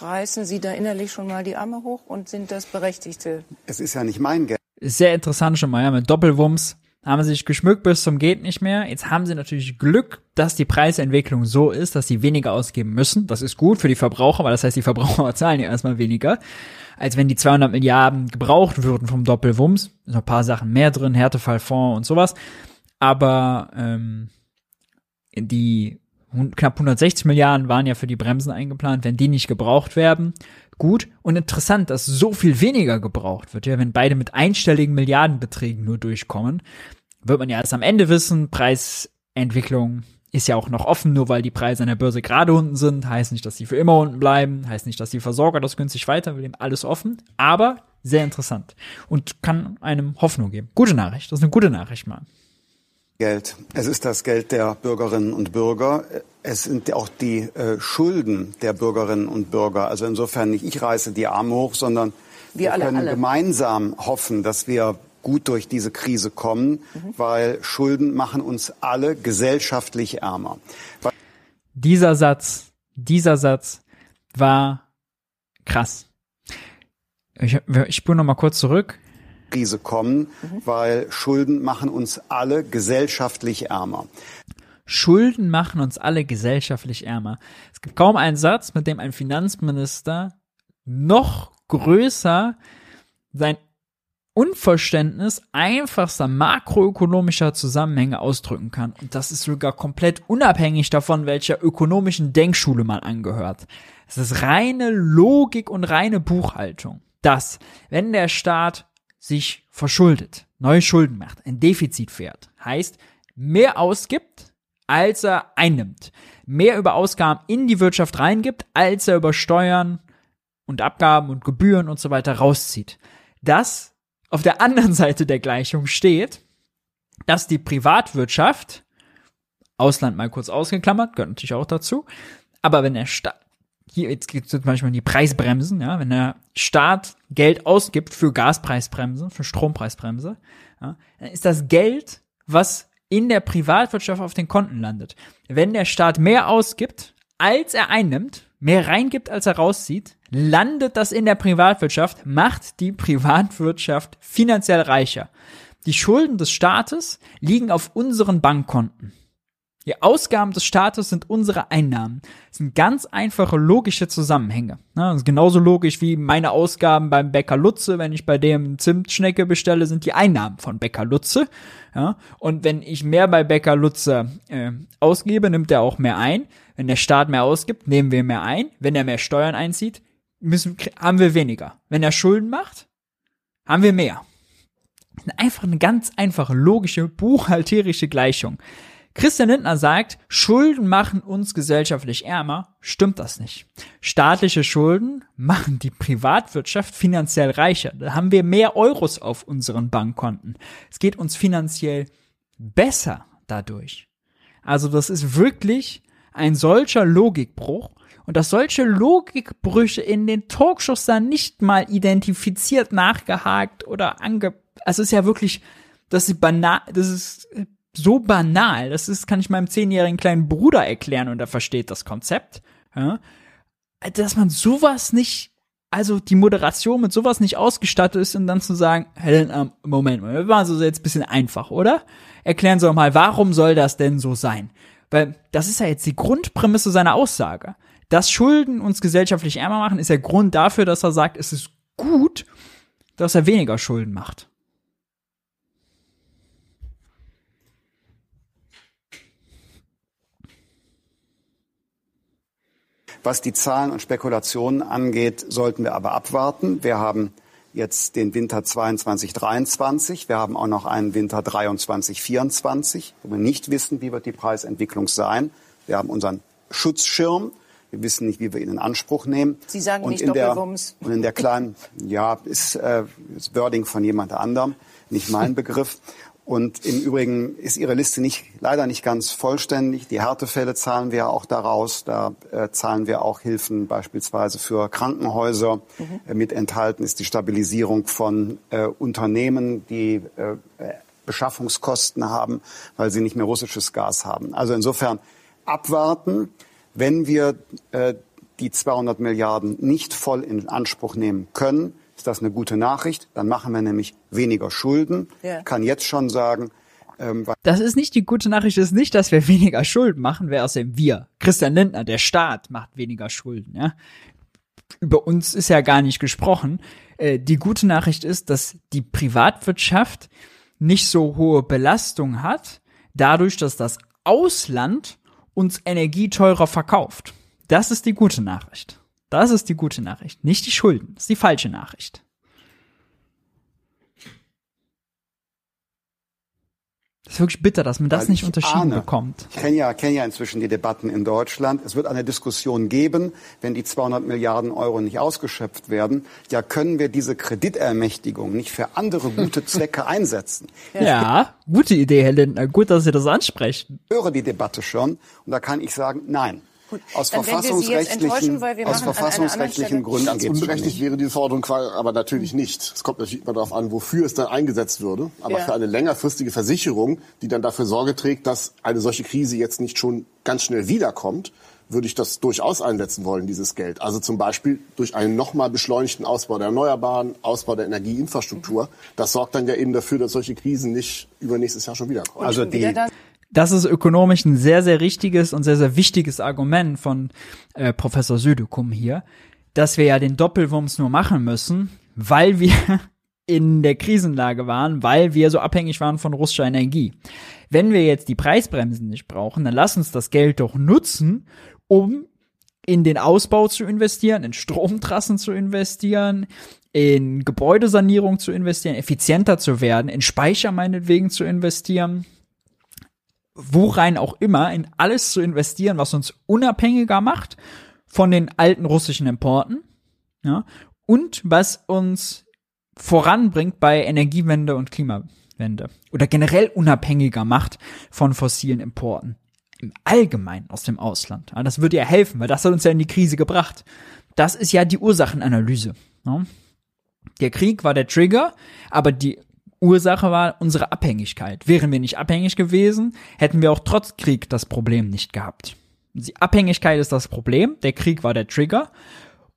Reißen Sie da innerlich schon mal die Arme hoch und sind das Berechtigte? Es ist ja nicht mein Geld. Sehr interessant schon mal, ja, mit Doppelwumms haben sie sich geschmückt bis zum geht nicht mehr. Jetzt haben sie natürlich Glück, dass die Preisentwicklung so ist, dass sie weniger ausgeben müssen. Das ist gut für die Verbraucher, weil das heißt, die Verbraucher zahlen ja erstmal weniger, als wenn die 200 Milliarden gebraucht würden vom Doppelwumms. Ist noch ein paar Sachen mehr drin, Härtefallfonds und sowas. Aber ähm, die knapp 160 Milliarden waren ja für die Bremsen eingeplant, wenn die nicht gebraucht werden. Gut und interessant, dass so viel weniger gebraucht wird. Ja, wenn beide mit einstelligen Milliardenbeträgen nur durchkommen, wird man ja erst am Ende wissen. Preisentwicklung ist ja auch noch offen, nur weil die Preise an der Börse gerade unten sind, heißt nicht, dass sie für immer unten bleiben, heißt nicht, dass die Versorger das günstig weiternehmen, alles offen, aber sehr interessant und kann einem Hoffnung geben. Gute Nachricht, das ist eine gute Nachricht mal. Geld. Es ist das Geld der Bürgerinnen und Bürger. Es sind auch die äh, Schulden der Bürgerinnen und Bürger. Also insofern nicht ich reiße die Arme hoch, sondern wir, wir alle, können alle. gemeinsam hoffen, dass wir gut durch diese Krise kommen, mhm. weil Schulden machen uns alle gesellschaftlich ärmer. Dieser Satz, dieser Satz war krass. Ich, ich spüre noch mal kurz zurück. Krise kommen, mhm. weil Schulden machen uns alle gesellschaftlich ärmer. Schulden machen uns alle gesellschaftlich ärmer. Es gibt kaum einen Satz, mit dem ein Finanzminister noch größer sein Unverständnis einfachster makroökonomischer Zusammenhänge ausdrücken kann. Und das ist sogar komplett unabhängig davon, welcher ökonomischen Denkschule man angehört. Es ist reine Logik und reine Buchhaltung. Dass, wenn der Staat sich verschuldet, neue Schulden macht, ein Defizit fährt, heißt mehr ausgibt, als er einnimmt, mehr über Ausgaben in die Wirtschaft reingibt, als er über Steuern und Abgaben und Gebühren und so weiter rauszieht. Das auf der anderen Seite der Gleichung steht, dass die Privatwirtschaft Ausland mal kurz ausgeklammert, gehört natürlich auch dazu. Aber wenn der Staat, hier jetzt geht es zum Beispiel die Preisbremsen, ja, wenn der Staat Geld ausgibt für Gaspreisbremse, für Strompreisbremse, ja, dann ist das Geld, was in der Privatwirtschaft auf den Konten landet. Wenn der Staat mehr ausgibt, als er einnimmt, mehr reingibt, als er rauszieht, landet das in der Privatwirtschaft, macht die Privatwirtschaft finanziell reicher. Die Schulden des Staates liegen auf unseren Bankkonten. Die Ausgaben des Staates sind unsere Einnahmen. Das sind ganz einfache logische Zusammenhänge. Das ist genauso logisch wie meine Ausgaben beim Bäcker Lutze. Wenn ich bei dem Zimtschnecke bestelle, sind die Einnahmen von Bäcker Lutze. Und wenn ich mehr bei Bäcker Lutze äh, ausgebe, nimmt er auch mehr ein. Wenn der Staat mehr ausgibt, nehmen wir mehr ein. Wenn er mehr Steuern einzieht, müssen, haben wir weniger. Wenn er Schulden macht, haben wir mehr. Einfach eine ganz einfache, logische, buchhalterische Gleichung. Christian Lindner sagt, Schulden machen uns gesellschaftlich ärmer. Stimmt das nicht? Staatliche Schulden machen die Privatwirtschaft finanziell reicher. Da haben wir mehr Euros auf unseren Bankkonten. Es geht uns finanziell besser dadurch. Also das ist wirklich ein solcher Logikbruch und dass solche Logikbrüche in den Talkshows dann nicht mal identifiziert, nachgehakt oder ange, also ist ja wirklich, das ist banal, das ist so banal. Das ist, kann ich meinem zehnjährigen kleinen Bruder erklären und er versteht das Konzept. Ja? Dass man sowas nicht, also die Moderation mit sowas nicht ausgestattet ist und dann zu sagen, ähm, Moment mal, wir waren so jetzt ein bisschen einfach, oder? Erklären Sie doch mal, warum soll das denn so sein? Weil das ist ja jetzt die Grundprämisse seiner Aussage. Dass Schulden uns gesellschaftlich ärmer machen, ist der Grund dafür, dass er sagt, es ist gut, dass er weniger Schulden macht. Was die Zahlen und Spekulationen angeht, sollten wir aber abwarten. Wir haben jetzt den Winter 22, 23. Wir haben auch noch einen Winter 23, 24, wo wir nicht wissen, wie wird die Preisentwicklung sein. Wir haben unseren Schutzschirm. Wir wissen nicht, wie wir ihn in Anspruch nehmen. Sie sagen und nicht in. Der, und in der kleinen, ja, ist, äh, ist Wording von jemand anderem, nicht mein Begriff. Und im Übrigen ist Ihre Liste nicht, leider nicht ganz vollständig. Die Härtefälle zahlen wir auch daraus. Da äh, zahlen wir auch Hilfen beispielsweise für Krankenhäuser. Mhm. Äh, mit enthalten ist die Stabilisierung von äh, Unternehmen, die äh, Beschaffungskosten haben, weil sie nicht mehr russisches Gas haben. Also insofern abwarten. Wenn wir äh, die 200 Milliarden nicht voll in Anspruch nehmen können, ist das eine gute Nachricht. Dann machen wir nämlich weniger Schulden. Ja. Kann jetzt schon sagen, ähm, das ist nicht die gute Nachricht, ist nicht, dass wir weniger Schulden machen, wer aus dem wir. Christian Lindner, der Staat macht weniger Schulden, ja. Über uns ist ja gar nicht gesprochen. Äh, die gute Nachricht ist, dass die Privatwirtschaft nicht so hohe Belastung hat, dadurch, dass das Ausland uns Energie teurer verkauft. Das ist die gute Nachricht. Das ist die gute Nachricht, nicht die Schulden. Das ist die falsche Nachricht. Das ist wirklich bitter, dass man das Weil nicht unterschieden ahne, bekommt. Ich kenne ja, kenn ja inzwischen die Debatten in Deutschland. Es wird eine Diskussion geben, wenn die 200 Milliarden Euro nicht ausgeschöpft werden. Ja, können wir diese Kreditermächtigung nicht für andere gute Zwecke einsetzen? Ja, ja gute Idee, Herr Lindner. Gut, dass Sie das ansprechen. Ich höre die Debatte schon und da kann ich sagen, nein. Gut, aus verfassungsrechtlichen, aus verfassungsrechtlichen Gründen Ganz unberechtigt wäre diese Forderung aber natürlich nicht. Es kommt natürlich immer darauf an, wofür es dann eingesetzt würde. Aber ja. für eine längerfristige Versicherung, die dann dafür Sorge trägt, dass eine solche Krise jetzt nicht schon ganz schnell wiederkommt, würde ich das durchaus einsetzen wollen, dieses Geld. Also zum Beispiel durch einen nochmal beschleunigten Ausbau der Erneuerbaren, Ausbau der Energieinfrastruktur. Das sorgt dann ja eben dafür, dass solche Krisen nicht übernächstes Jahr schon wiederkommen. Also die, das ist ökonomisch ein sehr, sehr richtiges und sehr, sehr wichtiges Argument von äh, Professor Südekum hier, dass wir ja den Doppelwumms nur machen müssen, weil wir in der Krisenlage waren, weil wir so abhängig waren von russischer Energie. Wenn wir jetzt die Preisbremsen nicht brauchen, dann lass uns das Geld doch nutzen, um in den Ausbau zu investieren, in Stromtrassen zu investieren, in Gebäudesanierung zu investieren, effizienter zu werden, in Speicher meinetwegen zu investieren, worein auch immer, in alles zu investieren, was uns unabhängiger macht von den alten russischen Importen, ja, und was uns voranbringt bei Energiewende und Klimawende oder generell unabhängiger macht von fossilen Importen. im Allgemeinen aus dem Ausland. Das würde ja helfen, weil das hat uns ja in die Krise gebracht. Das ist ja die Ursachenanalyse. Ne? Der Krieg war der Trigger, aber die Ursache war unsere Abhängigkeit. Wären wir nicht abhängig gewesen, hätten wir auch trotz Krieg das Problem nicht gehabt. Die Abhängigkeit ist das Problem, der Krieg war der Trigger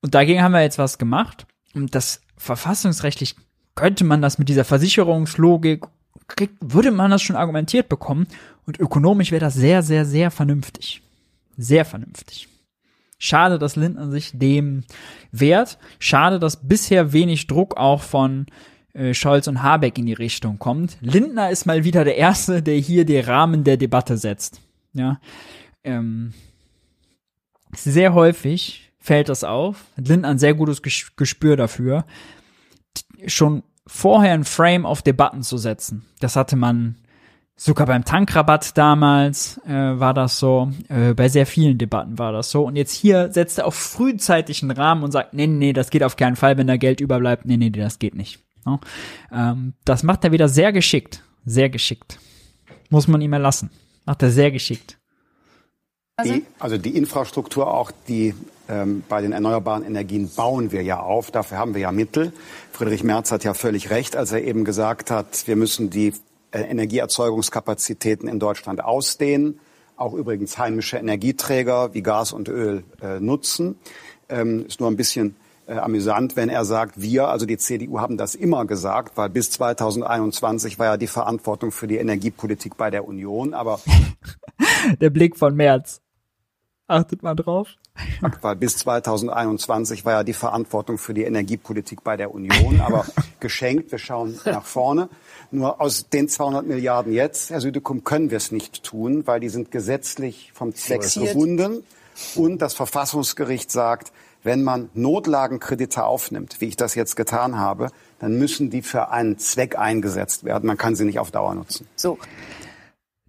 und dagegen haben wir jetzt was gemacht und das verfassungsrechtlich könnte man das mit dieser Versicherungslogik, würde man das schon argumentiert bekommen und ökonomisch wäre das sehr, sehr, sehr vernünftig. Sehr vernünftig. Schade, dass Lindner sich dem wehrt. Schade, dass bisher wenig Druck auch von äh, Scholz und Habeck in die Richtung kommt. Lindner ist mal wieder der Erste, der hier den Rahmen der Debatte setzt. Ja, ähm, sehr häufig fällt das auf. Lindner ein sehr gutes Gespür dafür, schon vorher ein Frame auf Debatten zu setzen. Das hatte man Sogar beim Tankrabatt damals äh, war das so, äh, bei sehr vielen Debatten war das so. Und jetzt hier setzt er auf frühzeitigen Rahmen und sagt, nee, nee, das geht auf keinen Fall, wenn da Geld überbleibt. Nee, nee, das geht nicht. No? Ähm, das macht er wieder sehr geschickt. Sehr geschickt. Muss man ihm erlassen. Macht er sehr geschickt. Die, also die Infrastruktur auch, die ähm, bei den erneuerbaren Energien bauen wir ja auf. Dafür haben wir ja Mittel. Friedrich Merz hat ja völlig recht, als er eben gesagt hat, wir müssen die äh, Energieerzeugungskapazitäten in Deutschland ausdehnen, auch übrigens heimische Energieträger wie Gas und Öl äh, nutzen. Ähm, ist nur ein bisschen äh, amüsant, wenn er sagt, wir, also die CDU haben das immer gesagt, weil bis 2021 war ja die Verantwortung für die Energiepolitik bei der Union, aber der Blick von Merz. Achtet mal drauf. Weil bis 2021 war ja die Verantwortung für die Energiepolitik bei der Union, aber geschenkt, wir schauen nach vorne. Nur aus den 200 Milliarden jetzt, Herr Südekum, können wir es nicht tun, weil die sind gesetzlich vom Zweck gebunden. Und das Verfassungsgericht sagt, wenn man Notlagenkredite aufnimmt, wie ich das jetzt getan habe, dann müssen die für einen Zweck eingesetzt werden. Man kann sie nicht auf Dauer nutzen. So.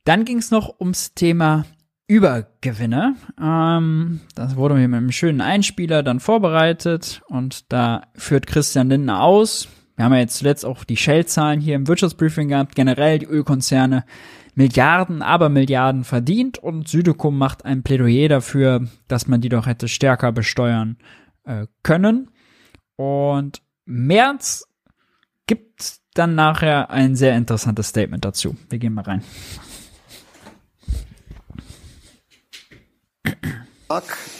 Dann ging es noch ums Thema Übergewinne. Ähm, das wurde mir mit einem schönen Einspieler dann vorbereitet und da führt Christian Lindner aus. Wir haben ja jetzt zuletzt auch die Shell-Zahlen hier im Wirtschaftsbriefing gehabt. Generell die Ölkonzerne Milliarden, aber Milliarden verdient und Südekum macht ein Plädoyer dafür, dass man die doch hätte stärker besteuern äh, können. Und März gibt dann nachher ein sehr interessantes Statement dazu. Wir gehen mal rein.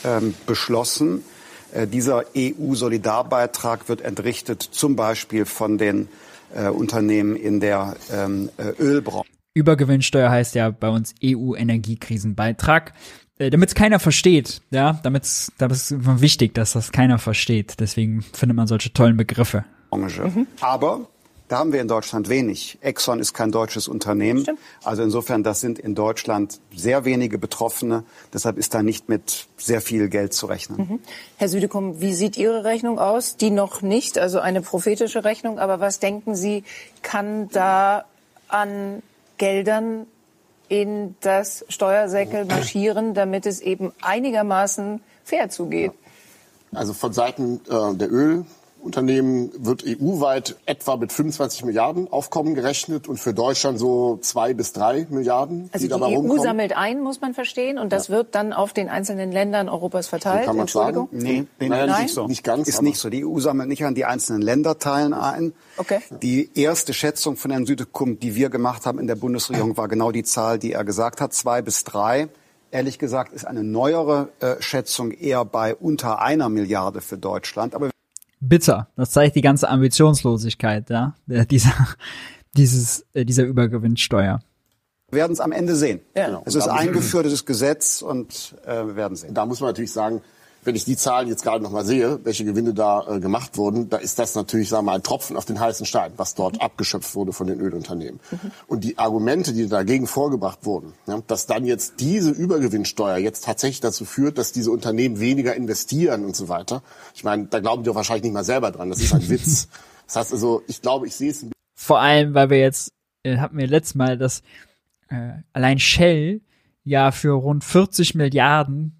Ähm, beschlossen. Äh, dieser EU-Solidarbeitrag wird entrichtet zum Beispiel von den äh, Unternehmen in der ähm, äh, Ölbranche. Übergewinnsteuer heißt ja bei uns EU-Energiekrisenbeitrag. Äh, damit es keiner versteht, ja, damit es ist wichtig, dass das keiner versteht. Deswegen findet man solche tollen Begriffe. Mhm. Aber da haben wir in Deutschland wenig. Exxon ist kein deutsches Unternehmen. Stimmt. Also insofern, das sind in Deutschland sehr wenige Betroffene. Deshalb ist da nicht mit sehr viel Geld zu rechnen. Mhm. Herr Südekum, wie sieht Ihre Rechnung aus? Die noch nicht, also eine prophetische Rechnung. Aber was denken Sie, kann da an Geldern in das Steuersäckel marschieren, damit es eben einigermaßen fair zugeht? Also von Seiten äh, der Öl Unternehmen wird EU-weit etwa mit 25 Milliarden Aufkommen gerechnet und für Deutschland so zwei bis drei Milliarden. Also die, die EU rumkommen. sammelt ein, muss man verstehen, und das ja. wird dann auf den einzelnen Ländern Europas verteilt. So kann man sagen? Nee, nee naja, nicht so. Nicht ganz. Ist nicht so. Die EU sammelt nicht an die einzelnen Länderteilen ein. Okay. Die erste Schätzung von Herrn Südekum, die wir gemacht haben in der Bundesregierung, war genau die Zahl, die er gesagt hat, zwei bis drei. Ehrlich gesagt ist eine neuere äh, Schätzung eher bei unter einer Milliarde für Deutschland. Aber bitter. Das zeigt die ganze Ambitionslosigkeit, ja, dieser, dieses, äh, dieser Übergewinnsteuer. Wir werden es am Ende sehen. Ja. Genau. Es ist eingeführtes Gesetz und äh, wir werden sehen. Da muss man natürlich sagen, wenn ich die Zahlen jetzt gerade noch mal sehe, welche Gewinne da äh, gemacht wurden, da ist das natürlich, sagen wir mal, ein Tropfen auf den heißen Stein, was dort mhm. abgeschöpft wurde von den Ölunternehmen. Mhm. Und die Argumente, die dagegen vorgebracht wurden, ja, dass dann jetzt diese Übergewinnsteuer jetzt tatsächlich dazu führt, dass diese Unternehmen weniger investieren und so weiter. Ich meine, da glauben die doch wahrscheinlich nicht mal selber dran. Das ist ein Witz. Das heißt also, ich glaube, ich sehe es. Vor allem, weil wir jetzt äh, hatten wir letztes Mal, dass äh, allein Shell ja für rund 40 Milliarden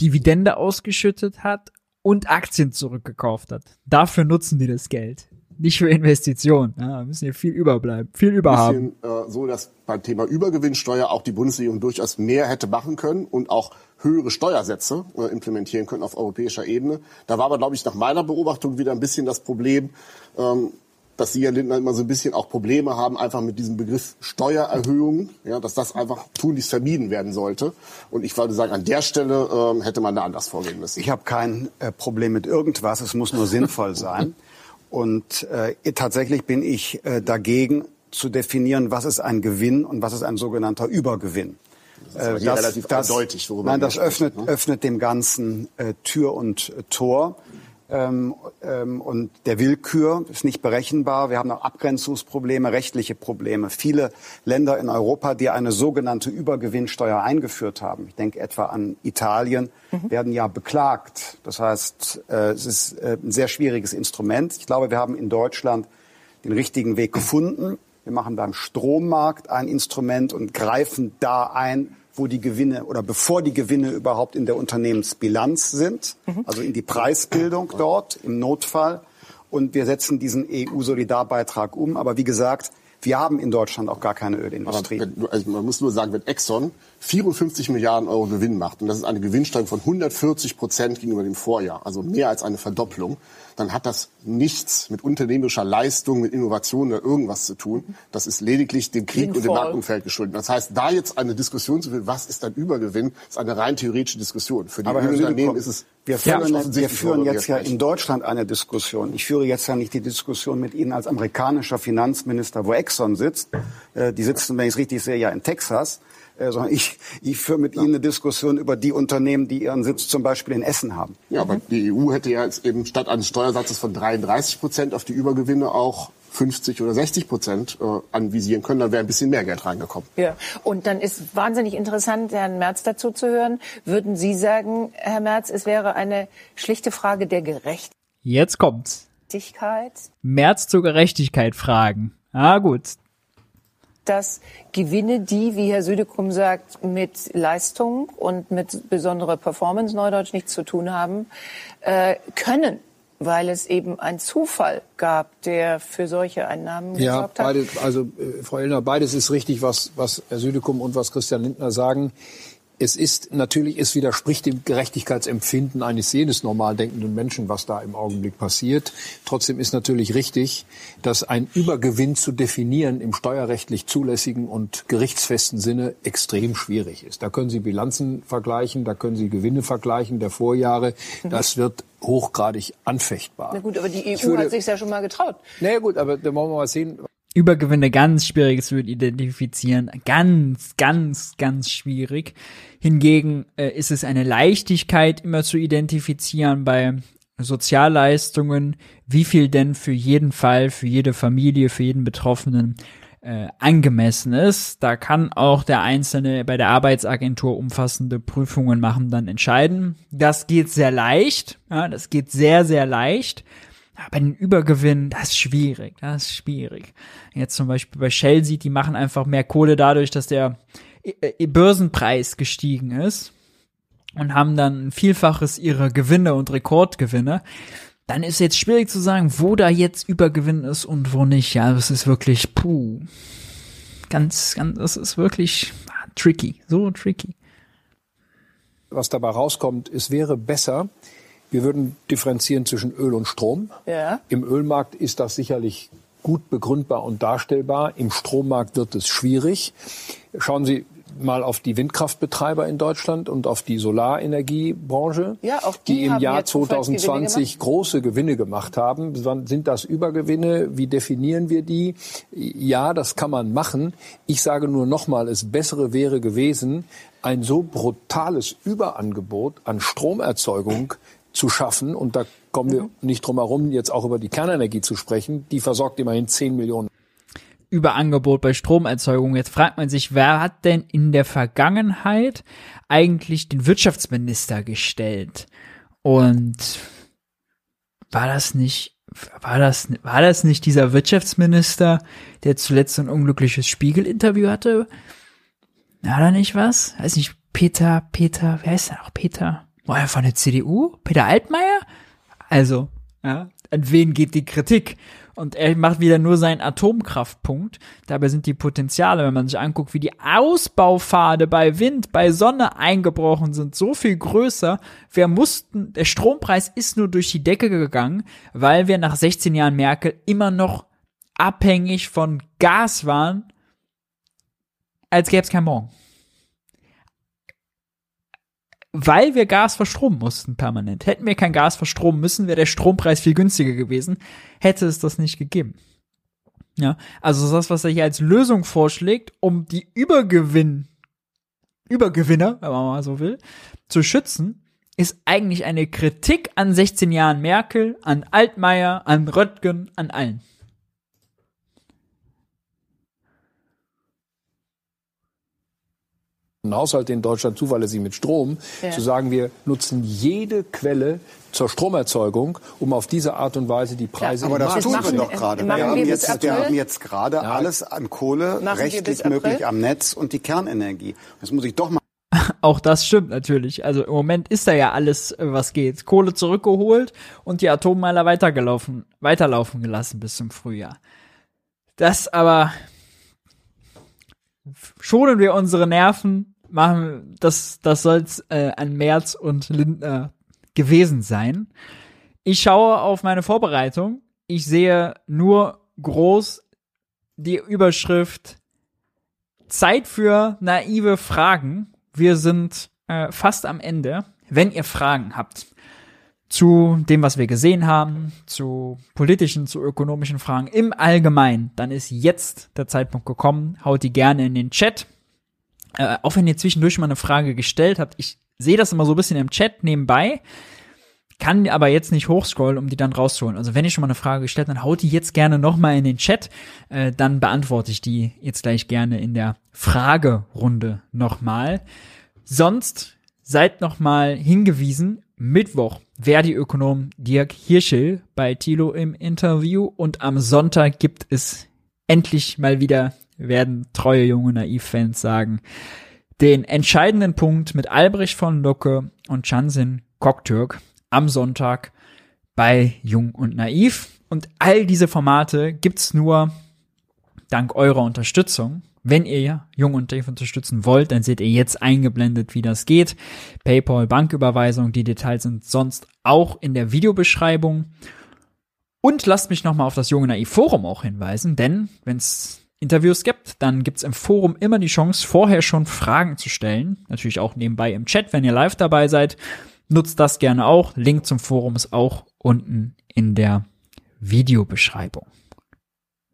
Dividende ausgeschüttet hat und Aktien zurückgekauft hat. Dafür nutzen die das Geld. nicht für Investitionen. Ja, müssen hier viel überbleiben, viel überhaben. Bisschen, äh, so, dass beim Thema Übergewinnsteuer auch die Bundesregierung durchaus mehr hätte machen können und auch höhere Steuersätze äh, implementieren können auf europäischer Ebene. Da war aber, glaube ich, nach meiner Beobachtung wieder ein bisschen das Problem, ähm, dass Sie, Herr Lindner, immer so ein bisschen auch Probleme haben, einfach mit diesem Begriff Steuererhöhung, ja, dass das einfach tunlichst vermieden werden sollte. Und ich würde sagen, an der Stelle ähm, hätte man da anders vorgehen müssen. Ich habe kein äh, Problem mit irgendwas, es muss nur sinnvoll sein. Und äh, tatsächlich bin ich äh, dagegen zu definieren, was ist ein Gewinn und was ist ein sogenannter Übergewinn. Das ist äh, das, relativ das, eindeutig, worüber Nein, das öffnet, ne? öffnet dem Ganzen äh, Tür und äh, Tor ähm, ähm, und der Willkür ist nicht berechenbar. Wir haben auch Abgrenzungsprobleme, rechtliche Probleme. Viele Länder in Europa, die eine sogenannte Übergewinnsteuer eingeführt haben, ich denke etwa an Italien, mhm. werden ja beklagt. Das heißt, äh, es ist äh, ein sehr schwieriges Instrument. Ich glaube, wir haben in Deutschland den richtigen Weg gefunden. Wir machen beim Strommarkt ein Instrument und greifen da ein, wo die Gewinne oder bevor die Gewinne überhaupt in der Unternehmensbilanz sind, mhm. also in die Preisbildung dort im Notfall. Und wir setzen diesen EU-Solidarbeitrag um. Aber wie gesagt, wir haben in Deutschland auch gar keine Ölindustrie. Wenn, also man muss nur sagen, wenn Exxon 54 Milliarden Euro Gewinn macht, und das ist eine Gewinnsteigerung von 140 Prozent gegenüber dem Vorjahr, also mehr als eine Verdopplung, dann hat das nichts mit unternehmerischer Leistung, mit Innovation oder irgendwas zu tun. Das ist lediglich dem Krieg Sinnvoll. und dem Marktumfeld geschuldet. Das heißt, da jetzt eine Diskussion zu führen, was ist ein Übergewinn, ist eine rein theoretische Diskussion. Für die Aber Unternehmen ist es wir führen, ja, wir führen jetzt ja in Deutschland eine Diskussion. Ich führe jetzt ja nicht die Diskussion mit Ihnen als amerikanischer Finanzminister, wo Exxon sitzt. Äh, die sitzen, wenn ich es richtig sehe, ja in Texas. Äh, sondern ich, ich führe mit ja. Ihnen eine Diskussion über die Unternehmen, die ihren Sitz zum Beispiel in Essen haben. Ja, aber die EU hätte ja jetzt eben statt eines Steuersatzes von 33 Prozent auf die Übergewinne auch 50 oder 60 Prozent äh, anvisieren können, dann wäre ein bisschen mehr Geld reingekommen. Ja, und dann ist wahnsinnig interessant, Herrn Merz dazu zu hören. Würden Sie sagen, Herr Merz, es wäre eine schlichte Frage der Gerechtigkeit? Jetzt kommt's. Merz zur Gerechtigkeit fragen. Ah, gut dass Gewinne, die, wie Herr Südekum sagt, mit Leistung und mit besonderer Performance Neudeutsch nichts zu tun haben, äh, können weil es eben ein Zufall gab, der für solche Einnahmen ja, gesorgt hat. Beide, also äh, Frau Illner, beides ist richtig, was, was Herr Südekum und was Christian Lindner sagen es ist natürlich, es widerspricht dem Gerechtigkeitsempfinden eines jedes normal denkenden Menschen, was da im Augenblick passiert. Trotzdem ist natürlich richtig, dass ein Übergewinn zu definieren im steuerrechtlich zulässigen und gerichtsfesten Sinne extrem schwierig ist. Da können Sie Bilanzen vergleichen, da können Sie Gewinne vergleichen der Vorjahre. Mhm. Das wird hochgradig anfechtbar. Na gut, aber die EU würde, hat sich ja schon mal getraut. Na ja, gut, aber da wollen wir mal sehen. Übergewinne ganz schwierig zu identifizieren. Ganz, ganz, ganz schwierig. Hingegen äh, ist es eine Leichtigkeit, immer zu identifizieren bei Sozialleistungen, wie viel denn für jeden Fall, für jede Familie, für jeden Betroffenen äh, angemessen ist. Da kann auch der Einzelne bei der Arbeitsagentur umfassende Prüfungen machen, dann entscheiden. Das geht sehr leicht. Ja, das geht sehr, sehr leicht. Aber den Übergewinn, das ist schwierig, das ist schwierig. Jetzt zum Beispiel bei Shell sieht, die machen einfach mehr Kohle dadurch, dass der äh, Börsenpreis gestiegen ist und haben dann ein Vielfaches ihrer Gewinne und Rekordgewinne, dann ist jetzt schwierig zu sagen, wo da jetzt Übergewinn ist und wo nicht. Ja, das ist wirklich, puh, ganz, ganz, das ist wirklich ah, tricky, so tricky. Was dabei rauskommt, es wäre besser, wir würden differenzieren zwischen Öl und Strom. Ja. Im Ölmarkt ist das sicherlich gut begründbar und darstellbar. Im Strommarkt wird es schwierig. Schauen Sie, mal auf die Windkraftbetreiber in Deutschland und auf die Solarenergiebranche, ja, die, die im Jahr 2020 große Gewinne gemacht haben. Sind das Übergewinne? Wie definieren wir die? Ja, das kann man machen. Ich sage nur nochmal, es bessere wäre gewesen, ein so brutales Überangebot an Stromerzeugung zu schaffen. Und da kommen wir mhm. nicht drum herum, jetzt auch über die Kernenergie zu sprechen. Die versorgt immerhin 10 Millionen Überangebot bei Stromerzeugung. Jetzt fragt man sich, wer hat denn in der Vergangenheit eigentlich den Wirtschaftsminister gestellt? Und war das nicht, war das, war das nicht dieser Wirtschaftsminister, der zuletzt ein unglückliches Spiegel-Interview hatte? War da nicht was? Weiß nicht, Peter, Peter, wer ist denn auch Peter? War er von der CDU? Peter Altmaier? Also, ja, an wen geht die Kritik? Und er macht wieder nur seinen Atomkraftpunkt. Dabei sind die Potenziale, wenn man sich anguckt, wie die Ausbaupfade bei Wind, bei Sonne eingebrochen sind, so viel größer. Wir mussten, der Strompreis ist nur durch die Decke gegangen, weil wir nach 16 Jahren Merkel immer noch abhängig von Gas waren, als gäbe es kein Morgen weil wir Gas verstromen mussten permanent. Hätten wir kein Gas verstromen müssen, wäre der Strompreis viel günstiger gewesen, hätte es das nicht gegeben. Ja, also das, was er hier als Lösung vorschlägt, um die Übergewinn, Übergewinner, wenn man mal so will, zu schützen, ist eigentlich eine Kritik an 16 Jahren Merkel, an Altmaier, an Röttgen, an allen. Haushalte in Deutschland zuverlässig mit Strom, ja. zu sagen, wir nutzen jede Quelle zur Stromerzeugung, um auf diese Art und Weise die Preise ja, Aber das tun wir doch gerade. Wir, haben jetzt, wir haben jetzt gerade ja. alles an Kohle machen rechtlich möglich am Netz und die Kernenergie. Das muss ich doch mal auch das stimmt natürlich. Also im Moment ist da ja alles, äh, was geht. Kohle zurückgeholt und die Atommeiler weitergelaufen, weiterlaufen gelassen bis zum Frühjahr. Das aber schonen wir unsere Nerven, machen, das, das soll's äh, an Merz und Lindner gewesen sein. Ich schaue auf meine Vorbereitung. Ich sehe nur groß die Überschrift Zeit für naive Fragen. Wir sind äh, fast am Ende. Wenn ihr Fragen habt zu dem, was wir gesehen haben, zu politischen, zu ökonomischen Fragen im Allgemeinen, dann ist jetzt der Zeitpunkt gekommen. Haut die gerne in den Chat. Äh, auch wenn ihr zwischendurch mal eine Frage gestellt habt, ich sehe das immer so ein bisschen im Chat nebenbei, kann aber jetzt nicht hochscrollen, um die dann rauszuholen. Also wenn ihr schon mal eine Frage gestellt, dann haut die jetzt gerne nochmal in den Chat, äh, dann beantworte ich die jetzt gleich gerne in der Fragerunde nochmal. Sonst seid nochmal hingewiesen, Mittwoch Verdi-Ökonom Dirk Hirschel bei Thilo im Interview und am Sonntag gibt es endlich mal wieder werden treue junge Naiv-Fans sagen, den entscheidenden Punkt mit Albrecht von Lucke und Chansin Koktürk am Sonntag bei Jung und Naiv. Und all diese Formate gibt's nur dank eurer Unterstützung. Wenn ihr Jung und Naiv unterstützen wollt, dann seht ihr jetzt eingeblendet, wie das geht. PayPal, Banküberweisung, die Details sind sonst auch in der Videobeschreibung. Und lasst mich nochmal auf das Junge Naiv Forum auch hinweisen, denn wenn es Interviews gibt, dann gibt's im Forum immer die Chance, vorher schon Fragen zu stellen. Natürlich auch nebenbei im Chat, wenn ihr live dabei seid. Nutzt das gerne auch. Link zum Forum ist auch unten in der Videobeschreibung.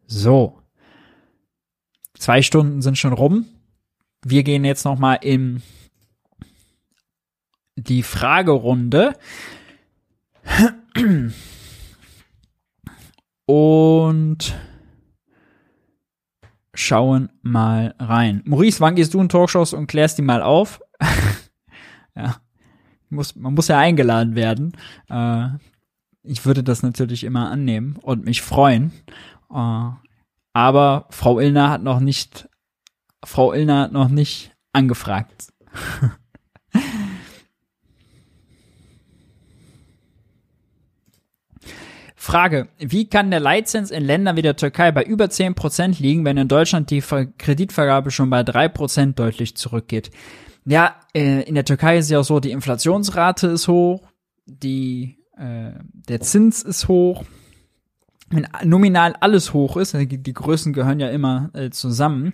So. Zwei Stunden sind schon rum. Wir gehen jetzt noch mal in die Fragerunde. Und schauen mal rein. Maurice, wann gehst du in Talkshows und klärst die mal auf? ja, muss, man muss ja eingeladen werden. Äh, ich würde das natürlich immer annehmen und mich freuen. Äh, aber Frau Illner hat noch nicht, Frau Illner hat noch nicht angefragt. Frage, wie kann der Leitzins in Ländern wie der Türkei bei über 10% liegen, wenn in Deutschland die Kreditvergabe schon bei 3% deutlich zurückgeht? Ja, äh, in der Türkei ist ja auch so, die Inflationsrate ist hoch, die, äh, der Zins ist hoch. Wenn nominal alles hoch ist, die, Größen gehören ja immer äh, zusammen,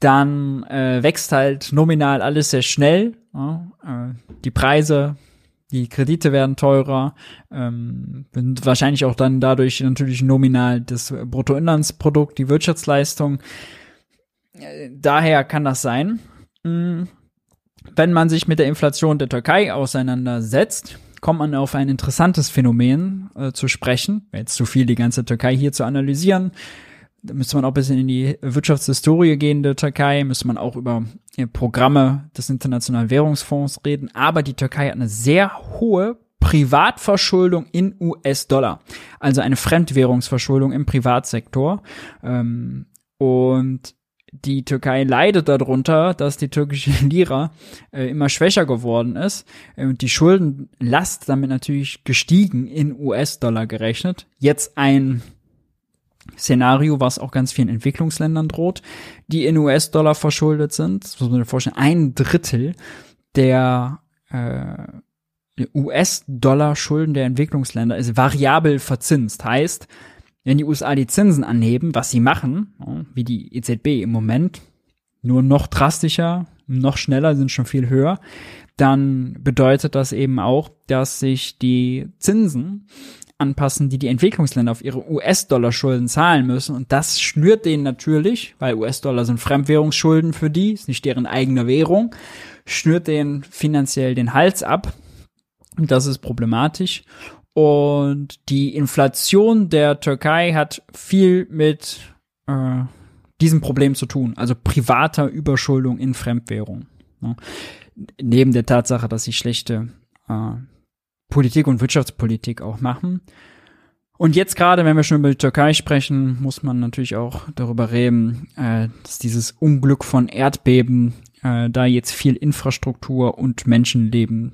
dann äh, wächst halt nominal alles sehr schnell. Ja, äh, die Preise die Kredite werden teurer, ähm, wahrscheinlich auch dann dadurch natürlich nominal das Bruttoinlandsprodukt, die Wirtschaftsleistung. Äh, daher kann das sein. Mm, wenn man sich mit der Inflation der Türkei auseinandersetzt, kommt man auf ein interessantes Phänomen äh, zu sprechen. Jetzt zu viel die ganze Türkei hier zu analysieren. Da müsste man auch ein bisschen in die Wirtschaftshistorie gehen der Türkei, müsste man auch über äh, Programme des Internationalen Währungsfonds reden. Aber die Türkei hat eine sehr hohe Privatverschuldung in US-Dollar. Also eine Fremdwährungsverschuldung im Privatsektor. Ähm, und die Türkei leidet darunter, dass die türkische Lira äh, immer schwächer geworden ist und die Schuldenlast damit natürlich gestiegen in US-Dollar gerechnet. Jetzt ein Szenario, was auch ganz vielen Entwicklungsländern droht, die in US-Dollar verschuldet sind. Das muss man sich vorstellen. Ein Drittel der äh, US-Dollar-Schulden der Entwicklungsländer ist variabel verzinst. Heißt, wenn die USA die Zinsen anheben, was sie machen, wie die EZB im Moment, nur noch drastischer, noch schneller, sind schon viel höher, dann bedeutet das eben auch, dass sich die Zinsen anpassen, die die Entwicklungsländer auf ihre US-Dollar-Schulden zahlen müssen. Und das schnürt denen natürlich, weil US-Dollar sind Fremdwährungsschulden für die, ist nicht deren eigene Währung, schnürt denen finanziell den Hals ab. Und das ist problematisch. Und die Inflation der Türkei hat viel mit äh, diesem Problem zu tun, also privater Überschuldung in Fremdwährung. Ne? Neben der Tatsache, dass sie schlechte äh, Politik und Wirtschaftspolitik auch machen. Und jetzt gerade, wenn wir schon über die Türkei sprechen, muss man natürlich auch darüber reden, äh, dass dieses Unglück von Erdbeben äh, da jetzt viel Infrastruktur und Menschenleben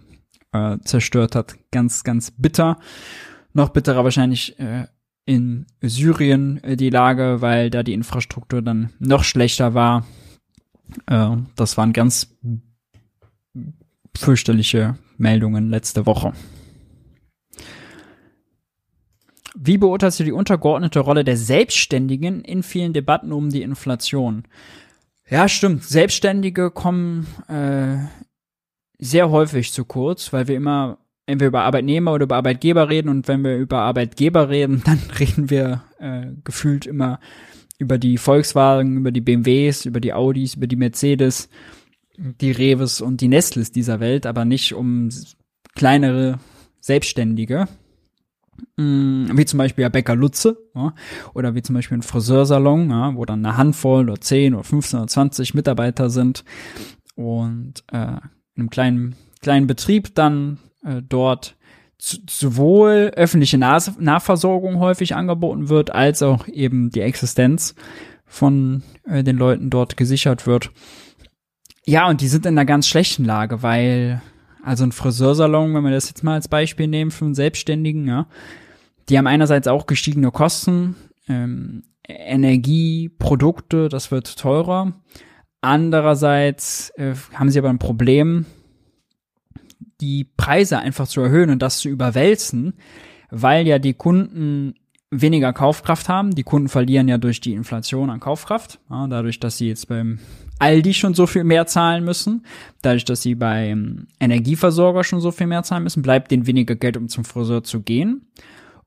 äh, zerstört hat. Ganz, ganz bitter. Noch bitterer wahrscheinlich äh, in Syrien äh, die Lage, weil da die Infrastruktur dann noch schlechter war. Äh, das waren ganz fürchterliche Meldungen letzte Woche. Wie beurteilst du die untergeordnete Rolle der Selbstständigen in vielen Debatten um die Inflation? Ja, stimmt. Selbstständige kommen äh, sehr häufig zu kurz, weil wir immer entweder über Arbeitnehmer oder über Arbeitgeber reden und wenn wir über Arbeitgeber reden, dann reden wir äh, gefühlt immer über die Volkswagen, über die BMWs, über die Audis, über die Mercedes, die Reves und die Nestles dieser Welt, aber nicht um kleinere Selbstständige. Mm, wie zum Beispiel der Bäcker Lutze ja, oder wie zum Beispiel ein Friseursalon, ja, wo dann eine Handvoll oder 10 oder 15 oder 20 Mitarbeiter sind und äh, einem kleinen, kleinen Betrieb dann äh, dort sowohl öffentliche Nas Nahversorgung häufig angeboten wird, als auch eben die Existenz von äh, den Leuten dort gesichert wird. Ja, und die sind in einer ganz schlechten Lage, weil also ein Friseursalon, wenn wir das jetzt mal als Beispiel nehmen für einen Selbstständigen, ja, die haben einerseits auch gestiegene Kosten, ähm, Energie, Produkte, das wird teurer. Andererseits äh, haben sie aber ein Problem, die Preise einfach zu erhöhen und das zu überwälzen, weil ja die Kunden weniger Kaufkraft haben. Die Kunden verlieren ja durch die Inflation an Kaufkraft, ja, dadurch, dass sie jetzt beim Aldi schon so viel mehr zahlen müssen, dadurch, dass sie beim Energieversorger schon so viel mehr zahlen müssen, bleibt denen weniger Geld, um zum Friseur zu gehen.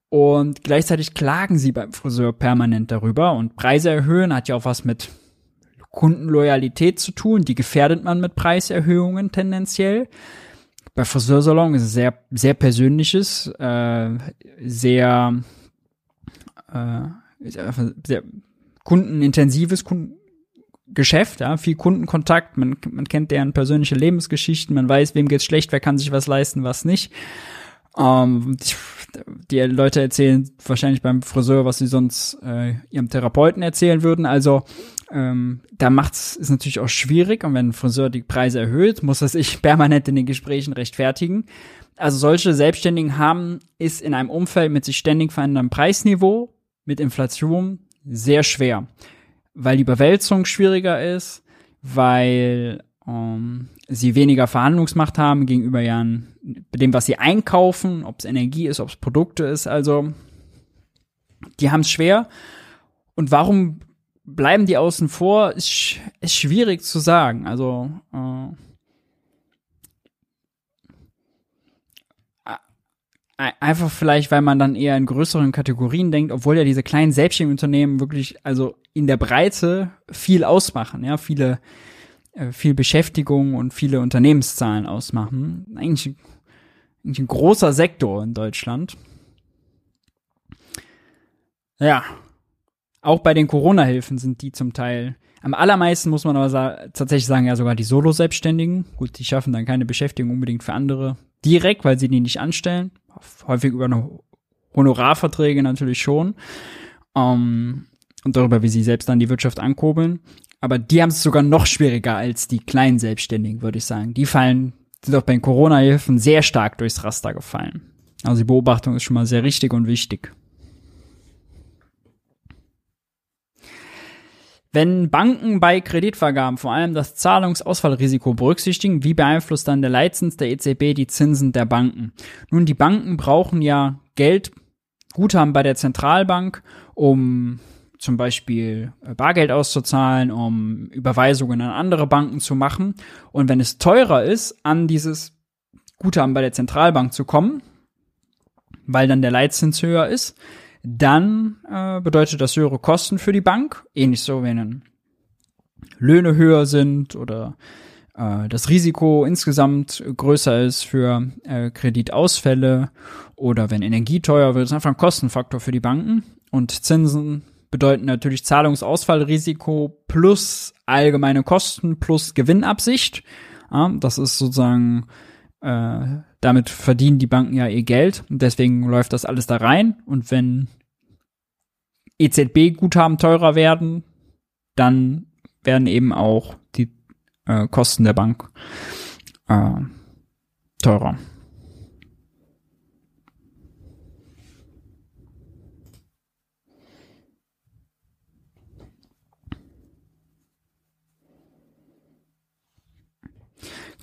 Und gleichzeitig klagen sie beim Friseur permanent darüber und Preise erhöhen hat ja auch was mit Kundenloyalität zu tun. Die gefährdet man mit Preiserhöhungen tendenziell. Bei Friseursalon ist es sehr, sehr persönliches, äh, sehr, äh, sehr kundenintensives Kunden Geschäft, ja, viel Kundenkontakt, man, man kennt deren persönliche Lebensgeschichten, man weiß, wem geht's schlecht, wer kann sich was leisten, was nicht. Ähm, die Leute erzählen wahrscheinlich beim Friseur, was sie sonst äh, ihrem Therapeuten erzählen würden. Also ähm, da macht's ist natürlich auch schwierig und wenn ein Friseur die Preise erhöht, muss er sich permanent in den Gesprächen rechtfertigen. Also solche Selbstständigen haben ist in einem Umfeld mit sich ständig veränderndem Preisniveau mit Inflation sehr schwer weil die Überwälzung schwieriger ist, weil ähm, sie weniger Verhandlungsmacht haben gegenüber ja dem, was sie einkaufen, ob es Energie ist, ob es Produkte ist. Also die haben es schwer. Und warum bleiben die außen vor, ist, ist schwierig zu sagen. Also äh, einfach vielleicht, weil man dann eher in größeren Kategorien denkt, obwohl ja diese kleinen selbstständigen Unternehmen wirklich, also in der Breite viel ausmachen, ja, viele, äh, viel Beschäftigung und viele Unternehmenszahlen ausmachen. Eigentlich, eigentlich ein großer Sektor in Deutschland. Ja. Auch bei den Corona-Hilfen sind die zum Teil am allermeisten muss man aber sa tatsächlich sagen, ja sogar die Solo-Selbstständigen. Gut, die schaffen dann keine Beschäftigung unbedingt für andere direkt, weil sie die nicht anstellen. Häufig über Honorarverträge natürlich schon. Ähm, und darüber, wie sie selbst dann die Wirtschaft ankurbeln. Aber die haben es sogar noch schwieriger als die kleinen Selbstständigen, würde ich sagen. Die fallen, sind auch bei den Corona-Hilfen sehr stark durchs Raster gefallen. Also die Beobachtung ist schon mal sehr richtig und wichtig. Wenn Banken bei Kreditvergaben vor allem das Zahlungsausfallrisiko berücksichtigen, wie beeinflusst dann der Leitzins der EZB die Zinsen der Banken? Nun, die Banken brauchen ja Geld, Guthaben bei der Zentralbank, um zum Beispiel äh, Bargeld auszuzahlen, um Überweisungen an andere Banken zu machen. Und wenn es teurer ist, an dieses Guthaben bei der Zentralbank zu kommen, weil dann der Leitzins höher ist, dann äh, bedeutet das höhere Kosten für die Bank. Ähnlich so, wenn Löhne höher sind oder äh, das Risiko insgesamt größer ist für äh, Kreditausfälle oder wenn Energie teuer wird, ist einfach ein Kostenfaktor für die Banken. Und Zinsen bedeuten natürlich Zahlungsausfallrisiko plus allgemeine Kosten plus Gewinnabsicht. Ja, das ist sozusagen äh, damit verdienen die Banken ja ihr Geld und deswegen läuft das alles da rein. Und wenn EZB-Guthaben teurer werden, dann werden eben auch die äh, Kosten der Bank äh, teurer.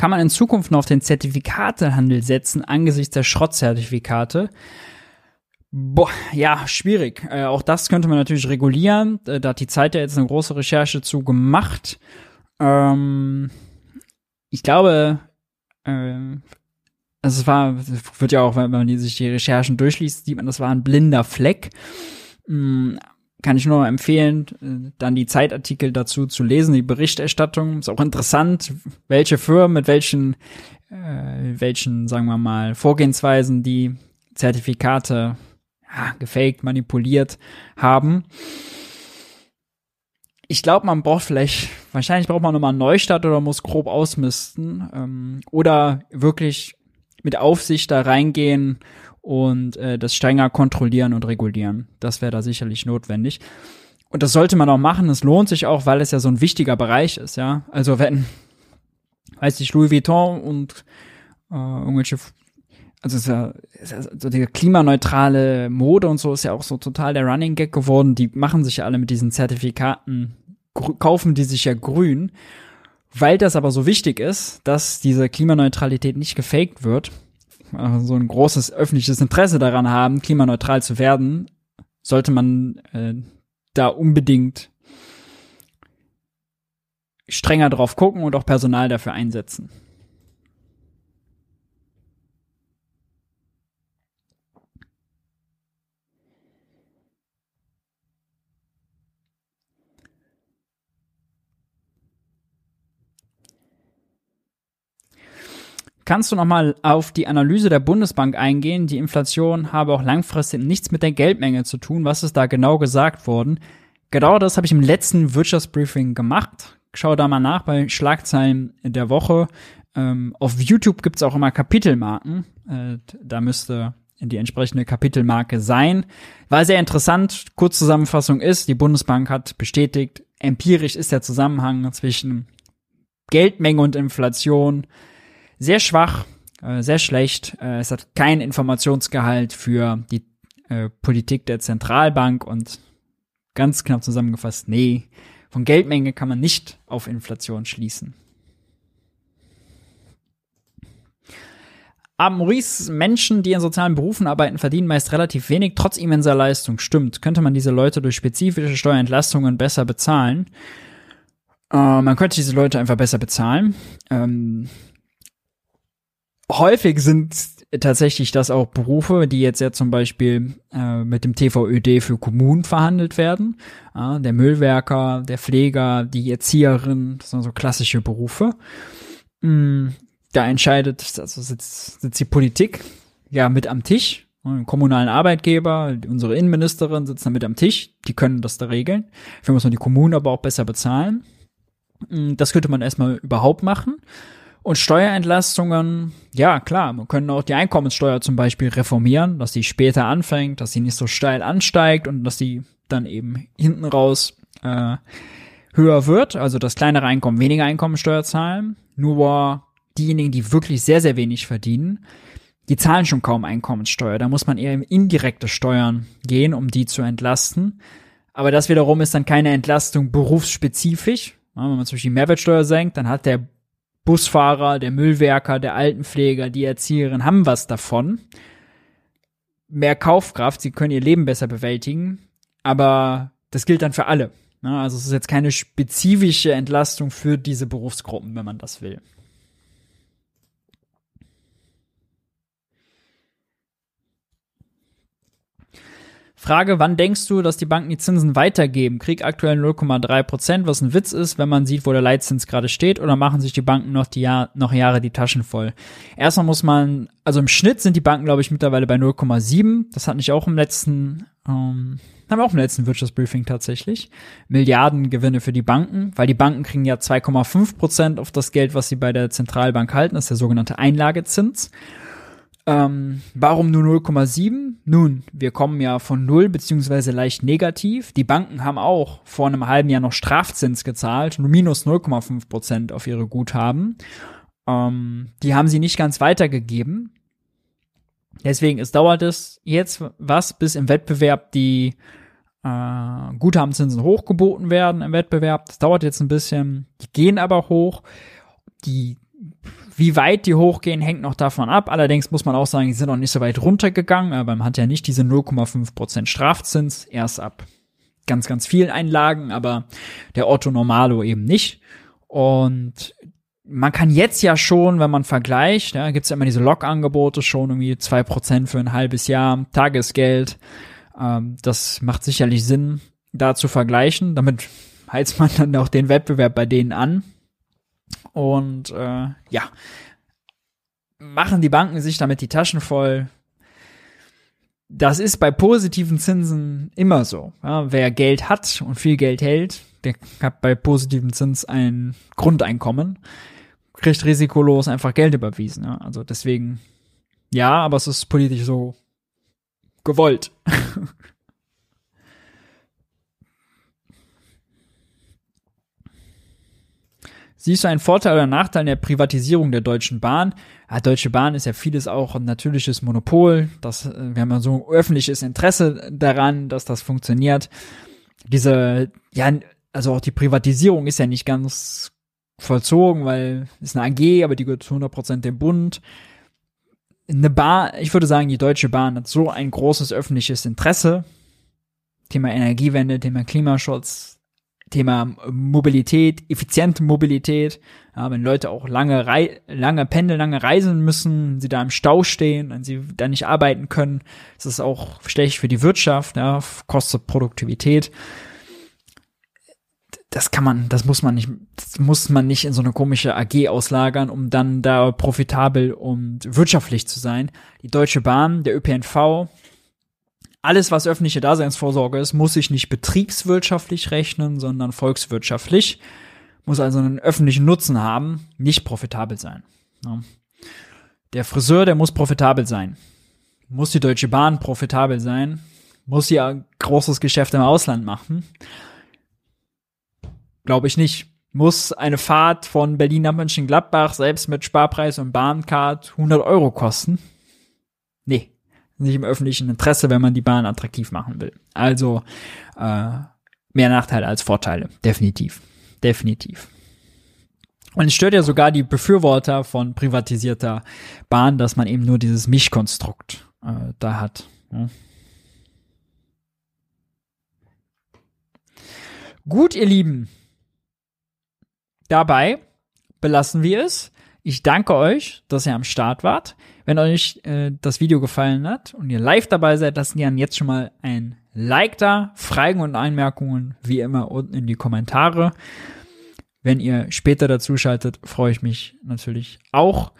Kann man in Zukunft noch auf den Zertifikatehandel setzen angesichts der Schrottzertifikate? Boah, ja, schwierig. Äh, auch das könnte man natürlich regulieren. Äh, da hat die Zeit ja jetzt eine große Recherche zu gemacht. Ähm, ich glaube, äh, also es war, wird ja auch, wenn man sich die Recherchen durchliest, sieht man, das war ein blinder Fleck. Mhm kann ich nur empfehlen, dann die Zeitartikel dazu zu lesen, die Berichterstattung. Ist auch interessant, welche Firmen mit welchen, äh, welchen, sagen wir mal, Vorgehensweisen die Zertifikate ja, gefaked, manipuliert haben. Ich glaube, man braucht vielleicht, wahrscheinlich braucht man nochmal einen Neustart oder muss grob ausmisten ähm, oder wirklich mit Aufsicht da reingehen und äh, das strenger kontrollieren und regulieren. Das wäre da sicherlich notwendig. Und das sollte man auch machen. Es lohnt sich auch, weil es ja so ein wichtiger Bereich ist, ja. Also wenn, weiß ich, Louis Vuitton und äh, irgendwelche, also ist ja, ist ja so die klimaneutrale Mode und so ist ja auch so total der Running Gag geworden. Die machen sich ja alle mit diesen Zertifikaten, kaufen die sich ja grün. Weil das aber so wichtig ist, dass diese Klimaneutralität nicht gefaked wird, so ein großes öffentliches Interesse daran haben, klimaneutral zu werden, sollte man äh, da unbedingt strenger drauf gucken und auch Personal dafür einsetzen. Kannst du nochmal auf die Analyse der Bundesbank eingehen? Die Inflation habe auch langfristig nichts mit der Geldmenge zu tun. Was ist da genau gesagt worden? Genau das habe ich im letzten Wirtschaftsbriefing gemacht. Schau da mal nach bei Schlagzeilen der Woche. Ähm, auf YouTube gibt's auch immer Kapitelmarken. Äh, da müsste die entsprechende Kapitelmarke sein. War sehr interessant. Kurzzusammenfassung ist, die Bundesbank hat bestätigt, empirisch ist der Zusammenhang zwischen Geldmenge und Inflation sehr schwach, äh, sehr schlecht. Äh, es hat keinen Informationsgehalt für die äh, Politik der Zentralbank und ganz knapp zusammengefasst, nee, von Geldmenge kann man nicht auf Inflation schließen. Aber Maurice, Menschen, die in sozialen Berufen arbeiten, verdienen meist relativ wenig, trotz immenser Leistung. Stimmt. Könnte man diese Leute durch spezifische Steuerentlastungen besser bezahlen? Äh, man könnte diese Leute einfach besser bezahlen. Ähm, häufig sind tatsächlich das auch Berufe, die jetzt ja zum Beispiel äh, mit dem TVÖD für Kommunen verhandelt werden. Äh, der Müllwerker, der Pfleger, die Erzieherin, das sind so klassische Berufe. Mm, da entscheidet, also sitzt, sitzt die Politik ja mit am Tisch. Einen kommunalen Arbeitgeber, unsere Innenministerin sitzt da mit am Tisch, die können das da regeln. Dafür muss man die Kommunen aber auch besser bezahlen. Mm, das könnte man erstmal überhaupt machen. Und Steuerentlastungen, ja klar, man können auch die Einkommenssteuer zum Beispiel reformieren, dass die später anfängt, dass sie nicht so steil ansteigt und dass sie dann eben hinten raus äh, höher wird, also dass kleinere Einkommen weniger Einkommensteuer zahlen. Nur diejenigen, die wirklich sehr, sehr wenig verdienen, die zahlen schon kaum Einkommenssteuer. Da muss man eher in indirekte Steuern gehen, um die zu entlasten. Aber das wiederum ist dann keine Entlastung berufsspezifisch. Wenn man zum Beispiel die Mehrwertsteuer senkt, dann hat der Busfahrer, der Müllwerker, der Altenpfleger, die Erzieherin haben was davon. Mehr Kaufkraft, sie können ihr Leben besser bewältigen. Aber das gilt dann für alle. Ja, also es ist jetzt keine spezifische Entlastung für diese Berufsgruppen, wenn man das will. Frage, wann denkst du, dass die Banken die Zinsen weitergeben? Krieg aktuell 0,3 Prozent, was ein Witz ist, wenn man sieht, wo der Leitzins gerade steht, oder machen sich die Banken noch die Jahr, noch Jahre die Taschen voll? Erstmal muss man, also im Schnitt sind die Banken, glaube ich, mittlerweile bei 0,7. Das hat nicht auch im letzten, ähm, haben wir auch im letzten Wirtschaftsbriefing tatsächlich. Milliardengewinne für die Banken, weil die Banken kriegen ja 2,5 Prozent auf das Geld, was sie bei der Zentralbank halten. Das ist der sogenannte Einlagezins. Ähm, warum nur 0,7? Nun, wir kommen ja von 0 beziehungsweise leicht negativ. Die Banken haben auch vor einem halben Jahr noch Strafzins gezahlt, nur minus 0,5 Prozent auf ihre Guthaben. Ähm, die haben sie nicht ganz weitergegeben. Deswegen, es dauert es jetzt was, bis im Wettbewerb die äh, Guthabenzinsen hochgeboten werden im Wettbewerb. Das dauert jetzt ein bisschen. Die gehen aber hoch. Die wie weit die hochgehen, hängt noch davon ab. Allerdings muss man auch sagen, die sind noch nicht so weit runtergegangen, aber man hat ja nicht diese 0,5% Strafzins, erst ab ganz, ganz vielen Einlagen, aber der Otto Normalo eben nicht. Und man kann jetzt ja schon, wenn man vergleicht, ja, gibt es ja immer diese Log-Angebote, schon irgendwie 2% für ein halbes Jahr, Tagesgeld. Ähm, das macht sicherlich Sinn, da zu vergleichen. Damit heizt man dann auch den Wettbewerb bei denen an. Und äh, ja, machen die Banken sich damit die Taschen voll. Das ist bei positiven Zinsen immer so. Ja, wer Geld hat und viel Geld hält, der hat bei positiven Zins ein Grundeinkommen, kriegt risikolos einfach Geld überwiesen. Ja. Also deswegen, ja, aber es ist politisch so gewollt. Siehst du einen Vorteil oder Nachteil in der Privatisierung der Deutschen Bahn? Ja, Deutsche Bahn ist ja vieles auch ein natürliches Monopol. Das, äh, wir haben ja so ein öffentliches Interesse daran, dass das funktioniert. Diese, ja, also auch die Privatisierung ist ja nicht ganz vollzogen, weil es eine AG, aber die gehört zu 100% dem Bund. Eine Bahn, ich würde sagen, die Deutsche Bahn hat so ein großes öffentliches Interesse. Thema Energiewende, Thema Klimaschutz, Thema Mobilität, effiziente Mobilität, ja, wenn Leute auch lange, Rei lange pendeln, lange reisen müssen, sie da im Stau stehen, wenn sie da nicht arbeiten können, ist es auch schlecht für die Wirtschaft, ja, kostet Produktivität. Das kann man, das muss man nicht, das muss man nicht in so eine komische AG auslagern, um dann da profitabel und wirtschaftlich zu sein. Die Deutsche Bahn, der ÖPNV, alles, was öffentliche Daseinsvorsorge ist, muss sich nicht betriebswirtschaftlich rechnen, sondern volkswirtschaftlich. Muss also einen öffentlichen Nutzen haben, nicht profitabel sein. Ja. Der Friseur, der muss profitabel sein. Muss die Deutsche Bahn profitabel sein? Muss sie ein großes Geschäft im Ausland machen? Glaube ich nicht. Muss eine Fahrt von Berlin nach Mönchengladbach selbst mit Sparpreis und Bahncard 100 Euro kosten? Nicht im öffentlichen Interesse, wenn man die Bahn attraktiv machen will. Also äh, mehr Nachteile als Vorteile, definitiv, definitiv. Und es stört ja sogar die Befürworter von privatisierter Bahn, dass man eben nur dieses Mischkonstrukt äh, da hat. Ja. Gut, ihr Lieben. Dabei belassen wir es. Ich danke euch, dass ihr am Start wart. Wenn euch äh, das Video gefallen hat und ihr live dabei seid, lasst gerne jetzt schon mal ein Like da. Fragen und Einmerkungen wie immer unten in die Kommentare. Wenn ihr später dazu schaltet, freue ich mich natürlich auch.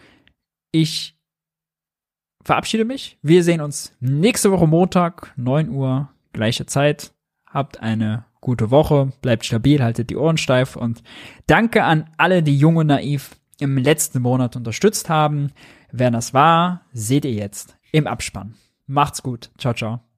Ich verabschiede mich. Wir sehen uns nächste Woche Montag, 9 Uhr, gleiche Zeit. Habt eine gute Woche, bleibt stabil, haltet die Ohren steif und danke an alle, die Junge Naiv im letzten Monat unterstützt haben. Wer das war, seht ihr jetzt im Abspann. Macht's gut. Ciao, ciao.